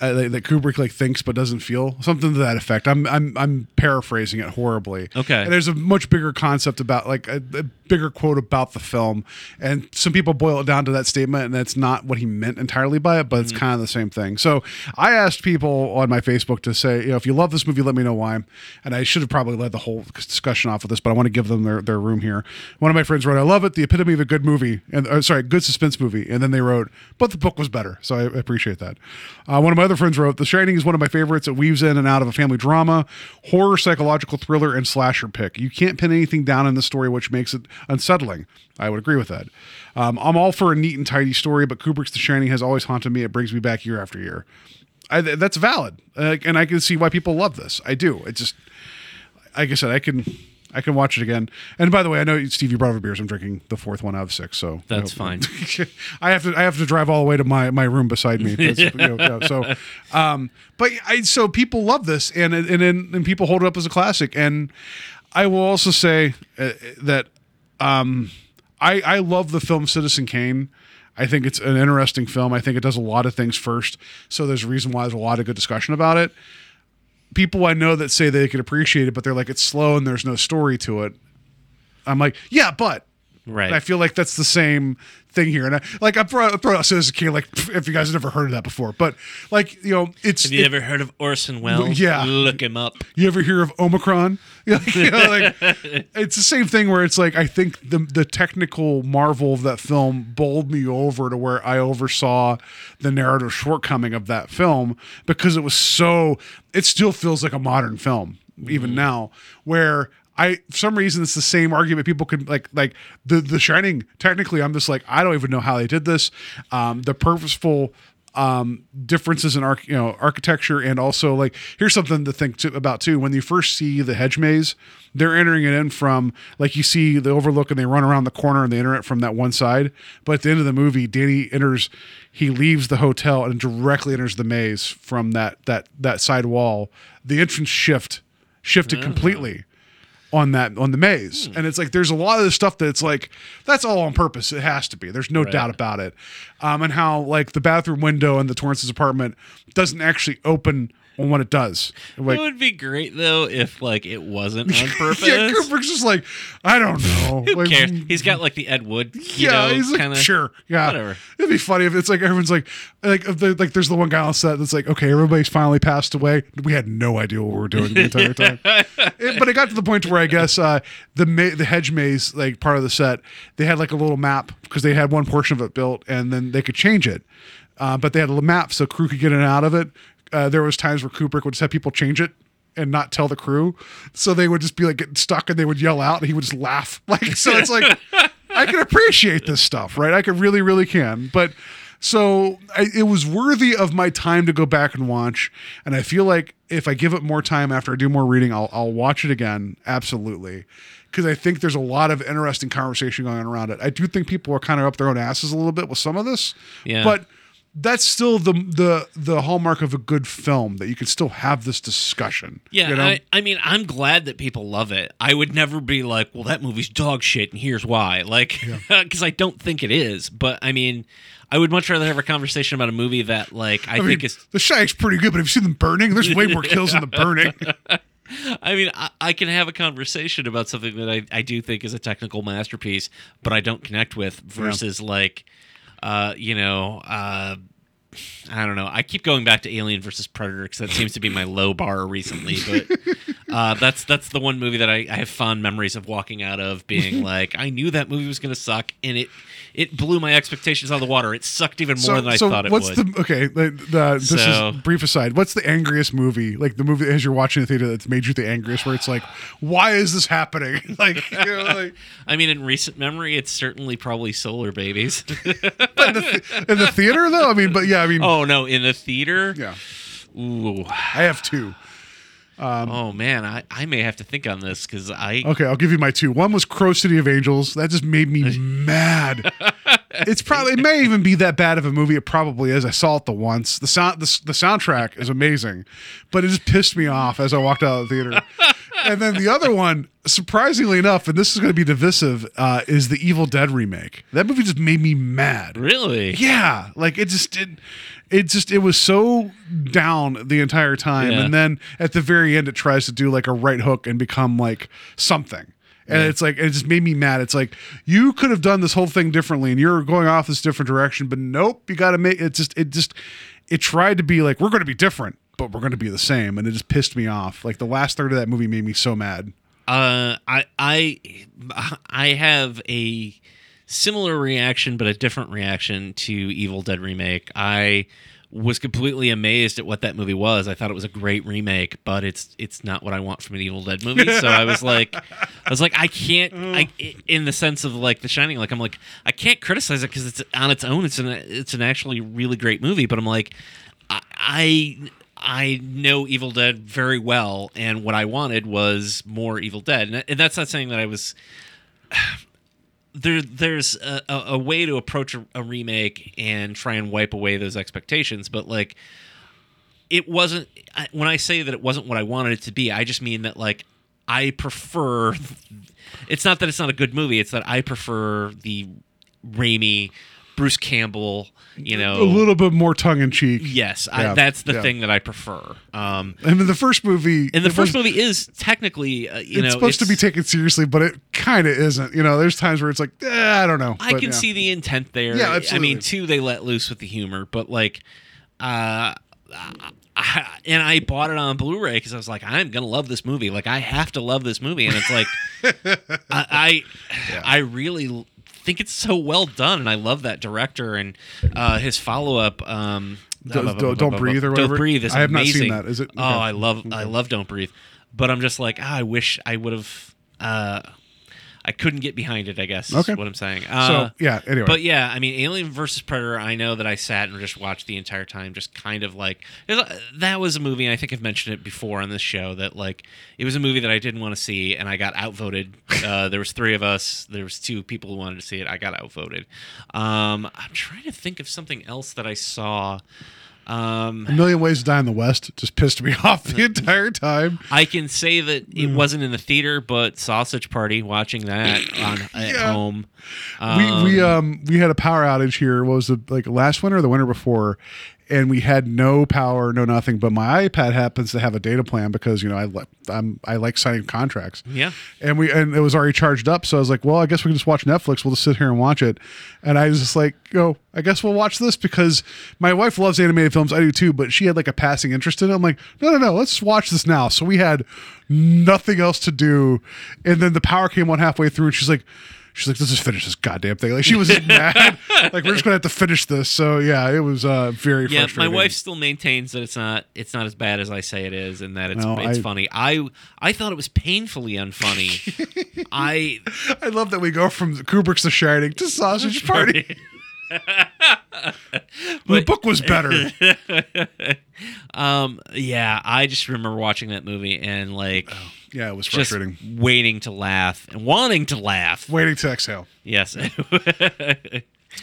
uh, that Kubrick like thinks but doesn't feel something to that effect. I'm I'm I'm paraphrasing it horribly. Okay. And there's a much bigger concept about like a, a bigger quote about the film, and some people boil it down to that statement, and that's not what he meant entirely by it, but it's kind of the same thing. So I asked people on my Facebook to say, you know, if you love this movie, let me know why. And I should have probably led the whole discussion off with this, but I want to give them their, their room here. One of my friends wrote, "I love it, the epitome of a good movie," and uh, sorry, good suspense movie. And then they wrote, "But the book was better," so I appreciate that. Uh, one of my other friends wrote, "The Shining is one of my favorites. It weaves in and out of a family drama, horror, psychological thriller, and slasher pick. You can't pin anything down in the story, which makes it unsettling." I would agree with that. Um, I'm all for a neat and tidy story, but Kubrick's The Shining has always haunted me. It brings me back year after year. I, that's valid, uh, and I can see why people love this. I do. It just, like I said, I can, I can watch it again. And by the way, I know Steve, you brought over beers. I'm drinking the fourth one out of six, so That's you know, fine. I have to, I have to drive all the way to my my room beside me. You know, so, um, but I so people love this, and and and, and people hold it up as a classic. And I will also say uh, that um, I I love the film Citizen Kane. I think it's an interesting film. I think it does a lot of things first, so there's a reason why there's a lot of good discussion about it. People I know that say they could appreciate it, but they're like it's slow and there's no story to it. I'm like, yeah, but Right. and I feel like that's the same thing here. And I, like I'm throwing, throwing out Citizen Kane, like if you guys have never heard of that before, but like you know, it's Have you it- ever heard of Orson Welles? Yeah. Look him up. you ever hear of Omicron? You know, like, it's the same thing where it's like I think the the technical marvel of that film bowled me over to where I oversaw the narrative shortcoming of that film because it was so. It still feels like a modern film even mm-hmm. now, where. I for some reason it's the same argument people can like like the the shining technically I'm just like I don't even know how they did this. Um the purposeful um differences in arch, you know architecture and also like here's something to think to, about too. When you first see the hedge maze they're entering it in from like you see the overlook and they run around the corner and they enter it from that one side. But at the end of the movie Danny enters he leaves the hotel and directly enters the maze from that that that side wall. The entrance shift shifted completely on that on the maze. And it's like there's a lot of stuff that's like that's all on purpose. It has to be. There's no doubt about it. Um and how like the bathroom window in the torrance's apartment doesn't actually open when it does. Like, it would be great though if like it wasn't on purpose. yeah, Kubrick's just like, I don't know. Who like, cares? He's got like the Ed Wood. Yeah, he's like, kinda, sure, yeah, whatever. It'd be funny if it's like everyone's like, like, the, like, there's the one guy on set that's like, okay, everybody's finally passed away. We had no idea what we were doing the entire time. It- but it got to the point where I guess uh, the ma- the hedge maze, like part of the set, they had like a little map because they had one portion of it built, and then they could change it. Uh, but they had a map so crew could get in and out of it. Uh, there was times where Kubrick would just have people change it and not tell the crew, so they would just be like getting stuck and they would yell out, and he would just laugh. Like so, it's like I can appreciate this stuff, right? I could really, really can. But so I, it was worthy of my time to go back and watch, and I feel like if I give it more time after I do more reading, I'll I'll watch it again, absolutely. Because I think there's a lot of interesting conversation going on around it. I do think people are kind of up their own asses a little bit with some of this, Yeah. but that's still the the the hallmark of a good film that you can still have this discussion. Yeah, you know? I, I mean, I'm glad that people love it. I would never be like, well, that movie's dog shit, and here's why. Like, because I don't think it is. But I mean, I would much rather have a conversation about a movie that, like, I, I mean, think is. The Shag's pretty good, but have you seen them burning? There's way more kills in the burning. I mean, I, I can have a conversation about something that I, I do think is a technical masterpiece, but I don't connect with versus like, uh, you know, uh, I don't know. I keep going back to Alien versus Predator because that seems to be my low bar recently. But uh, that's that's the one movie that I, I have fond memories of walking out of, being like, I knew that movie was going to suck, and it it blew my expectations out of the water. It sucked even more than I thought it what's would. the okay? The, the, this So- is brief aside. What's the angriest movie? Like the movie as you're watching the theater that's made you the angriest, where it's like, why is this happening? Like, you know, like I mean, in recent memory, it's certainly probably Solar Babies. in the theater though. I mean, but yeah, I mean, oh no, in the theater. yeah, Ooh. I have two. Um, oh man, I, I may have to think on this because I Okay, I'll give you my two. One was Crow City of Angels. That just made me mad. It's probably it may even be that bad of a movie. It probably is. I saw it the once. The sound the, the soundtrack is amazing, but it just pissed me off as I walked out of the theater. And then the other one, surprisingly enough, and this is going to be divisive, uh, is the Evil Dead remake. That movie just made me mad. really Yeah, like it just did. It just it was so down the entire time, Yeah. and then at the very end, it tries to do like a right hook and become like something. And it's like it just made me mad. It's like you could have done this whole thing differently, and you're going off this different direction, but nope, you got to make it. Just it just it tried to be like we're going to be different, but we're going to be the same, and it just pissed me off. Like the last third of that movie made me so mad. Uh, I I I have a similar reaction, but a different reaction to Evil Dead remake. I was completely amazed at what that movie was. I thought it was a great remake, but it's it's not what I want from an Evil Dead movie. So I was like, I was like, I can't. I in the sense of like The Shining, like I'm like I can't criticize it because it's on its own. It's an it's an actually really great movie, but I'm like, I. I I know Evil Dead very well, and what I wanted was more Evil Dead, and, that's not saying that I was. There, there's a, a, way to approach a, a remake and try and wipe away those expectations, but like, it wasn't. When I say that it wasn't what I wanted it to be, I just mean that like I prefer. It's not that it's not a good movie; it's that I prefer the Raimi, Bruce Campbell. You know, A little bit more tongue in cheek. Yes, Yeah, I, that's the yeah. thing that I prefer. Um, And then the first movie, and the first was- movie is technically, uh, you it's know, supposed to be taken seriously, but it kind of isn't. You know, there's times where it's like, eh, I don't know. I But, can yeah. see the intent there. Yeah, I mean, two, they let loose with the humor, but like, uh, I, and I bought it on Blu-ray because I was like, I'm gonna love this movie. Like, I have to love this movie, and it's like, I, I, I really think it's so well done, and I love that director and uh, his follow-up. Um, Don't- Don't- Don't Breathe or whatever? Don't breathe is I have not seen that. Is it- Oh. I love, I love Don't Breathe, but I'm just like, ah, I wish I would have. Uh, I couldn't get behind it. I guess. Okay. Is what I'm saying. Uh, So yeah. Anyway, but yeah, I mean, Alien versus Predator. I know that I sat and just watched the entire time, just kind of like that was a movie. And I think I've mentioned it before on this show that like it was a movie that I didn't want to see, and I got outvoted. Uh, there was three of us. There was two people who wanted to see it. I got outvoted. Um, I'm trying to think of something else that I saw. Um, A Million Ways to Die in the West just pissed me off the entire time. I can say that it Mm. wasn't in the theater, but Sausage Party, watching that on at Yeah. home. we we um we had a power outage here. What was it like last winter or the winter before? And we had no power, no nothing. But my iPad happens to have a data plan because you know I li- I'm I like signing contracts. Yeah. and we and it was already charged up, so I was like, well, I guess we can just watch Netflix. We'll just sit here and watch it. And I was just like, yo, I guess we'll watch this because my wife loves animated films. I do too, but she had like a passing interest in it. I'm like, no, no, no, let's watch this now. So we had nothing else to do, and then the power came on halfway through, and she's like. She's like, let's just finish this goddamn thing. Like she was mad. Like we're just gonna have to finish this. So yeah, it was uh, very Yeah, my wife still maintains that it's not it's not as bad as I say it is, and that it's No, it's I- funny. I I thought it was painfully unfunny. I I love that we go from Kubrick's The Shining to Sausage Party. the book was better. um yeah, I just remember watching that movie and like Yeah, it was just frustrating. waiting to laugh and wanting to laugh. Waiting to exhale. Yes.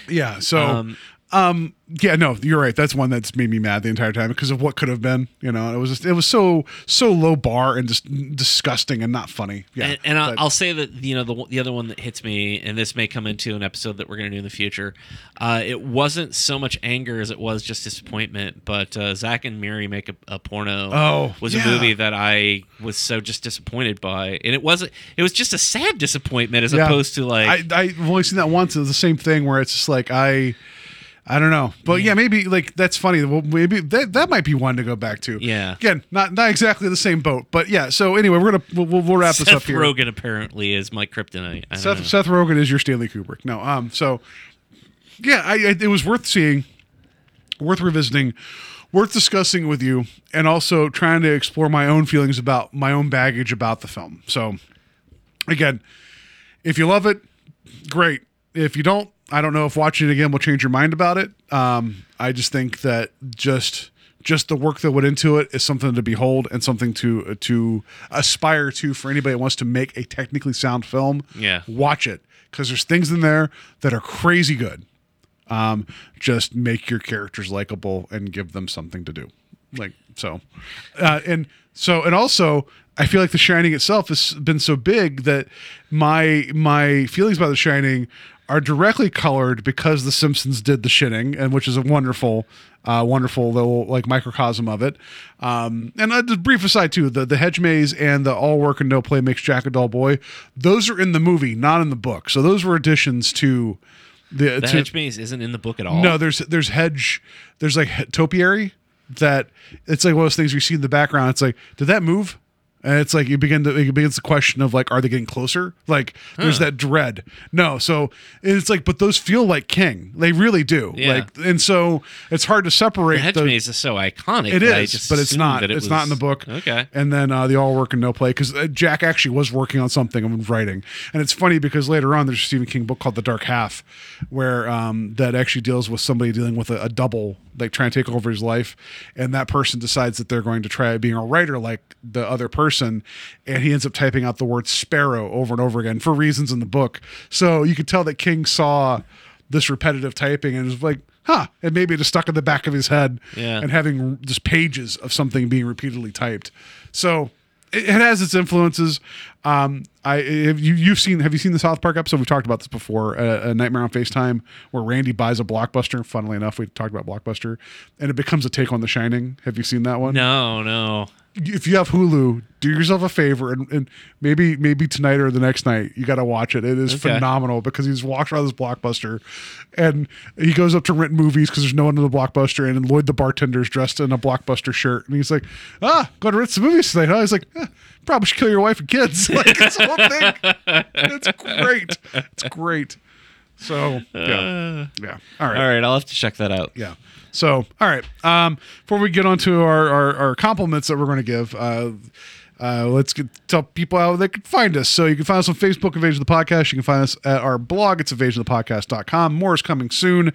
Yeah. So, um, Um, yeah, no, you're right. That's one that's made me mad the entire time because of what could have been. You know, it was just, it was so so low bar and just disgusting and not funny. Yeah. and, and I'll, I'll say that you know the the other one that hits me, and this may come into an episode that we're going to do in the future. Uh, it wasn't so much anger as it was just disappointment. But uh, Zack and Miri make a, a porno. Oh, was yeah. a movie that I was so just disappointed by, and it wasn't. It was just a sad disappointment as Yeah. opposed to like I, I've only seen that once. It's the same thing where it's just like I. I don't know, but yeah, maybe like that's funny. Well, maybe that that might be one to go back to. Yeah. Again, not not exactly the same boat, but yeah. So anyway, we're gonna we'll, we'll, wrap this up here. Seth. Rogen apparently is my kryptonite. I don't Seth know. Seth Rogen is your Stanley Kubrick. No, um, so yeah, I, I it was worth seeing, worth revisiting, worth discussing with you, and also trying to explore my own feelings about my own baggage about the film. So again, if you love it, great. If you don't, I don't know if watching it again will change your mind about it. Um, I just think that just just the work that went into it is something to behold and something to to aspire to for anybody that wants to make a technically sound film. Yeah. watch it because there's things in there that are crazy good. Um, just make your characters likable and give them something to do. Like so, uh, and so and also, I feel like The Shining itself has been so big that my my feelings about The Shining are directly colored because The Simpsons did The shitting, and which is a wonderful, uh, wonderful little like microcosm of it. Um, and a brief aside too, the the hedge maze and the all work and no play makes Jack a dull boy. Those are in the movie, not in the book. So those were additions to the, the to, hedge maze isn't in the book at all. no, there's there's hedge, there's like topiary that it's like one of those things you see in the background. It's like, did that move? And it's like you begin to it begins the question of like, are they getting closer? Like, there's that dread. No, so it's like, but those feel like King. They really do. Yeah. Like, and so it's hard to separate the hedge the- maze is so iconic. it is, but it's not. it it's not in the book. Okay. And then uh, the all work and no play because uh, Jack actually was working on something and writing. And it's funny because later on there's a Stephen King book called The Dark Half, where um, that actually deals with somebody dealing with a, a double, like trying to take over his life, and that person decides that they're going to try being a writer like the other person, and he ends up typing out the word sparrow over and over again for reasons in the book. So you could tell that King saw this repetitive typing and was like. Huh, and maybe it just stuck in the back of his head, Yeah. and having just pages of something being repeatedly typed. So it has its influences. Um, I have you you've seen have you seen the South Park episode? We've talked about this before. A, a Nightmare on Facetime, where Randy buys a blockbuster. Funnily enough, we talked about blockbuster, and it becomes a take on The Shining. Have you seen that one? No, no. If you have Hulu, do yourself a favor and, and maybe maybe tonight or the next night you got to watch it. It is Okay. phenomenal because he just walks around this blockbuster, and he goes up to rent movies because there's no one in the blockbuster, and Lloyd the bartender's dressed in a blockbuster shirt, and he's like, "Ah, going to rent some movies tonight." Huh? He's like, eh, "Probably should kill your wife and kids." like it's whole thing. It's great. It's great. So yeah, yeah. All right. All right, I'll have to check that out. Yeah. So, all right. Um, before we get on to our, our, our compliments that we're going to give, uh, uh, let's get, tell people how they can find us. So you can find us on Facebook, Invasion of the Podcast. You can find us at our blog. It's invasionofthepodcast.com. More is coming soon.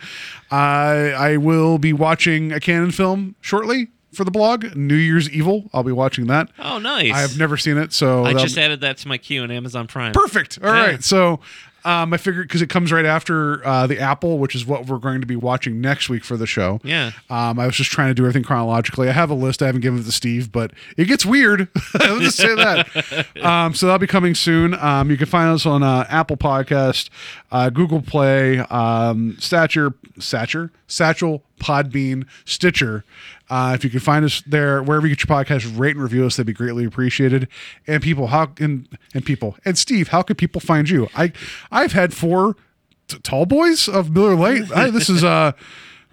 I I will be watching a Cannon film shortly for the blog, New Year's Evil. I'll be watching that. Oh, nice. I have never seen it, so I just added that to my queue on Amazon Prime. Perfect. All right. Yeah. So um, I figured because it comes right after uh, the Apple, which is what we're going to be watching next week for the show. Yeah. Um, I was just trying to do everything chronologically. I have a list. I haven't given it to Steve, but it gets weird. I'll just say that. Um, so that'll be coming soon. Um, you can find us on uh, Apple Podcast, uh, Google Play, um, Stature, Stature, Satchel Podbean, Stitcher. Uh, if you can find us there, wherever you get your podcast, rate and review us. That'd be greatly appreciated. And people, how and and people and Steve, how can people find you? I I've had four t- tall boys of Miller Lite. I, this is uh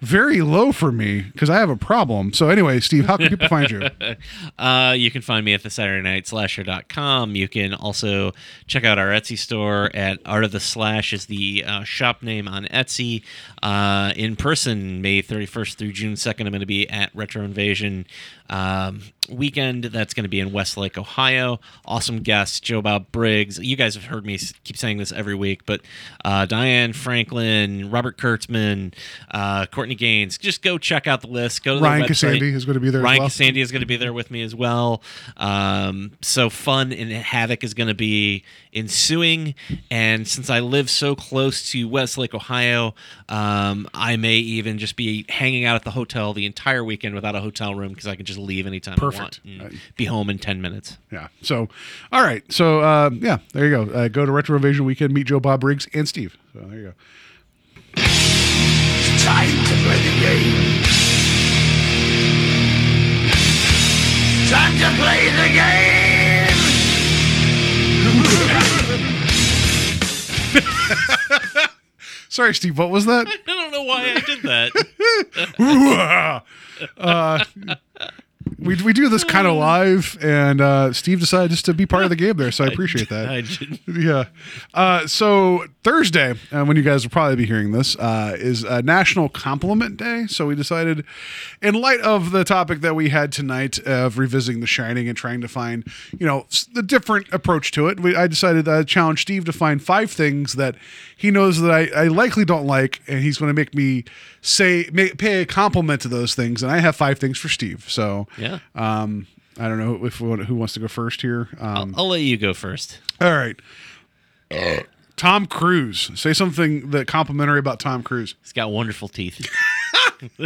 very low for me because I have a problem. So anyway, Steve, how can people find you? Uh, you can find me at the Saturday Night Slasher.com. You can also check out our Etsy store at Art of the Slash is the uh, shop name on Etsy. Uh, in person, May 31st through June 2nd, I'm going to be at Retro Invasion um, weekend. That's going to be in Westlake, Ohio. Awesome guests, Joe Bob Briggs. You guys have heard me keep saying this every week, but uh, Diane Franklin, Robert Kurtzman, uh, Courtney Gaines. Just go check out the list. Go to Ryan the website. Cassandi is going to be there. Ryan well. Cassandi is going to be there with me as well. Um, so fun and havoc is going to be ensuing. And since I live so close to Westlake, Ohio, um, I may even just be hanging out at the hotel the entire weekend without a hotel room because I can just leave anytime Perfect. I want and be home in ten minutes. Yeah. So, all right. So, uh, yeah, there you go. Uh, go to Retro Invasion Weekend, meet Joe Bob Briggs and Steve. So there you go. Time to play the game. Time to play the game. Sorry, Steve. What was that? I don't know why I did that. uh, we, we do this kind of live, and uh, Steve decided just to be part of the game there, so I appreciate that. I didn't- yeah. Uh, so Thursday, uh, when you guys will probably be hearing this, uh, is uh, National Compliment Day. So we decided, in light of the topic that we had tonight of revisiting The Shining and trying to find, you know, s- the different approach to it, we, I decided to challenge Steve to find five things that he knows that I, I likely don't like, and he's going to make me say, make, pay a compliment to those things. And I have five things for Steve. So Yeah. um, I don't know if want, who wants to go first here. Um, I'll let you go first. all right. Uh, Tom Cruise. Say something that complimentary about Tom Cruise. He's got wonderful teeth.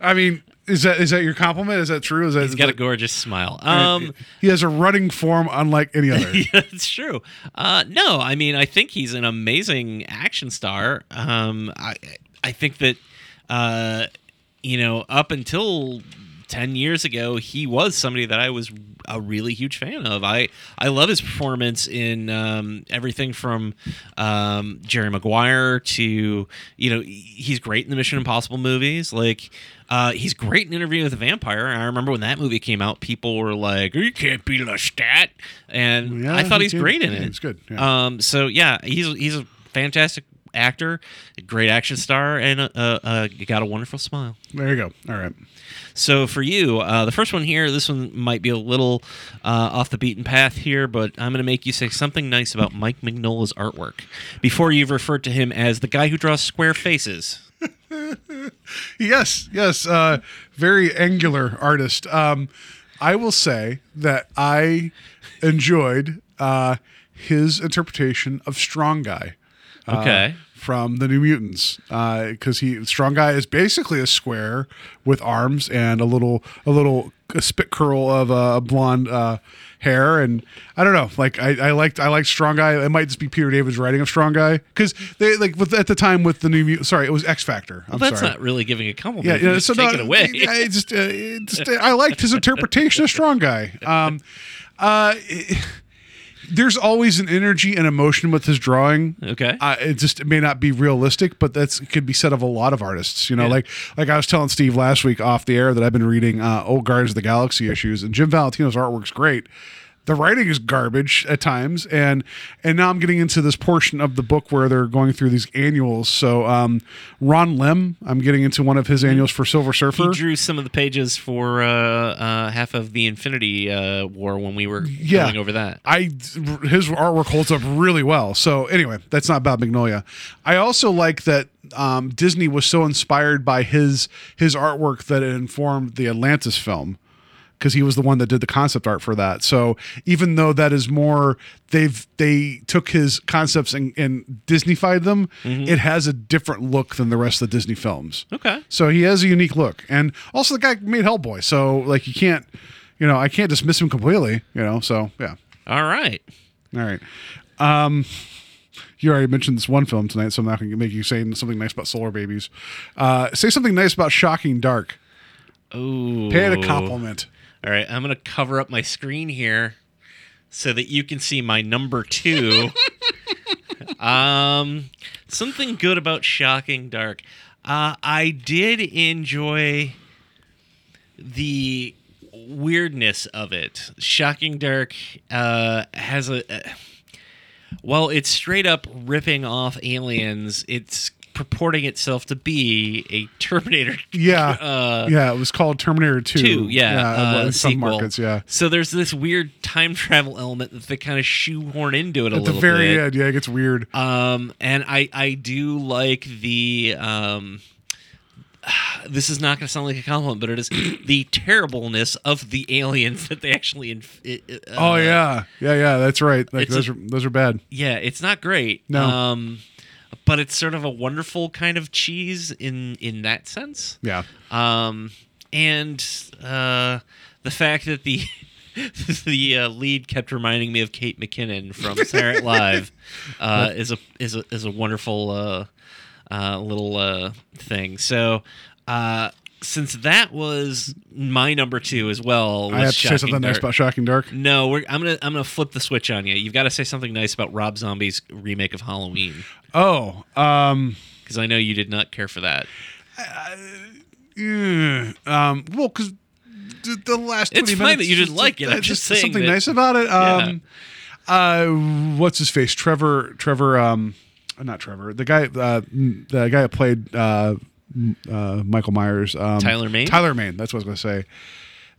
I mean, is that is that your compliment? Is that true? Is that, He's got a that- gorgeous smile. Um, he has a running form unlike any other. yeah, it's true. Uh, no, I mean, I think he's an amazing action star. Um, I, I think that, uh, you know, up until ten years ago, he was somebody that I was a really huge fan of. I, I love his performance in um, everything from um, Jerry Maguire to, you know, he's great in the Mission Impossible movies. Like, uh, he's great in Interview with a Vampire. I remember when that movie came out, people were like, "You can't be Lestat," and Yeah, I thought he he's did. great in Yeah, it. he's good, yeah. Um, so yeah, he's he's a fantastic actor, a great action star, and uh, uh, got a wonderful smile. There you go. All right. So for you, uh, the first one here, this one might be a little uh, off the beaten path here, but I'm going to make you say something nice about Mike Mignola's artwork before you've referred to him as the guy who draws square faces. Yes, yes. Uh, very angular artist. Um, I will say that I enjoyed uh, his interpretation of Strong Guy. Uh, Okay. from the New Mutants, because he Strong Guy is basically a square with arms and a little a little a spit curl of uh, blonde uh, hair, and I don't know. Like I, I liked I liked Strong Guy. It might just be Peter David's writing of Strong Guy because they like with at the time with the New Mutants. Sorry, it was X Factor. I'm Well, that's sorry. not really giving a compliment. Yeah, yeah. just So take no, it away. it just, uh, just, uh, I liked his interpretation of Strong Guy. Um, uh, there's always an energy and emotion with his drawing. Okay. uh, it just it may not be realistic, but that's it could be said of a lot of artists. You know, Yeah. like like I was telling Steve last week off the air that I've been reading uh, old Guardians of the Galaxy issues, and Jim Valentino's artwork's great. The writing is garbage at times, and and now I'm getting into this portion of the book where they're going through these annuals. So um, Ron Lim, I'm getting into one of his annuals for Silver Surfer. he drew some of the pages for uh, uh, half of the Infinity uh, War when we were Yeah. going over that. I his artwork holds up really well. So anyway, that's not Bob Magnolia. I also like that um, Disney was so inspired by his his artwork that it informed the Atlantis film because he was the one that did the concept art for that. So even though that is more, they've they took his concepts and, and Disneyfied them. It has a different look than the rest of the Disney films. Okay. So he has a unique look, and also the guy made Hellboy. So like you can't, you know, I can't dismiss him completely. You know, so yeah. All right. All right. Um, you already mentioned this one film tonight, so I'm not going to make you say something nice about Solar Babies. Uh, say something nice about Shocking Dark. Ooh. Pay it a compliment. All right, I'm going to cover up my screen here so that you can see my number two. um, something good about Shocking Dark. Uh, I did enjoy the weirdness of it. Shocking Dark uh, has a. Uh, well, it's straight up ripping off aliens. It's purporting itself to be a Terminator. Yeah, Uh, yeah. It was called Terminator Two. Two, yeah, uh, in some sequel. markets, yeah. So there's this weird time travel element that they kind of shoehorn into it a At the very bit. end, yeah, it gets weird. Um, and I I do like the um. This is not going to sound like a compliment, but it is the terribleness of the aliens that they actually. Inf- uh, oh yeah, yeah, yeah. That's right. Like those a- are those are bad. yeah, it's not great. No. um, but it's sort of a wonderful kind of cheese in in that sense. Yeah. Um, and uh, the fact that the the uh, lead kept reminding me of Kate McKinnon from Saturday Live uh, is a is a is a wonderful uh, uh, little uh, thing. So. Uh, since that was my number two as well, I have to say Shocking something nice Dark- about Shocking Dark. no, we're, I'm gonna I'm gonna flip the switch on you. You've got to say something nice about Rob Zombie's remake of Halloween Oh, um, because I know you did not care for that. yeah, um, well, because the, the last It's 20 fine minutes, that you didn't like it. I'm that's just saying something that- nice about it. Um, uh, what's his face? Trevor. Trevor. Um, not Trevor. The guy. Uh, the guy that played uh, uh, Michael Myers. Um, Tyler Mane? Tyler Mane. That's what I was gonna say.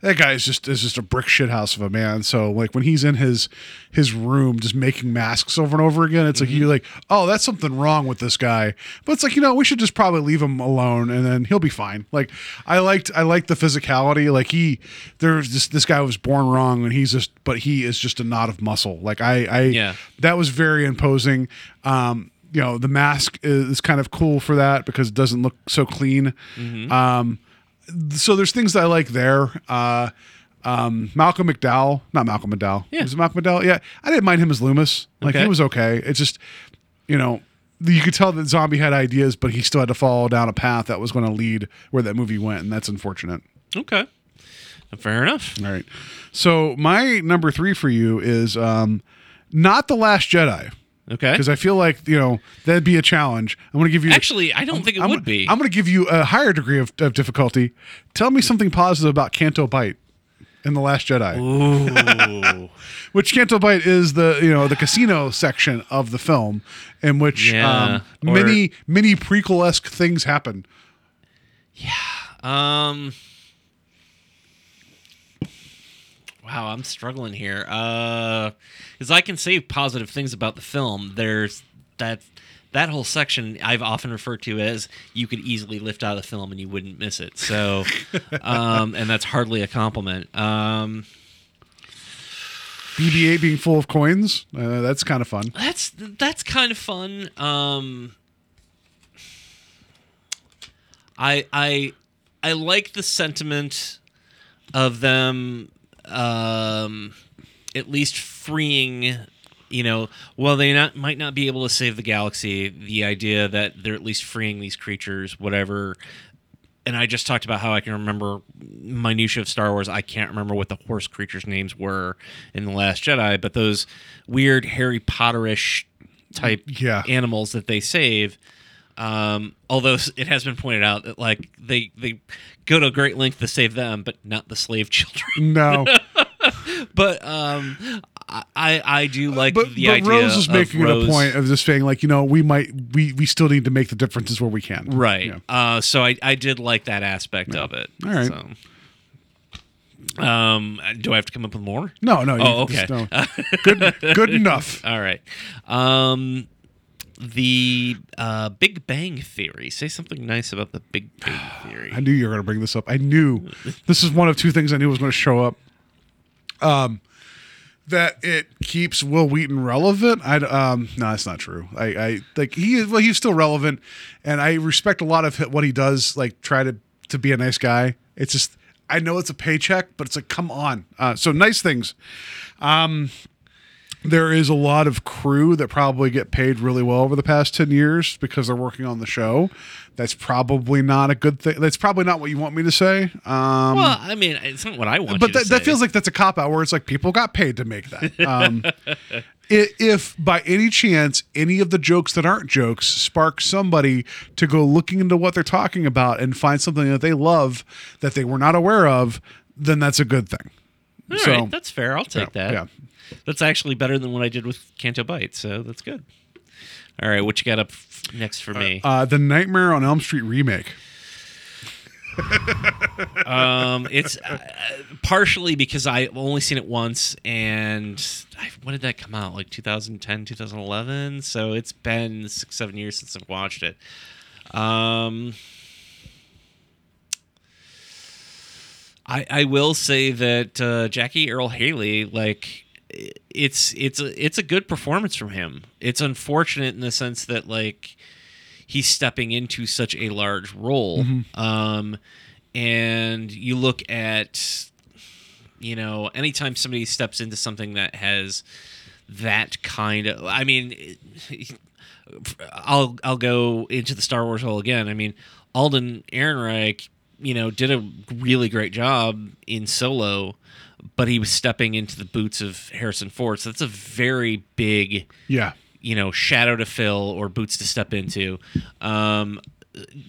That guy is just is just a brick shit house of a man. So like when he's in his his room just making masks over and over again, it's like you're like, oh, that's something wrong with this guy. But it's like you know we should just probably leave him alone and then he'll be fine. Like I liked I liked the physicality. Like he there's this this guy was born wrong and he's just but he is just a knot of muscle. Like I I Yeah. that was very imposing. Um, you know the mask is kind of cool for that because it doesn't look so clean. Um, so there's things that I like there. Uh, um, Malcolm McDowell, not Malcolm McDowell. Yeah. Was it Malcolm McDowell? Yeah, I didn't mind him as Loomis. Like Okay. he was okay. It's just, you know, you could tell that Zombie had ideas, but he still had to follow down a path that was going to lead where that movie went, and that's unfortunate. Okay, fair enough. All right. So my number three for you is um, not the Last Jedi. Okay, Because I feel like you know that'd be a challenge. I'm going to give you actually, I don't think it I'm, would be. I'm going to give you a higher degree of, of difficulty. Tell me something positive about Canto Bight in the Last Jedi, Ooh. which Canto Bight is the you know the casino section of the film, in which Yeah, um, many many prequel esque things happen. Yeah. Um. Wow, I'm struggling here. Uh, because I can say positive things about the film. There's that that whole section I've often referred to as you could easily lift out of the film and you wouldn't miss it. So, um, and that's hardly a compliment. Um, BB-8 being full of coins, uh, that's kind of fun. that's that's kind of fun. Um, I I I like the sentiment of them um, at least freeing. You know, well, they not might not be able to save the galaxy. The idea that they're at least freeing these creatures, whatever. And I just talked about how I can remember minutia of Star Wars. I can't remember what the horse creatures' names were in the Last Jedi, but those weird Harry Potterish type Yeah. animals that they save. Um, although it has been pointed out that like they they go to a great length to save them, but not the slave children. No, but um, I I do like but, the but idea. Rose is of making it Rose- a point of just saying like you know we might we we still need to make the differences where we can. right? Yeah. Uh, so I I did like that aspect of it. All right. So. Um, do I have to come up with more? No, no. you Oh, just- okay. no. Good, good enough. All right. Um, the uh, Big Bang Theory. Say something nice about the Big Bang Theory. I knew you were going to bring this up. I knew this is one of two things I knew was going to show up. Um, that it keeps Wil Wheaton relevant. I um no, that's not true. I I like he is well he's still relevant, and I respect a lot of what he does. Like try to to be a nice guy. It's just I know it's a paycheck, but it's like come on. Uh, so nice things. Um, there is a lot of crew that probably get paid really well over the past 10 years because they're working on the show. That's probably not a good thing. That's probably not what you want me to say. Um, well, I mean, it's not what I want. but that, that feels like that's a cop out where it's like people got paid to make that. Um, if by any chance any of the jokes that aren't jokes spark somebody to go looking into what they're talking about and find something that they love that they were not aware of, then that's a good thing. All so right, that's fair. I'll take yeah, that. yeah. That's actually better than what I did with Canto Bights, so that's good. All right, what you got up f- next for me? uh, the Nightmare on Elm Street remake. Um, it's uh, partially because I've only seen it once, and I, when did that come out? Like 2010, 2011. So it's been six, seven years since I've watched it. Um, I I will say that uh, Jackie Earle Haley, like, it's it's a it's a good performance from him. It's unfortunate in the sense that like he's stepping into such a large role. Um, and you look at, you know, anytime somebody steps into something that has that kind of, I mean, I'll I'll go into the Star Wars hole again. I mean, Alden Ehrenreich, you know, did a really great job in Solo, but he was stepping into the boots of Harrison Ford. So that's a very big Yeah. you know, shadow to fill or boots to step into. Um,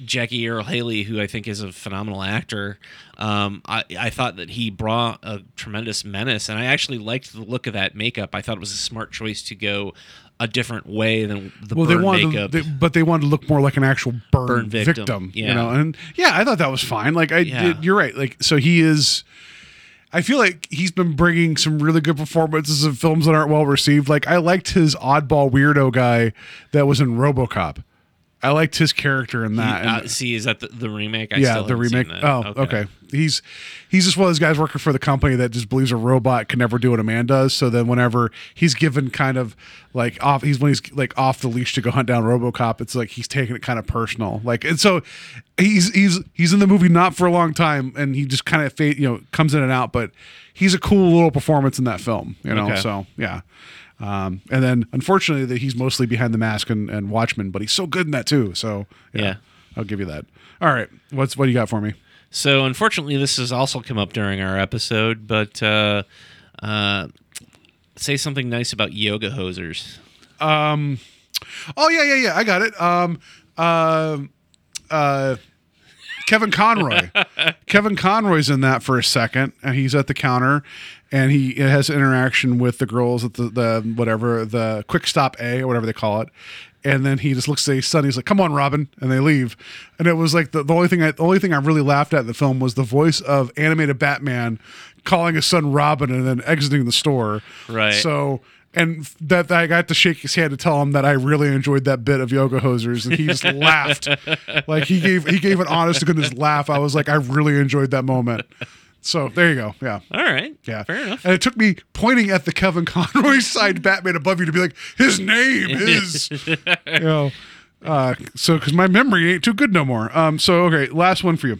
Jackie Earle Haley, who I think is a phenomenal actor, um, I, I thought that he brought a tremendous menace, and I actually liked the look of that makeup. I thought it was a smart choice to go a different way than the Well, they burn wanted, makeup. to, they, but they wanted to look more like an actual burn, Burn victim. victim, You yeah. know, and yeah, I thought that was fine. Like I, Yeah. did, you're right. Like so, he is. I feel like he's been bringing some really good performances in films that aren't well received. Like I liked his oddball weirdo guy that was in RoboCop. I liked his character in that. uh, and- see, is that the, the remake? I yeah, the remake. Oh, okay. He's he's just one of those guys working for the company that just believes a robot can never do what a man does. So then whenever he's given kind of like off, he's when he's like off the leash to go hunt down RoboCop. It's like he's taking it kind of personal. Like and so he's he's he's in the movie not for a long time, and he just kind of fade, you know comes in and out. But he's a cool little performance in that film. You know, Okay. so yeah. Um, and then unfortunately that he's mostly behind the mask and, and Watchmen, but he's so good in that too. So Yeah. I'll give you that. All right, what's what do you got for me? So unfortunately, this has also come up during our episode, but uh, uh, say something nice about yoga hosers. Um, oh yeah, yeah, yeah. I got it. Um, uh, uh, Kevin Conroy. Kevin Conroy's in that for a second, and he's at the counter, and he has interaction with the girls at the, the whatever the quick stop A or whatever they call it. And then he just looks at his son. He's like, "Come on, Robin," and they leave. And it was like the, the only thing I the only thing I really laughed at in the film was the voice of animated Batman calling his son Robin and then exiting the store. Right. So and that I got to shake his hand to tell him that I really enjoyed that bit of yoga hosers, and he just laughed, like he gave he gave an honest to goodness laugh. I was like, I really enjoyed that moment. So there you go. Yeah. All right. Yeah, Fair enough. And it took me pointing at the Kevin Conroy side Batman above you to be like, his name is, you know, uh, so because my memory ain't too good no more. Um, so okay, last one for you,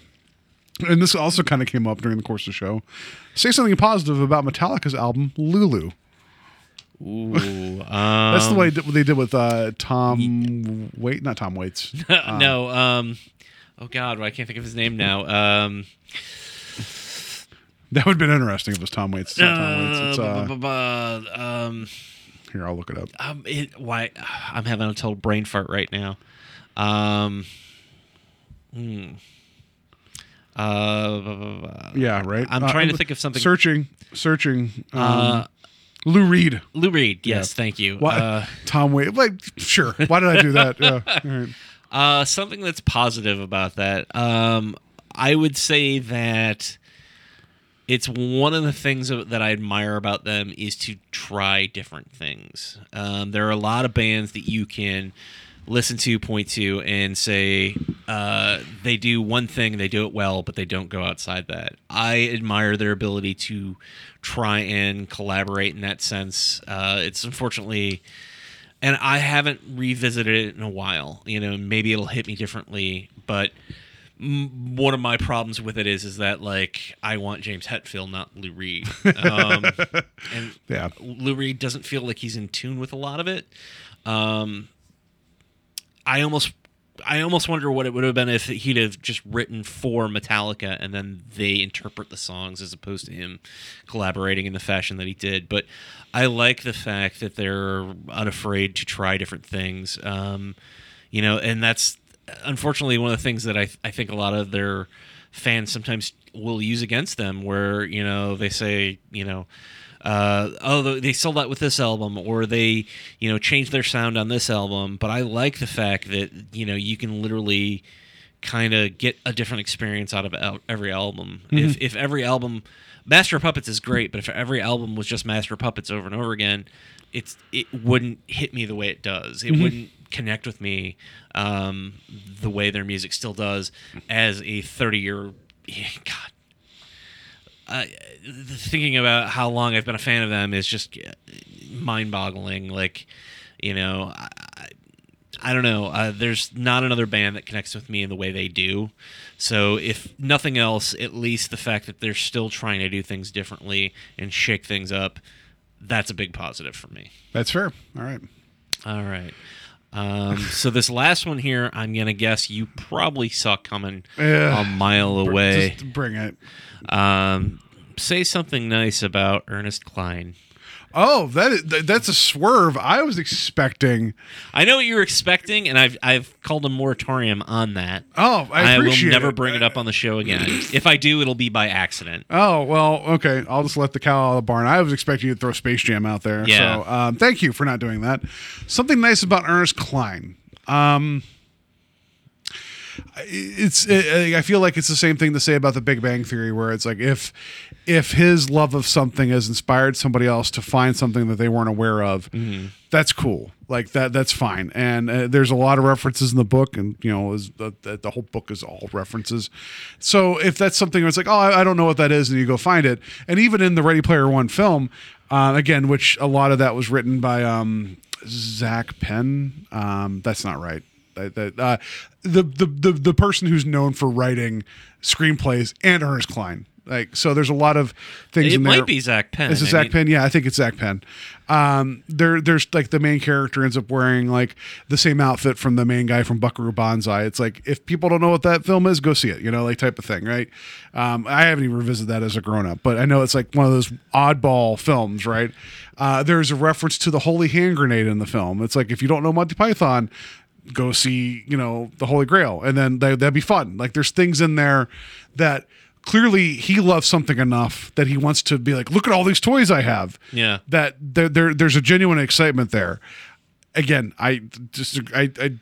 and this also kind of came up during the course of the show. Say something positive about Metallica's album Lulu. Ooh, That's the um, way they did with uh, Tom. Wait, not Tom Waits. no. Um, oh God, I can't think of his name now. Um, That would have been interesting if it was Tom Waits. It's not Tom Waits. It's, uh, uh, bu- bu- bu- um, here, I'll look it up. um, it, why? I'm having a total brain fart right now. Um, hmm. Uh, Yeah, right. I'm Uh, trying to think of something. Searching, searching. Um, Uh, Lou Reed. Lou Reed. Yes, thank you. What? Uh, Tom Waits. Like, sure. Why did I do that? Yeah. Right. Uh, something that's positive about that. Um, I would say that it's one of the things that I admire about them is to try different things. Um, there are a lot of bands that you can listen to, point to, and say uh, they do one thing, they do it well, but they don't go outside that. I admire their ability to try and collaborate in that sense. Uh, it's unfortunately and I haven't revisited it in a while. You know, maybe it'll hit me differently, but m- one of my problems with it is is that like I want James Hetfield, not Lou Reed, um, and Yeah. Lou Reed doesn't feel like he's in tune with a lot of it. Um, I almost. I almost wonder what it would have been if he'd have just written for Metallica and then they interpret the songs as opposed to him collaborating in the fashion that he did. But I like the fact that they're unafraid to try different things. Um, you know, and that's unfortunately one of the things that I I think a lot of their fans sometimes will use against them, where you know they say you know. Uh, oh, they sold out with this album, or they, you know, changed their sound on this album. But I like the fact that you know you can literally kind of get a different experience out of every album. If if every album, Master of Puppets is great, but if every album was just Master of Puppets over and over again, it's it wouldn't hit me the way it does. It wouldn't connect with me um, the way their music still does as a thirty year. God, uh, thinking about how long I've been a fan of them is just mind boggling. Like, you know, I, I, I don't know. Uh, there's not another band that connects with me in the way they do. So, if nothing else, at least the fact that they're still trying to do things differently and shake things up, that's a big positive for me. That's fair. All right. All right. Um, so this last one here, I'm gonna guess you probably saw coming Yeah. a mile away. Just bring it. Um, say something nice about Ernest Cline. Oh, that is, that- that's a swerve. I was expecting. I know what you were expecting, and I've I've called a moratorium on that. Oh, I will never it. bring it up on the show again. if I do, it'll be by accident. Oh well, okay. I'll just let the cow out of the barn. I was expecting you to throw Space Jam out there. Yeah. So um, thank you for not doing that. Something nice about Ernest Cline. Um, it's it, I feel like it's the same thing to say about the Big Bang Theory, where it's like if if his love of something has inspired somebody else to find something that they weren't aware of, that's cool. Like that, that's fine. And uh, there's a lot of references in the book, and you know, is the, the, the whole book is all references. So if that's something where it's like, oh, I, I don't know what that is, and you go find it, and even in the Ready Player One film, uh, again, which a lot of that was written by um, Zak Penn. Um, that's not right. That, that, uh, the, the the the person who's known for writing screenplays and Ernest Cline. Like so, there's a lot of things. It in might there. be Zak Penn. Is it I Zak mean- Penn? Yeah, I think it's Zak Penn. Um, there, there's like the main character ends up wearing like the same outfit from the main guy from Buckaroo Banzai. It's like if people don't know what that film is, go see it. You know, like type of thing, right? Um, I haven't even revisited that as a grown up, but I know it's like one of those oddball films, right? Uh, there's a reference to the holy hand grenade in the film. It's like if you don't know Monty Python, go see you know the Holy Grail, and then they, that'd be fun. Like there's things in there that clearly he loves something enough that he wants to be like, look at all these toys I have. Yeah. that there, there there's a genuine excitement there. Again, I just I, I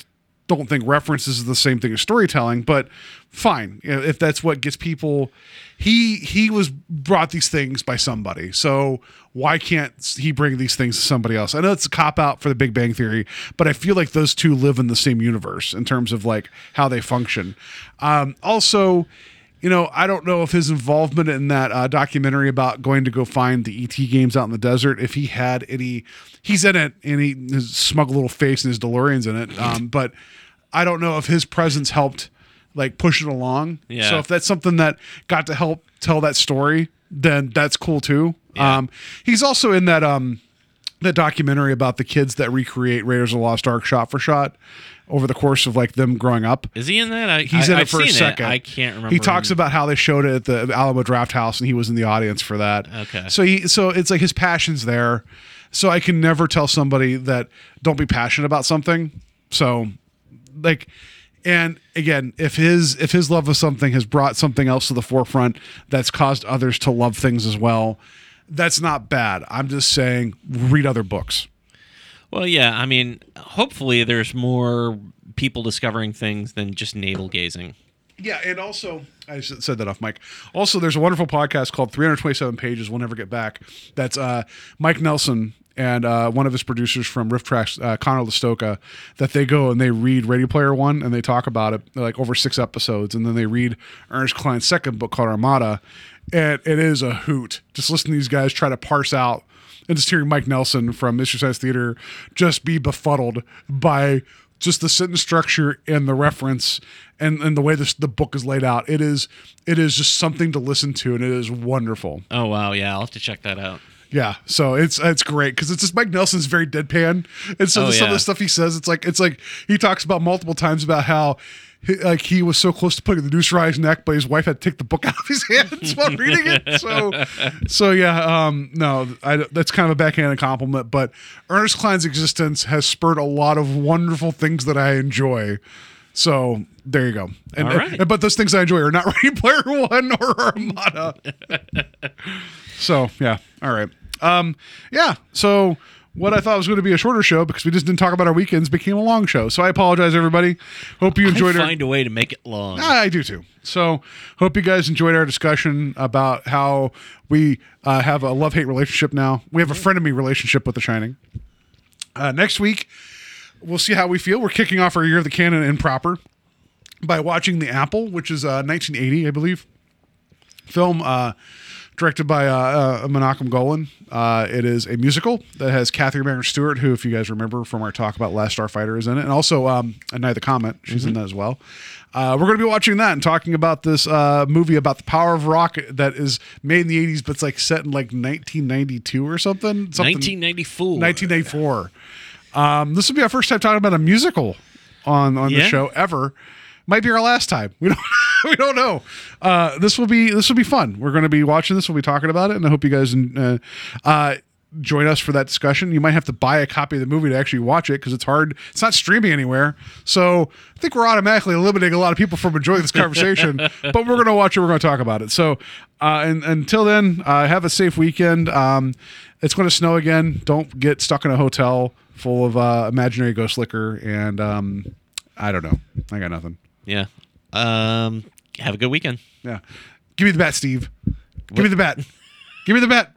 don't think references is the same thing as storytelling, but fine You know, if that's what gets people. He he was brought these things by somebody, so why can't he bring these things to somebody else? I know it's a cop out for the Big Bang Theory, but I feel like those two live in the same universe in terms of like how they function. Um, also, you know, I don't know if his involvement in that uh, documentary about going to go find the ET games out in the desert, if he had any, he's in it and he his smug little face and his DeLorean's in it. Um, but I don't know if his presence helped like push it along. Yeah. So if that's something that got to help tell that story, then that's cool too. Yeah. Um, he's also in that um that documentary about the kids that recreate Raiders of the Lost Ark shot for shot over the course of like them growing up. Is he in that? I, He's I, in it I've for a second. I can't remember. He talks him. about how they showed it at the Alamo Drafthouse, and he was in the audience for that. Okay. So he, so it's like his passion's there. So I can never tell somebody that don't be passionate about something. So, like, and again, if his if his love of something has brought something else to the forefront that's caused others to love things as well, that's not bad. I'm just saying, read other books. Well, yeah. I mean, hopefully there's more people discovering things than just navel gazing. Yeah, and also I said that off Mike. Also, there's a wonderful podcast called 327 Pages. We'll never get back. That's uh, Mike Nelson and uh, one of his producers from RiffTrax, uh, Conor Lastowka, that they go and they read Ready Player One and they talk about it like over six episodes, and then they read Ernest Cline's second book called Armada, and it is a hoot. Just listen to these guys try to parse out and just hearing Mike Nelson from Mystery Science Theater just be befuddled by just the sentence structure and the reference and, and the way this the book is laid out. It is it is just something to listen to and it is wonderful. Oh wow, yeah, I'll have to check that out. Yeah, so it's it's great because it's just Mike Nelson's very deadpan, and so Oh, the, some of the stuff he says, it's like it's like he talks about multiple times about how. He, like he was so close to putting the noose around his neck, but his wife had to take the book out of his hands while reading it. So, so yeah, um, no, I, that's kind of a backhanded compliment. But Ernest Cline's existence has spurred a lot of wonderful things that I enjoy. So there you go. And, All right. and- but those things I enjoy are not Ready Player One or Armada. So yeah, all right. Um, yeah. So what I thought was going to be a shorter show because we just didn't talk about our weekends became a long show. So I apologize, everybody. Hope you enjoyed I our. find a way to make it long. Ah, I do too. So, hope you guys enjoyed our discussion about how we uh, have a love hate relationship now. We have a frenemy relationship with The Shining. Uh, next week, we'll see how we feel. We're kicking off our year of the Cannon improper by watching The Apple, which is uh, 1980, I believe, film uh, directed by uh, uh, Menachem Golan. Uh, it is a musical that has Catherine Banger Stewart, who, if you guys remember from our talk about Last Starfighter, is in it, and also um, of the Comet. She's in that as well. Uh, we're going to be watching that and talking about this uh, movie about the power of rock that is made in the 80s, but it's like set in like 1992 or something. something 1994. 1984. Um, this will be our first time talking about a musical on on the show ever. Might be our last time. We don't we don't know. Uh, this will be this will be fun. We're going to be watching this. We'll be talking about it, and I hope you guys uh, uh, join us for that discussion. You might have to buy a copy of the movie to actually watch it because it's hard. It's not streaming anywhere. So I think we're automatically eliminating a lot of people from enjoying this conversation. but we're going to watch it. We're going to talk about it. So uh, and until then, uh, have a safe weekend. Um, it's going to snow again. Don't get stuck in a hotel full of uh, imaginary ghost liquor. And um, I don't know. I got nothing. Yeah. Um. Have a good weekend. Yeah. Give me the bat, Steve. Give me the bat. Give me the bat.